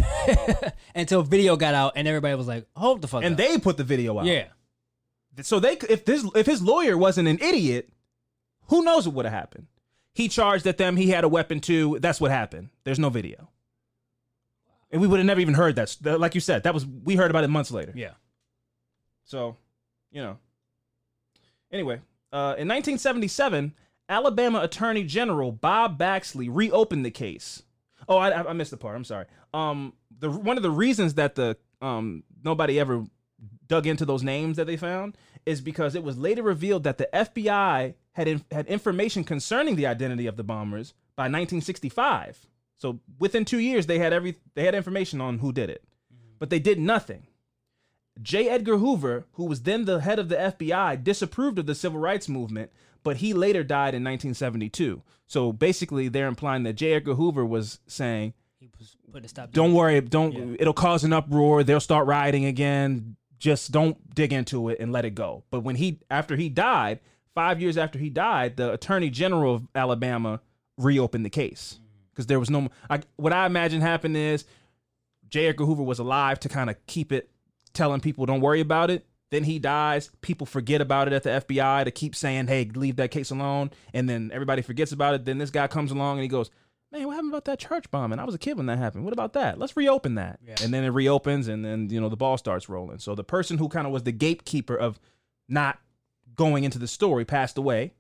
until video got out and everybody was like, "Hold the fuck And up." they put the video out. yeah, So they could- if this if his lawyer wasn't an idiot, who knows what would have happened? He charged at them he had a weapon too. That's what happened. There's no video. And we would have never even heard that. That- Like you said, that was we heard about it months later. yeah. So, you know. Anyway, uh, in 1977, Alabama Attorney General Bob Baxley reopened the case. Oh, I, I missed the part. I'm sorry. Um, the one of the reasons that the um nobody ever dug into those names that they found is because it was later revealed that the FBI had in, had information concerning the identity of the bombers by 1965. So within two years, they had every they had information on who did it, but they did nothing. J. Edgar Hoover, who was then the head of the FBI, disapproved of the civil rights movement, but he later died in 1972. So basically, they're implying that J. Edgar Hoover was saying, He was putting a stop. "Don't worry, don't. Yeah. It'll cause an uproar. They'll start rioting again. Just don't dig into it and let it go." But when he, after he died, five years after he died, the Attorney General of Alabama reopened the case mm. because there was no. I, what I imagine happened is J. Edgar Hoover was alive to kind of keep it, telling people don't worry about it. Then he dies. People forget about it at the FBI to keep saying, "Hey, leave that case alone," and then everybody forgets about it. Then this guy comes along and he goes, "Man, what happened about that church bombing? I was a kid when that happened. What about that? Let's reopen that." Yeah. And then it reopens, and then you know the ball starts rolling. So the person who kind of was the gatekeeper of not going into the story passed away,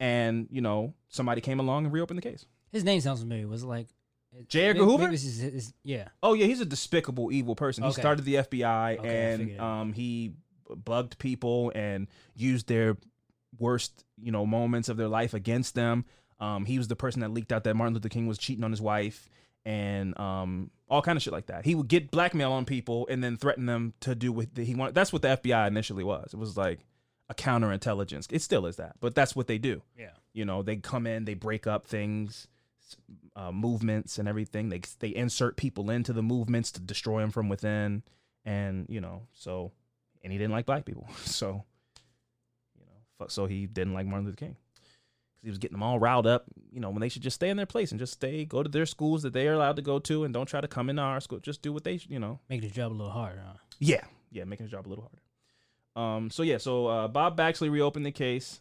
and you know somebody came along and reopened the case. His name sounds familiar. Was it like J. Edgar Hoover? this is yeah. Oh yeah, he's a despicable, evil person. He Okay. started the FBI Okay, I and it. um, he bugged people and used their worst, you know, moments of their life against them. Um, he was the person that leaked out that Martin Luther King was cheating on his wife and um, all kind of shit like that. He would get blackmail on people and then threaten them to do what he wanted. That's what the FBI initially was. It was like a counterintelligence. It still is that, but that's what they do. Yeah. You know, they come in, they break up things, uh, movements and everything. They they insert people into the movements to destroy them from within, and you know, so and he didn't like black people, so you know, fuck, so he didn't like Martin Luther King because he was getting them all riled up. You know, when they should just stay in their place and just stay, go to their schools that they are allowed to go to, and don't try to come into our school. Just do what they, you know, Make the job a little harder. Huh? yeah, yeah, making the job a little harder. Um, so yeah, so uh, Bob Baxley reopened the case,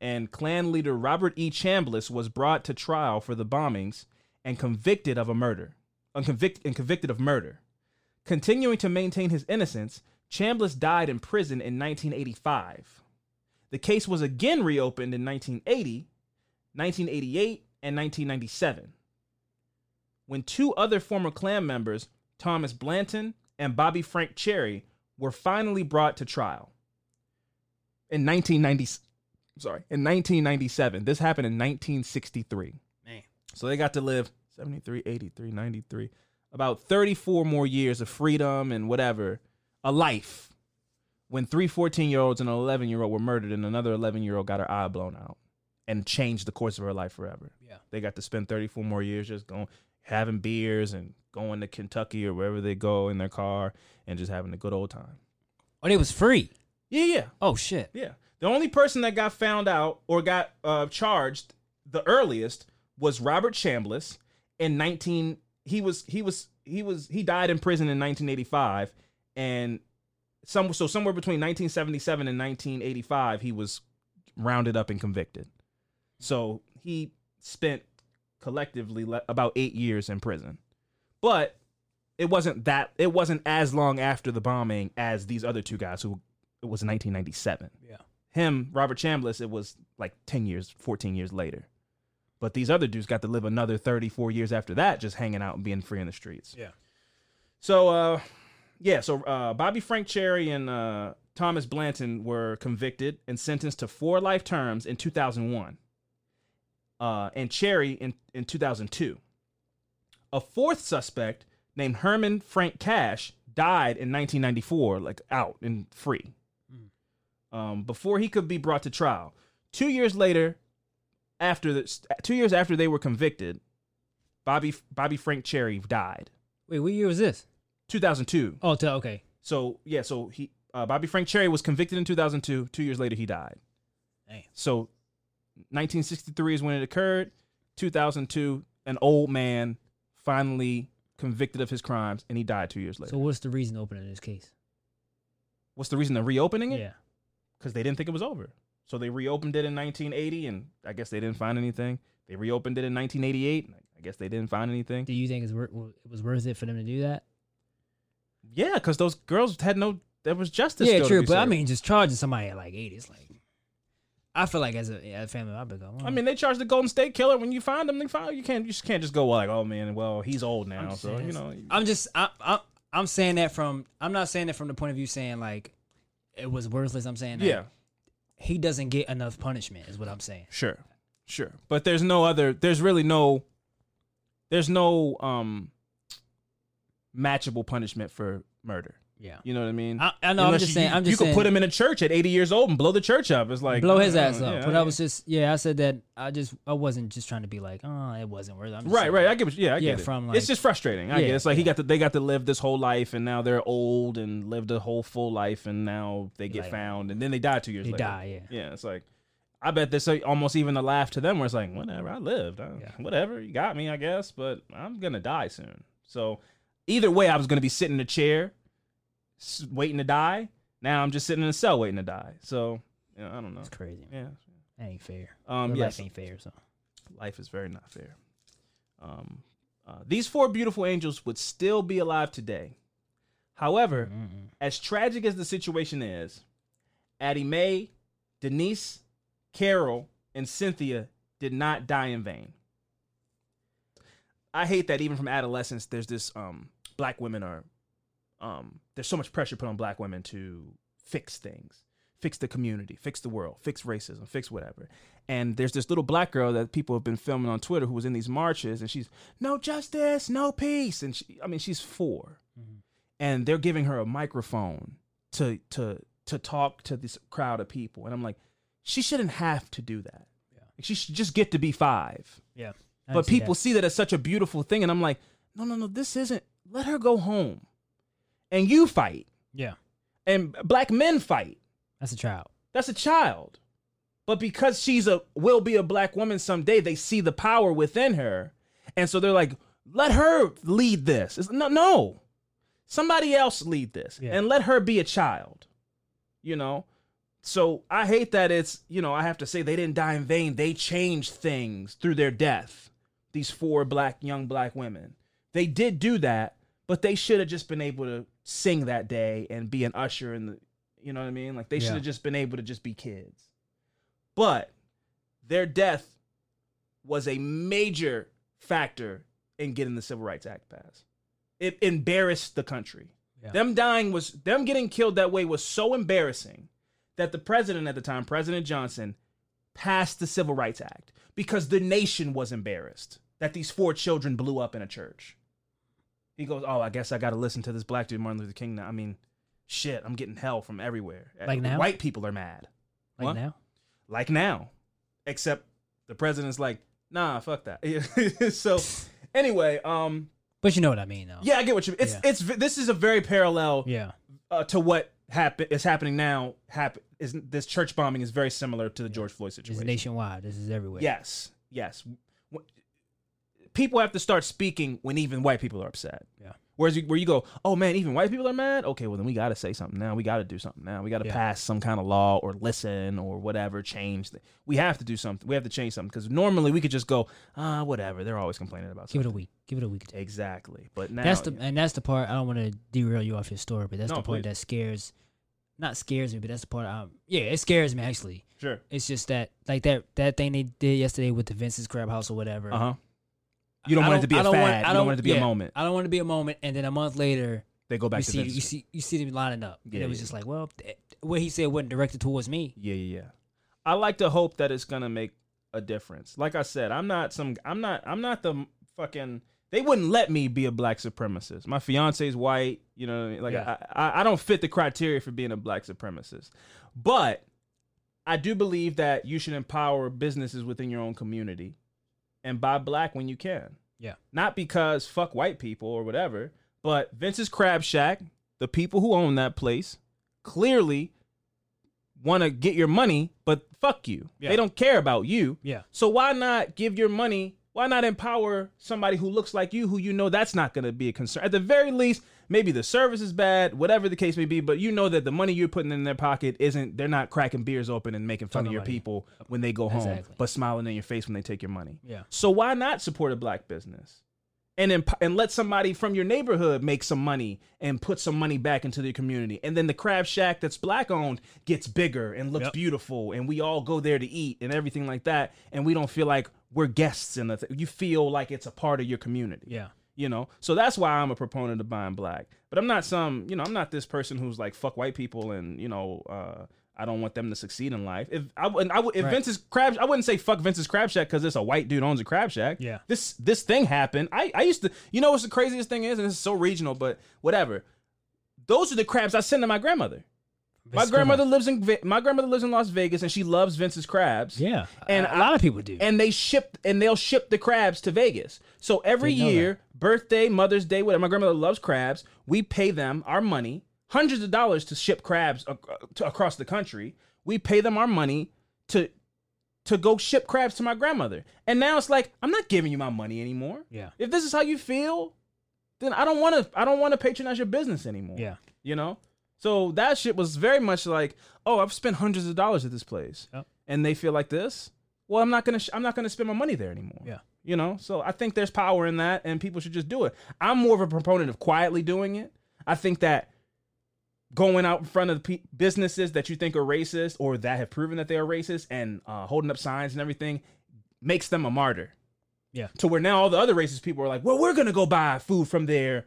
and Klan leader Robert E. Chambliss was brought to trial for the bombings and convicted of a murder, unconvict- and convicted of murder. Continuing to maintain his innocence, Chambliss died in prison in 1985. The case was again reopened in 1980, 1988, and 1997 when two other former Klan members, Thomas Blanton and Bobby Frank Cherry, were finally brought to trial. In 1990, sorry, in 1997. This happened in 1963. Man. So they got to live 73, 83, 93, about 34 more years of freedom and whatever, a life. When three 14 year olds and an 11 year old were murdered, and another 11 year old got her eye blown out and changed the course of her life forever. Yeah. They got to spend 34 more years just going, having beers and going to Kentucky or wherever they go in their car and just having a good old time. Oh, and it was free. Yeah, yeah. Oh shit. Yeah. The only person that got found out or got uh, charged the earliest was Robert Chambliss in 19 he was he was he was he died in prison in 1985 and some so somewhere between 1977 and 1985 he was rounded up and convicted. So he spent collectively le- about 8 years in prison. But it wasn't that it wasn't as long after the bombing as these other two guys who it was 1997 Yeah. Him, Robert Chambliss, it was like 10 years, 14 years later. But these other dudes got to live another 34 years after that, just hanging out and being free in the streets. Yeah. So, uh, yeah, so uh, Bobby Frank Cherry and uh, Thomas Blanton were convicted and sentenced to four life terms in 2001, uh, and Cherry in, in 2002. A fourth suspect named Herman Frank Cash died in 1994, like out and free um, before he could be brought to trial. Two years later, after the two years after they were convicted, Bobby Bobby Frank Cherry died. Wait, what year was this? 2002. Oh, t- okay. So yeah, so he uh, Bobby Frank Cherry was convicted in 2002. Two years later, he died. Damn. So 1963 is when it occurred. 2002, an old man finally convicted of his crimes, and he died two years later. So what's the reason to open this case? What's the reason they're reopening it? Yeah. Because they didn't think it was over. So they reopened it in 1980, and I guess they didn't find anything. They reopened it in 1988. and I guess they didn't find anything. Do you think it's wor- it was worth it for them to do that? Yeah, because those girls had no. There was justice. yeah, true. But I mean, just charging somebody at like eight is like. I feel like as a, a family, I'd be going. I mean, they charged the Golden State Killer when you find them. They find you can't. You just can't just go like, oh man, well he's old now, so saying you know. I'm just I, I I'm saying that from I'm not saying that from the point of view saying like it was worthless. I'm saying that Yeah, he doesn't get enough punishment is what I'm saying. sure, sure. But there's no other. There's really no. There's no um. Matchable punishment for murder. Yeah. You know what I mean? I, I know. I'm just you, saying. you, I'm just you saying. could put him in a church at 80 years old and blow the church up. It's like blow his uh, ass up. yeah, but yeah. I was just yeah. I said that I just I wasn't just trying to be like oh it wasn't worth. it. Right, saying, right. I get, what, yeah, I Yeah, get it. from, it's just frustrating. I Yeah, get it. It's like he got to, they got to live this whole life, and now they're old and lived a whole full life, and now they get Like, found, and then they die two years They later. die. Yeah. Yeah, it's like I bet a- almost even a laugh to them where it's like, whatever, I lived, I- whatever, you got me, I guess, but I'm gonna die soon. So either way, I was gonna be sitting in a chair, waiting to die. Now I'm just sitting in a cell waiting to die. So yeah, I don't know. It's crazy. Yeah. That ain't fair. Um. Yes. life ain't fair. So life is very not fair. Um, uh, these four beautiful angels would still be alive today. However, Mm-mm. as tragic as the situation is, Addie Mae, Denise, Carol, and Cynthia did not die in vain. I hate that even from adolescence, there's this um, black women are um, there's so much pressure put on black women to fix things, fix the community, fix the world, fix racism, fix whatever. And there's this little black girl that people have been filming on Twitter who was in these marches, and she's no justice, no peace, and she, I mean she's 4 mm-hmm. and they're giving her a microphone to to to talk to this crowd of people, and I'm like, she shouldn't have to do that. Yeah. She should just get to be five. yeah. I but see people that. see that as such a beautiful thing, and I'm like, no, no, no, this isn't. Let her go home, and you fight, Yeah, and black men fight. that's a child. That's a child. But because she's a will be a black woman someday, they see the power within her. And so they're like, let her lead this. It's, no, no. Somebody else lead this. Yeah. And let her be a child. You know? So I hate that it's, you know, I have to say they didn't die in vain. They changed things through their death. These four black young black women. They did do that, but they should have just been able to sing that day and be an usher in the you know what I mean? Like they should have just been able to just be kids. But their death was a major factor in getting the Civil Rights Act passed. It embarrassed the country. Yeah. Them dying was them getting killed that way was so embarrassing that the president at the time, President Johnson, passed the Civil Rights Act because the nation was embarrassed that these four children blew up in a church. He goes, "Oh, I guess I got to listen to this black dude Martin Luther King now. I mean, shit, I'm getting hell from everywhere. Like now? White people are mad. Like What? now, Like now. Except the president's like, "Nah, fuck that." so, anyway, um but you know what I mean, though. yeah, I get what you mean. It's Yeah. it's this is a very parallel yeah, uh, to what happen is happening now. Happen is this church bombing is very similar to the George Floyd situation. is nationwide. This is everywhere. Yes, yes. People have to start speaking when even white people are upset. Yeah. Whereas you, where you go, oh man, even white people are mad. Okay, well then we got to say something now. We got to do something now. We got to Yeah. pass some kind of law or listen or whatever. Change. th- We have to do something. We have to change something because normally we could just go, ah, whatever. They're always complaining about Give it a week. Give it a week. Exactly. But now that's the and that's the part. I don't want to derail you off your story, but that's No, the part please. that scares, not scares me, but that's the part. Um, yeah, it scares me actually. sure. It's just that like that that thing they did yesterday with the Vince's Crab House or whatever. Uh huh. You don't I want it to be a don't fad. want- I you don't want it to be a moment. I don't want it to be a moment, and then a month later, They go back you to see you see you see them lining up, Yeah, and it was yeah. just like, well, th- what he said wasn't directed towards me. Yeah, yeah, yeah. I like to hope that it's gonna make a difference. Like I said, I'm not some. I'm not. I'm not the fucking. They wouldn't let me be a black supremacist. My fiance's white. You know, what I mean? like Yeah. I, I, I don't fit the criteria for being a black supremacist. But I do believe that you should empower businesses within your own community, and buy black when you can. Yeah. Not because fuck white people or whatever, but Vince's Crab Shack, the people who own that place, clearly want to get your money, but fuck you. Yeah. They don't care about you. Yeah. So why not give your money? Why not empower somebody who looks like you, who you know that's not going to be a concern? At the very least, maybe the service is bad, whatever the case may be, but you know that the money you're putting in their pocket isn't. They're not cracking beers open and making fun Talking of your you. people when they go home, Exactly. but smiling in your face when they take your money. Yeah. So why not support a black business? And emp- and let somebody from your neighborhood make some money and put some money back into the community. And then the crab shack that's black owned gets bigger and looks Yep. beautiful and we all go there to eat and everything like that and we don't feel like we're guests in the th- you feel like it's a part of your community Yeah. You know so that's why i'm a proponent of buying black but i'm not some you know i'm not this person who's like fuck white people and you know uh I don't want them to succeed in life. If I would, I if Right. Vince's crab, I wouldn't say fuck Vince's crab shack because it's a white dude owns a crab shack. Yeah. This this thing happened. I I used to, you know, what's the craziest thing is, and this is so regional, but whatever. Those are the crabs I send to my grandmother. My grandmother lives in Ve- my grandmother lives in Las Vegas, and she loves Vince's crabs Yeah. And a lot of people do. and they ship and they'll ship the crabs to Vegas. So every Didn't know year, birthday, Mother's Day, whatever. My grandmother loves crabs. We pay them our money, hundreds of dollars to ship crabs ac- to, across the country. We pay them our money to to go ship crabs to my grandmother. And now it's like I'm not giving you my money anymore. yeah. If this is how you feel, then I don't want to. I don't want to patronize your business anymore. Yeah. You know. So that shit was very much like, oh, I've spent hundreds of dollars at this place, Yep. and they feel like this. Well, I'm not gonna. Sh- I'm not gonna spend my money there anymore. Yeah. You know. So I think there's power in that, and people should just do it. I'm more of a proponent of quietly doing it. I think that going out in front of pe- businesses that you think are racist or that have proven that they are racist and uh, holding up signs and everything makes them a martyr. Yeah. To where now all the other racist people are like, well, we're gonna go buy food from there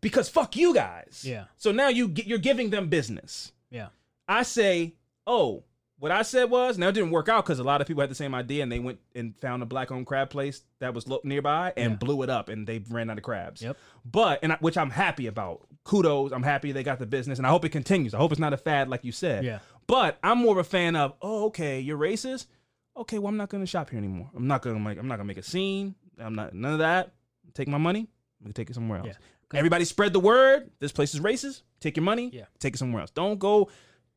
because fuck you guys. Yeah. So now you get, you're giving them business. Yeah. I say, oh, what I said was now it didn't work out because a lot of people had the same idea and they went and found a black owned crab place that was lo- nearby and Yeah. blew it up and they ran out of crabs. Yep. But and I, which I'm happy about. Kudos. I'm happy they got the business and I hope it continues. I hope it's not a fad like you said. Yeah. But I'm more of a fan of, oh, okay, you're racist. Okay, well, I'm not gonna shop here anymore. I'm not gonna make. I'm not gonna make a scene. I'm not none of that. Take my money. I'm gonna take it somewhere else. Yeah. Everybody spread the word. This place is racist. Take your money. Yeah. Take it somewhere else. Don't go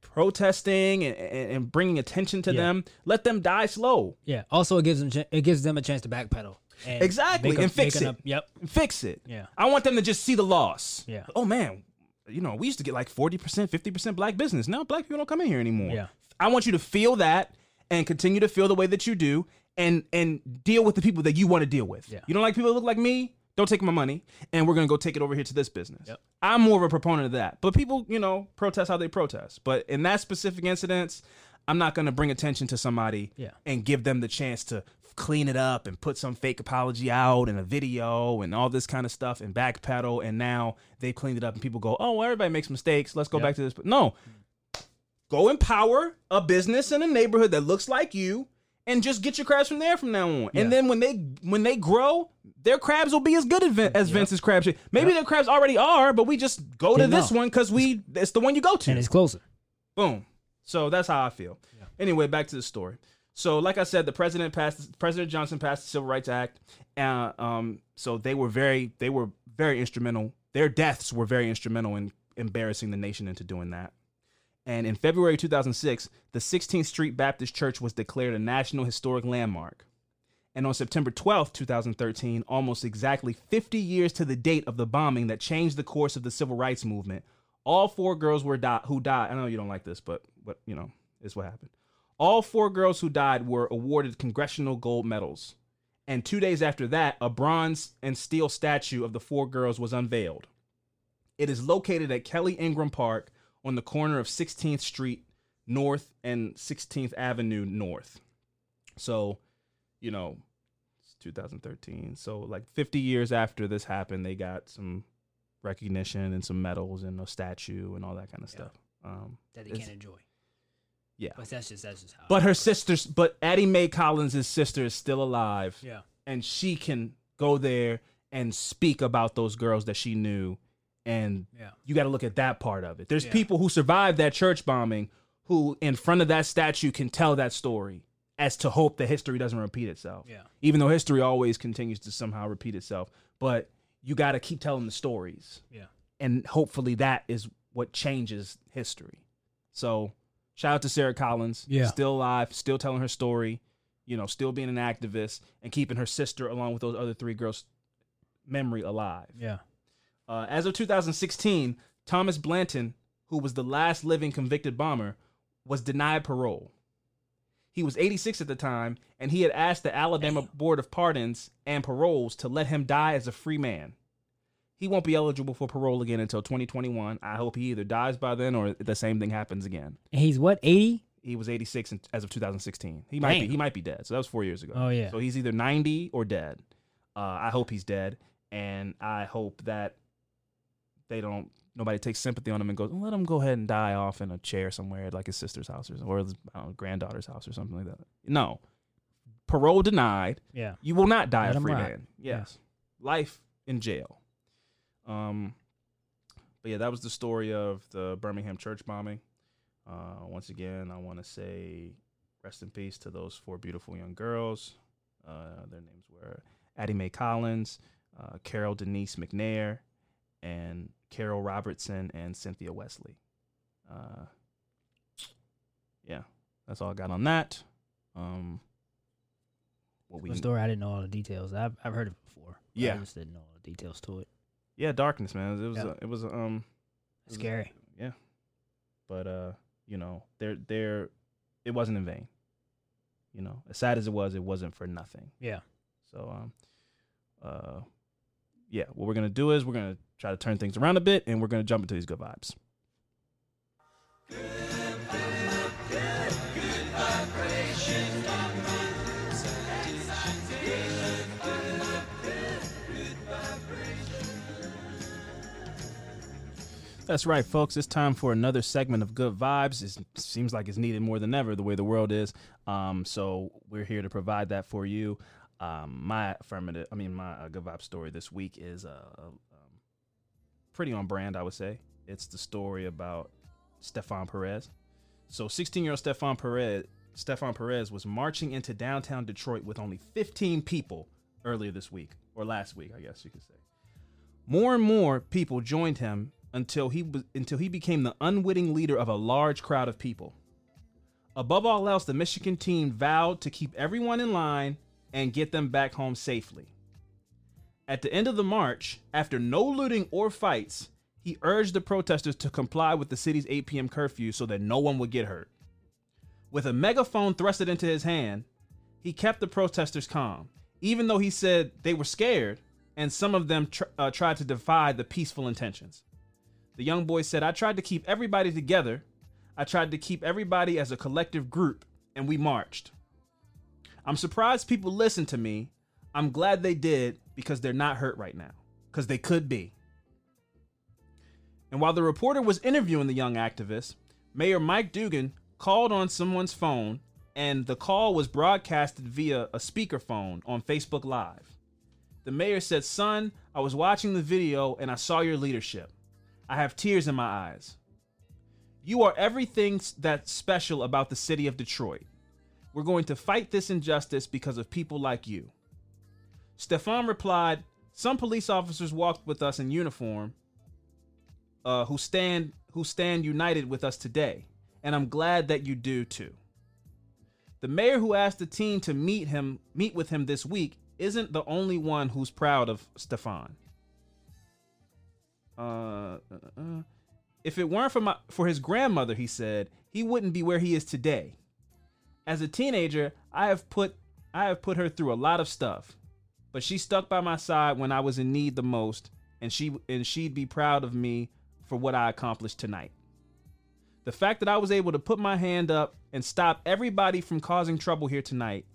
protesting and, and, bringing attention to Yeah. them. Let them die slow. Yeah. Also, it gives them it gives them a chance to backpedal. And Exactly, and fix it. Up, yep. Fix it. Yeah. I want them to just see the loss. Yeah. Oh man, you know we used to get like forty percent, fifty percent black business. Now black people don't come in here anymore. Yeah. I want you to feel that and continue to feel the way that you do, and and deal with the people that you want to deal with. Yeah. You don't like people that look like me. Don't take my money, and we're gonna go take it over here to this business. Yep. I'm more of a proponent of that. But people, you know, protest how they protest. But in that specific incident, I'm not gonna bring attention to somebody Yeah. and give them the chance to clean it up and put some fake apology out and a video and all this kind of stuff and backpedal. And now they cleaned it up and people go, oh, well, everybody makes mistakes. Let's go Yep. back to this. But no, go empower a business in a neighborhood that looks like you and just get your crabs from there from now on. Yeah. And then when they when they grow, their crabs will be as good as, Vin- as Yep. Vince's crab shit. Maybe Yep. their crabs already are, but we just go to Didn't this know. one because we it's the one you go to. And it's closer. Boom. So that's how I feel. Anyway, back to the story. So, like I said, the president passed. President Johnson passed the Civil Rights Act. Uh, um, so they were very, they were very instrumental. Their deaths were very instrumental in embarrassing the nation into doing that. And in February 2006, the 16th Street Baptist Church was declared a National Historic Landmark. And on September 12th, 2013, almost exactly 50 years to the date of the bombing that changed the course of the civil rights movement, all four girls were di- who died. I know you don't like this, but but you know, is what happened. All four girls who died were awarded congressional gold medals. And 2 days after that, a bronze and steel statue of the four girls was unveiled. It is located at Kelly Ingram Park on the corner of 16th Street North and 16th Avenue North. So, you know, it's 2013. So, like 50 years after this happened, they got some recognition and some medals and a statue and all that kind of Yeah. stuff. Um, That they can't enjoy. Yeah. But that's just that's just how. But her sister's, but Addie Mae Collins' sister is still alive. yeah. And she can go there and speak about those girls that she knew. And Yeah. you got to look at that part of it. There's Yeah. people who survived that church bombing who, in front of that statue, can tell that story as to hope that history doesn't repeat itself. Yeah. Even though history always continues to somehow repeat itself. But you got to keep telling the stories. Yeah. And hopefully that is what changes history. So shout out to Sarah Collins. Yeah. Still alive, still telling her story, you know, still being an activist and keeping her sister along with those other three girls' memory alive. Yeah. Uh, as of 2016, Thomas Blanton, who was the last living convicted bomber, was denied parole. He was 86 at the time, and he had asked the Alabama Board of Pardons and Paroles to let him die as a free man. He won't be eligible for parole again until 2021. I hope he either dies by then or the same thing happens again. And he's what eighty? He was 86 in, as of 2016. He might be he might be dead. So that was 4 years ago. Oh, yeah. So he's either 90 or dead. Uh, I hope he's dead and I hope that they don't nobody takes sympathy on him and goes, "Let him go ahead and die off in a chair somewhere at like his sister's house or, or his know, granddaughter's house or something like that." No. Parole denied. Yeah. You will not die Let a free man. Yes. Life in jail. Um but yeah, that was the story of the Birmingham church bombing. Uh, once again, I want to say rest in peace to those four beautiful young girls. Uh, their names were Addie Mae Collins, uh, Carol Denise McNair, and Carole Robertson and Cynthia Wesley. Uh, yeah, that's all I got on that. Um, what we story I didn't know all the details. I've I've heard it before. Yeah. I just didn't know all the details to it. yeah, darkness, man. It was Yeah. a, it was a, um it was- Scary. Yeah, but uh, you know, they're they're it wasn't in vain. You know, as sad as it was, it wasn't for nothing. Yeah. So um, uh, yeah, what we're gonna do is we're gonna try to turn things around a bit, and we're gonna jump into these good vibes. That's right, folks. It's time for another segment of Good Vibes. It seems like it's needed more than ever, the way the world is. Um, so we're here to provide that for you. Um, my affirmative, I mean, my uh, Good Vibe story this week is uh, um, pretty on brand, I would say. It's the story about Stefan Perez. So, 16-year-old Stefan Perez, Stefan Perez was marching into downtown Detroit with only 15 people earlier this week or last week, I guess you could say. More and more people joined him until he was, until he became the unwitting leader of a large crowd of people. Above all else, the Michigan team vowed to keep everyone in line and get them back home safely. At the end of the march, after no looting or fights, he urged the protesters to comply with the city's 8 p.m. curfew so that no one would get hurt. With a megaphone thrusted into his hand, he kept the protesters calm, even though he said they were scared and some of them tr- uh, tried to defy the peaceful intentions. The young boy said, I tried to keep everybody together. I tried to keep everybody as a collective group, and we marched. I'm surprised people listened to me. I'm glad they did because they're not hurt right now, because they could be. And while the reporter was interviewing the young activist, Mayor Mike Duggan called on someone's phone, and the call was broadcasted via a speakerphone on Facebook Live. The mayor said, Son, I was watching the video and I saw your leadership. I have tears in my eyes. You are everything that's special about the city of Detroit. We're going to fight this injustice because of people like you. Stefan replied, Some police officers walked with us in uniform uh, who stand who stand united with us today, and I'm glad that you do too. The mayor who asked the team to meet him meet with him this week isn't the only one who's proud of Stefan. Uh, uh, uh, if it weren't for my for his grandmother, he said, he wouldn't be where he is today. As a teenager, I have put I have put her through a lot of stuff, but she stuck by my side when I was in need the most, and she and she'd be proud of me for what I accomplished tonight. The fact that I was able to put my hand up and stop everybody from causing trouble here tonight,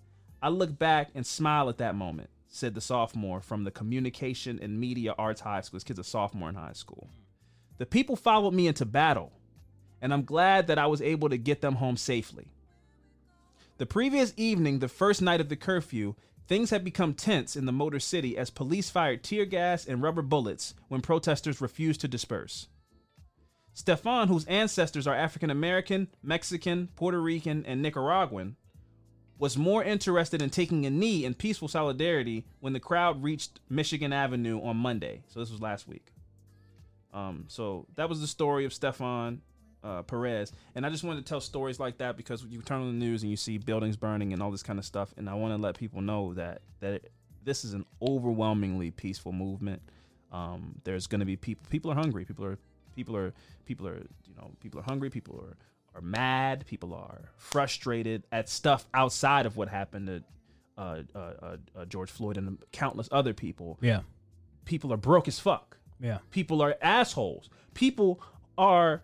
I look back and smile at that moment, said the sophomore from the Communication and Media Arts High School. This kid's a sophomore in high school. The people followed me into battle, and I'm glad that I was able to get them home safely. The previous evening, the first night of the curfew, things had become tense in the Motor City as police fired tear gas and rubber bullets when protesters refused to disperse. Stefan, whose ancestors are African American, Mexican, Puerto Rican, and Nicaraguan, was more interested in taking a knee in peaceful solidarity when the crowd reached Michigan Avenue on Monday. So this was last week. Um, so that was the story of Stefan uh, Perez, and I just wanted to tell stories like that because you turn on the news and you see buildings burning and all this kind of stuff, and I want to let people know that that it, this is an overwhelmingly peaceful movement. Um, there's going to be people. People are hungry. People are people are people are you know people are hungry. People are are mad. People are frustrated at stuff outside of what happened to uh, uh, uh, uh, George Floyd and countless other people. Yeah. People are broke as fuck. Yeah. People are assholes. People are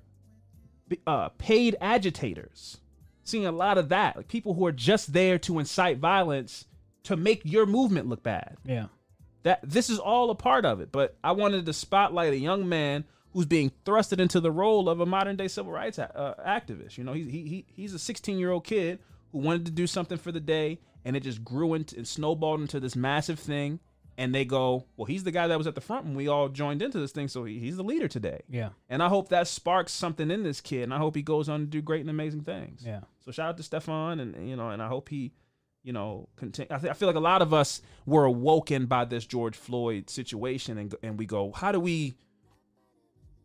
uh, paid agitators. Seeing a lot of that, like people who are just there to incite violence to make your movement look bad. Yeah. That this is all a part of it. But I wanted to spotlight a young man who's being thrusted into the role of a modern day civil rights uh, activist. You know, he, he he's a 16 year old kid who wanted to do something for the day, and it just grew into and snowballed into this massive thing. And they go, well, he's the guy that was at the front when we all joined into this thing, so he, he's the leader today. Yeah. And I hope that sparks something in this kid, and I hope he goes on to do great and amazing things. Yeah. So shout out to Stefan, and you know, and I hope he, you know, continue. I, th- I feel like a lot of us were awoken by this George Floyd situation, and and we go, how do we?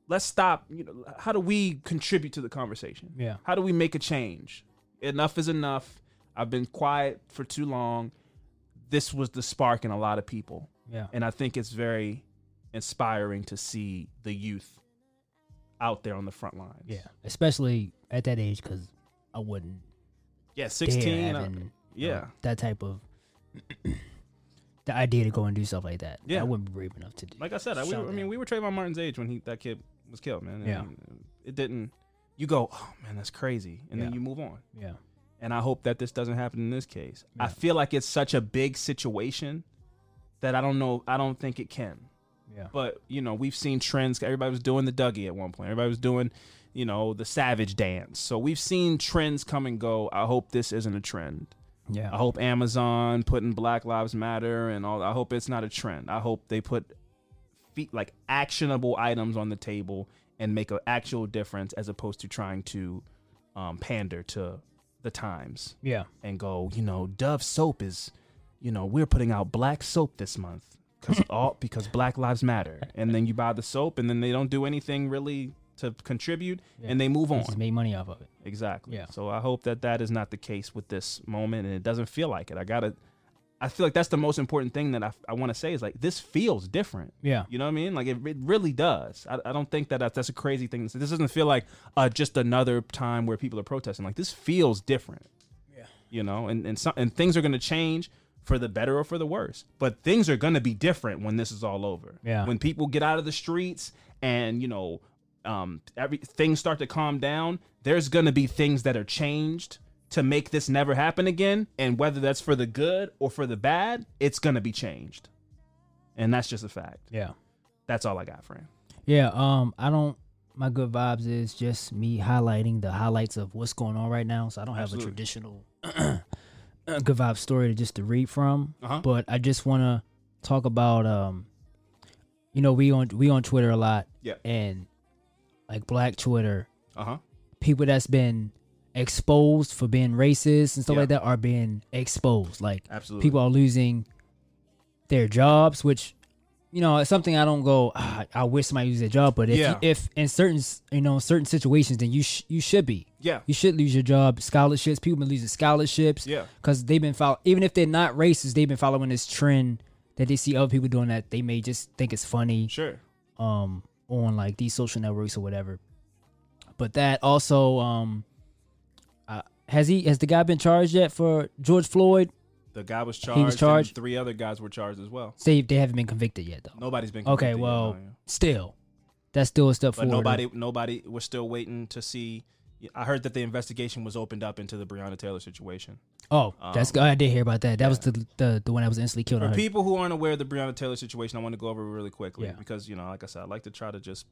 Let's stop. You know, how do we contribute to the conversation? Yeah. How do we make a change? Enough is enough. I've been quiet for too long. This was the spark in a lot of people. Yeah. And I think it's very inspiring to see the youth out there on the front lines. Yeah. Especially at that age, because I wouldn't. Yeah, dare 16. uh, having, know, yeah. that type of. the idea to go and do stuff like that. Yeah. I wouldn't be brave enough to do. Like I said, I, we, I mean, we were Trayvon Martin's age when he that kid was killed, man. and Yeah. It didn't. You go, oh man, that's crazy, and then you move on. Yeah. And I hope that this doesn't happen in this case. I feel like it's such a big situation that I don't know. I don't think it can. Yeah. But you know, we've seen trends. Everybody was doing the Dougie at one point. Everybody was doing, you know, the Savage dance. So we've seen trends come and go. I hope this isn't a trend. Yeah. I hope Amazon putting Black Lives Matter and all. I hope it's not a trend. I hope they put feet like actionable items on the table and make an actual difference as opposed to trying to um, pander to the times Yeah. and go. You know, Dove soap is you know, we're putting out black soap this month because all because Black Lives Matter, and then you buy the soap, and then they don't do anything really to contribute, Yeah. and they move on. Just make money off of it. Exactly. Yeah. So I hope that that is not the case with this moment, and it doesn't feel like it. I gotta. I feel like that's the most important thing that I, I want to say is like this feels different. Yeah. You know what I mean? Like it, it really does. I, I don't think that that's, that's a crazy thing. This doesn't feel like uh, just another time where people are protesting. Like this feels different. Yeah. You know, and and some, and things are going to change for the better or for the worse. But things are going to be different when this is all over. Yeah. When people get out of the streets and you know, um, every things start to calm down. There's going to be things that are changed to make this never happen again. And whether that's for the good or for the bad, it's going to be changed. And that's just a fact. Yeah. That's all I got, Fran. Yeah, um, I don't. My good vibes is just me highlighting the highlights of what's going on right now. So I don't have Absolutely. a traditional good vibe story to just to read from. Uh-huh. But I just want to talk about, um, you know, we on we on Twitter a lot. Yeah. And like Black Twitter, Uh huh. people that's been exposed for being racist and stuff Yeah. like that are being exposed. Like Absolutely. people are losing their jobs, which you know, it's something I don't go. "Ah, I wish somebody lose their job, but if Yeah. you, if in certain you know certain situations, then you sh- you should be. Yeah. You should lose your job. Scholarships. People been losing scholarships. Yeah. Because they've been following. even if they're not racist, they've been following this trend that they see other people doing that they may just think it's funny Sure. um on like these social networks or whatever. But that also um has he has the guy been charged yet for George Floyd? The guy was charged. He was and charged? three other guys were charged as well. Say they haven't been convicted yet though. Nobody's been Okay, convicted yet, well, no, yeah. still, that's still a step but forward. nobody, nobody. We're still waiting to see. I heard that the investigation was opened up into the Breonna Taylor situation. Oh, that's Um, good. I did hear about that. That was the, the the one that was instantly killed. For people who aren't aware of the Breonna Taylor situation, I want to go over really quickly Yeah. because you know, like I said, I like to try to just.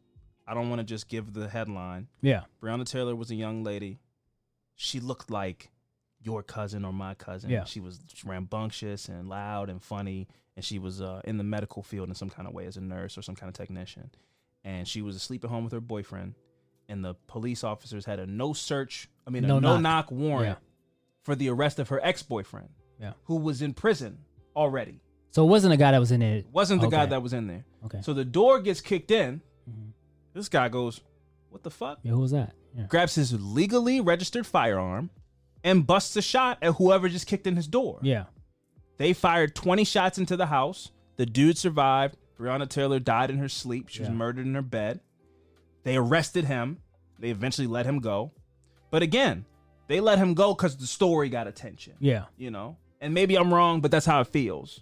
I don't want to just give the headline. Yeah. Breonna Taylor was a young lady. She looked like your cousin or my cousin. Yeah. She was rambunctious and loud and funny, and she was uh, in the medical field in some kind of way as a nurse or some kind of technician. And she was asleep at home with her boyfriend, and the police officers had a no search, I mean, No a no knock. knock warrant for the arrest of her ex boyfriend, Yeah. who was in prison already. So it wasn't a guy that was in it. Wasn't the guy that was in there. Okay. So the door gets kicked in. Mhm. This guy goes, What the fuck? Yeah, who was that? Yeah. grabs his legally registered firearm and busts a shot at whoever just kicked in his door. Yeah. They fired 20 shots into the house. The dude survived. Breonna Taylor died in her sleep. She was murdered in her bed. They arrested him. They eventually let him go. But again, they let him go because the story got attention. Yeah. You know? And maybe I'm wrong, but that's how it feels.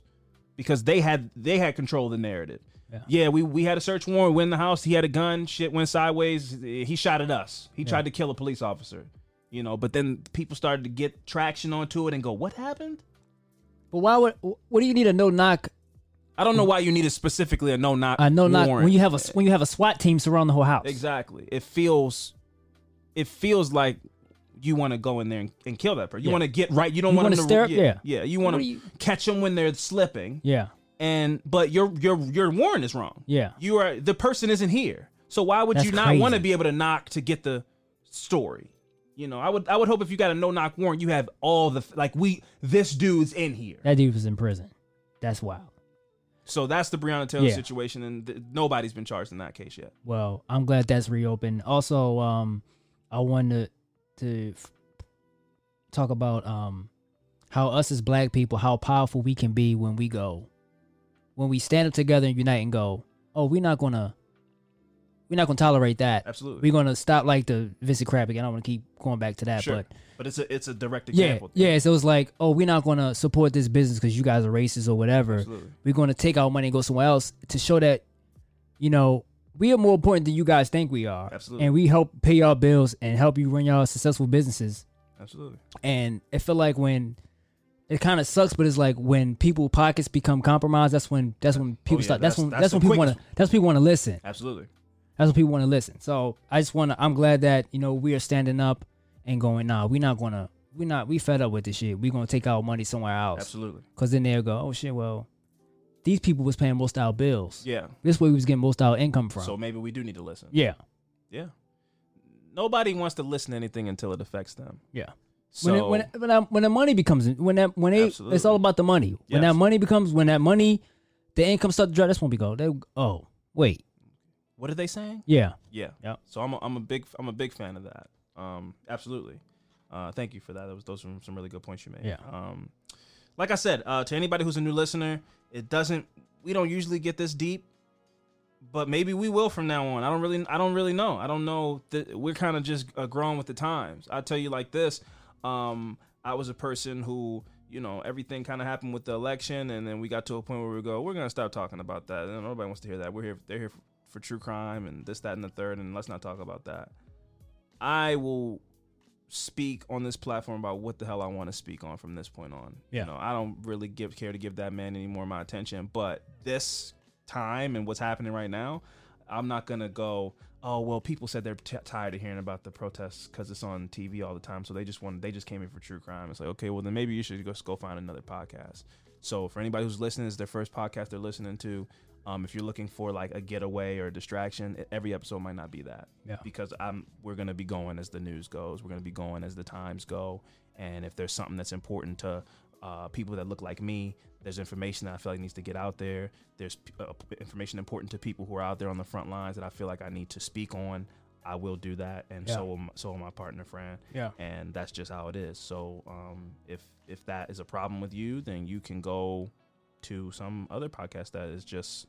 Because they had they had control of the narrative. Yeah. we, we had a search warrant, We're in the house, he had a gun, shit went sideways, he shot at us. He Yeah. tried to kill a police officer. You know, but then people started to get traction onto it and go, What happened? But why would? What do you need a no knock? I don't know why you needed specifically a no knock. A no knock warrant. when you have a when you have a SWAT team surround the whole house. Exactly. It feels it feels like you want to go in there and, and kill that person. You Yeah. want to get right. You don't want wanna stare- yeah, yeah. yeah. You want to catch them when they're slipping. Yeah. And but your your your warrant is wrong. Yeah. You are the person isn't here. So why would That's you not want to be able to knock to get the story? You know, I would I would hope if you got a no knock warrant, you have all the like we this dude's in here. That dude was in prison. That's wild. So that's the Breonna Taylor Yeah. situation, and th- nobody's been charged in that case yet. Well, I'm glad that's reopened. Also, um, I wanted to f- talk about um how us as black people, how powerful we can be when we go, when we stand up together and unite and go, oh, we're not gonna, we're not gonna tolerate that. Absolutely. We're gonna stop like the Vincent Crabbe again. I don't want to keep going back to that, Sure. but But it's a it's a direct yeah, example. yeah. So it's like, oh, we're not gonna support this business because you guys are racist or whatever. Absolutely. We're gonna take our money and go somewhere else to show that, you know, we are more important than you guys think we are. Absolutely. And we help pay y'all bills and help you run y'all successful businesses. Absolutely. And it feel like when it kind of sucks, but it's like when people pockets become compromised. That's when that's when people Oh, yeah, start. That's, that's- when that's that's, when people want to. That's when people want to listen. Absolutely. That's when people want to listen. So I just want to. I'm glad that you know we are standing up and going. Nah, we're not gonna. We're not. We fed up with this shit. We're gonna take our money somewhere else. Absolutely. Cause then they'll go, oh shit. Well, these people was paying most of our bills. Yeah. This way we was getting most of our income from. So maybe we do need to listen. yeah. Yeah. Nobody wants to listen to anything until it affects them. Yeah. So when it, when it- when, when the money becomes when that when they it's all about the money. When Yes. that money becomes when that money, the income starts to drop. That's when we go. They oh wait what are they saying? yeah Yeah. Yep. So I'm a, I'm a big I'm a big fan of that. Um, absolutely. Uh, thank you for that. That was those were some really good points you made. Yeah. Um, like I said, uh, to anybody who's a new listener, it doesn't. We don't usually get this deep, but maybe we will from now on. I don't really I don't really know. I don't know. That we're kind of just uh, growing with the times. I tell you like this. Um, I was a person who. You know, everything kind of happened with the election, and then we got to a point where we go, we're gonna stop talking about that. And nobody wants to hear that. We're here. They're here for, for true crime and this, that, and the third, and let's not talk about that. I will speak on this platform about what the hell I want to speak on from this point on. Yeah. You know, I don't really give care to give that man any more of my attention, but this time and what's happening right now, I'm not gonna go. Oh well, people said they're t- tired of hearing about the protests because it's on TV all the time, so they just want they just came in for true crime. It's like okay, well then maybe you should just go find another podcast. So for anybody who's listening, it's their first podcast they're listening to. Um, if you're looking for like a getaway or a distraction, every episode might not be that. Yeah. Because I'm we're gonna be going as the news goes. We're gonna be going as the times go. And if there's something that's important to uh, people that look like me, there's information that I feel like needs to get out there. There's uh, information important to people who are out there on the front lines that I feel like I need to speak on. I will do that, and Yeah. so will m- so will my partner, Fran yeah and that's just how it is. So um, if if that is a problem with you, then you can go to some other podcast that is just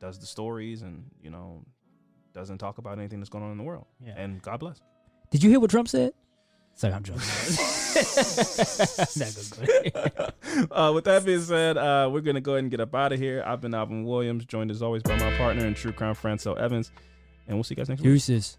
does the stories and you know doesn't talk about anything that's going on in the world. Yeah. And God bless. Did you hear what Trump said? Like I'm good. uh, with that being said, uh, we're gonna go ahead and get up out of here. I've been Alvin Williams, joined as always by my partner in True Crime, Francel Evans, and we'll see you guys next week. Deuces.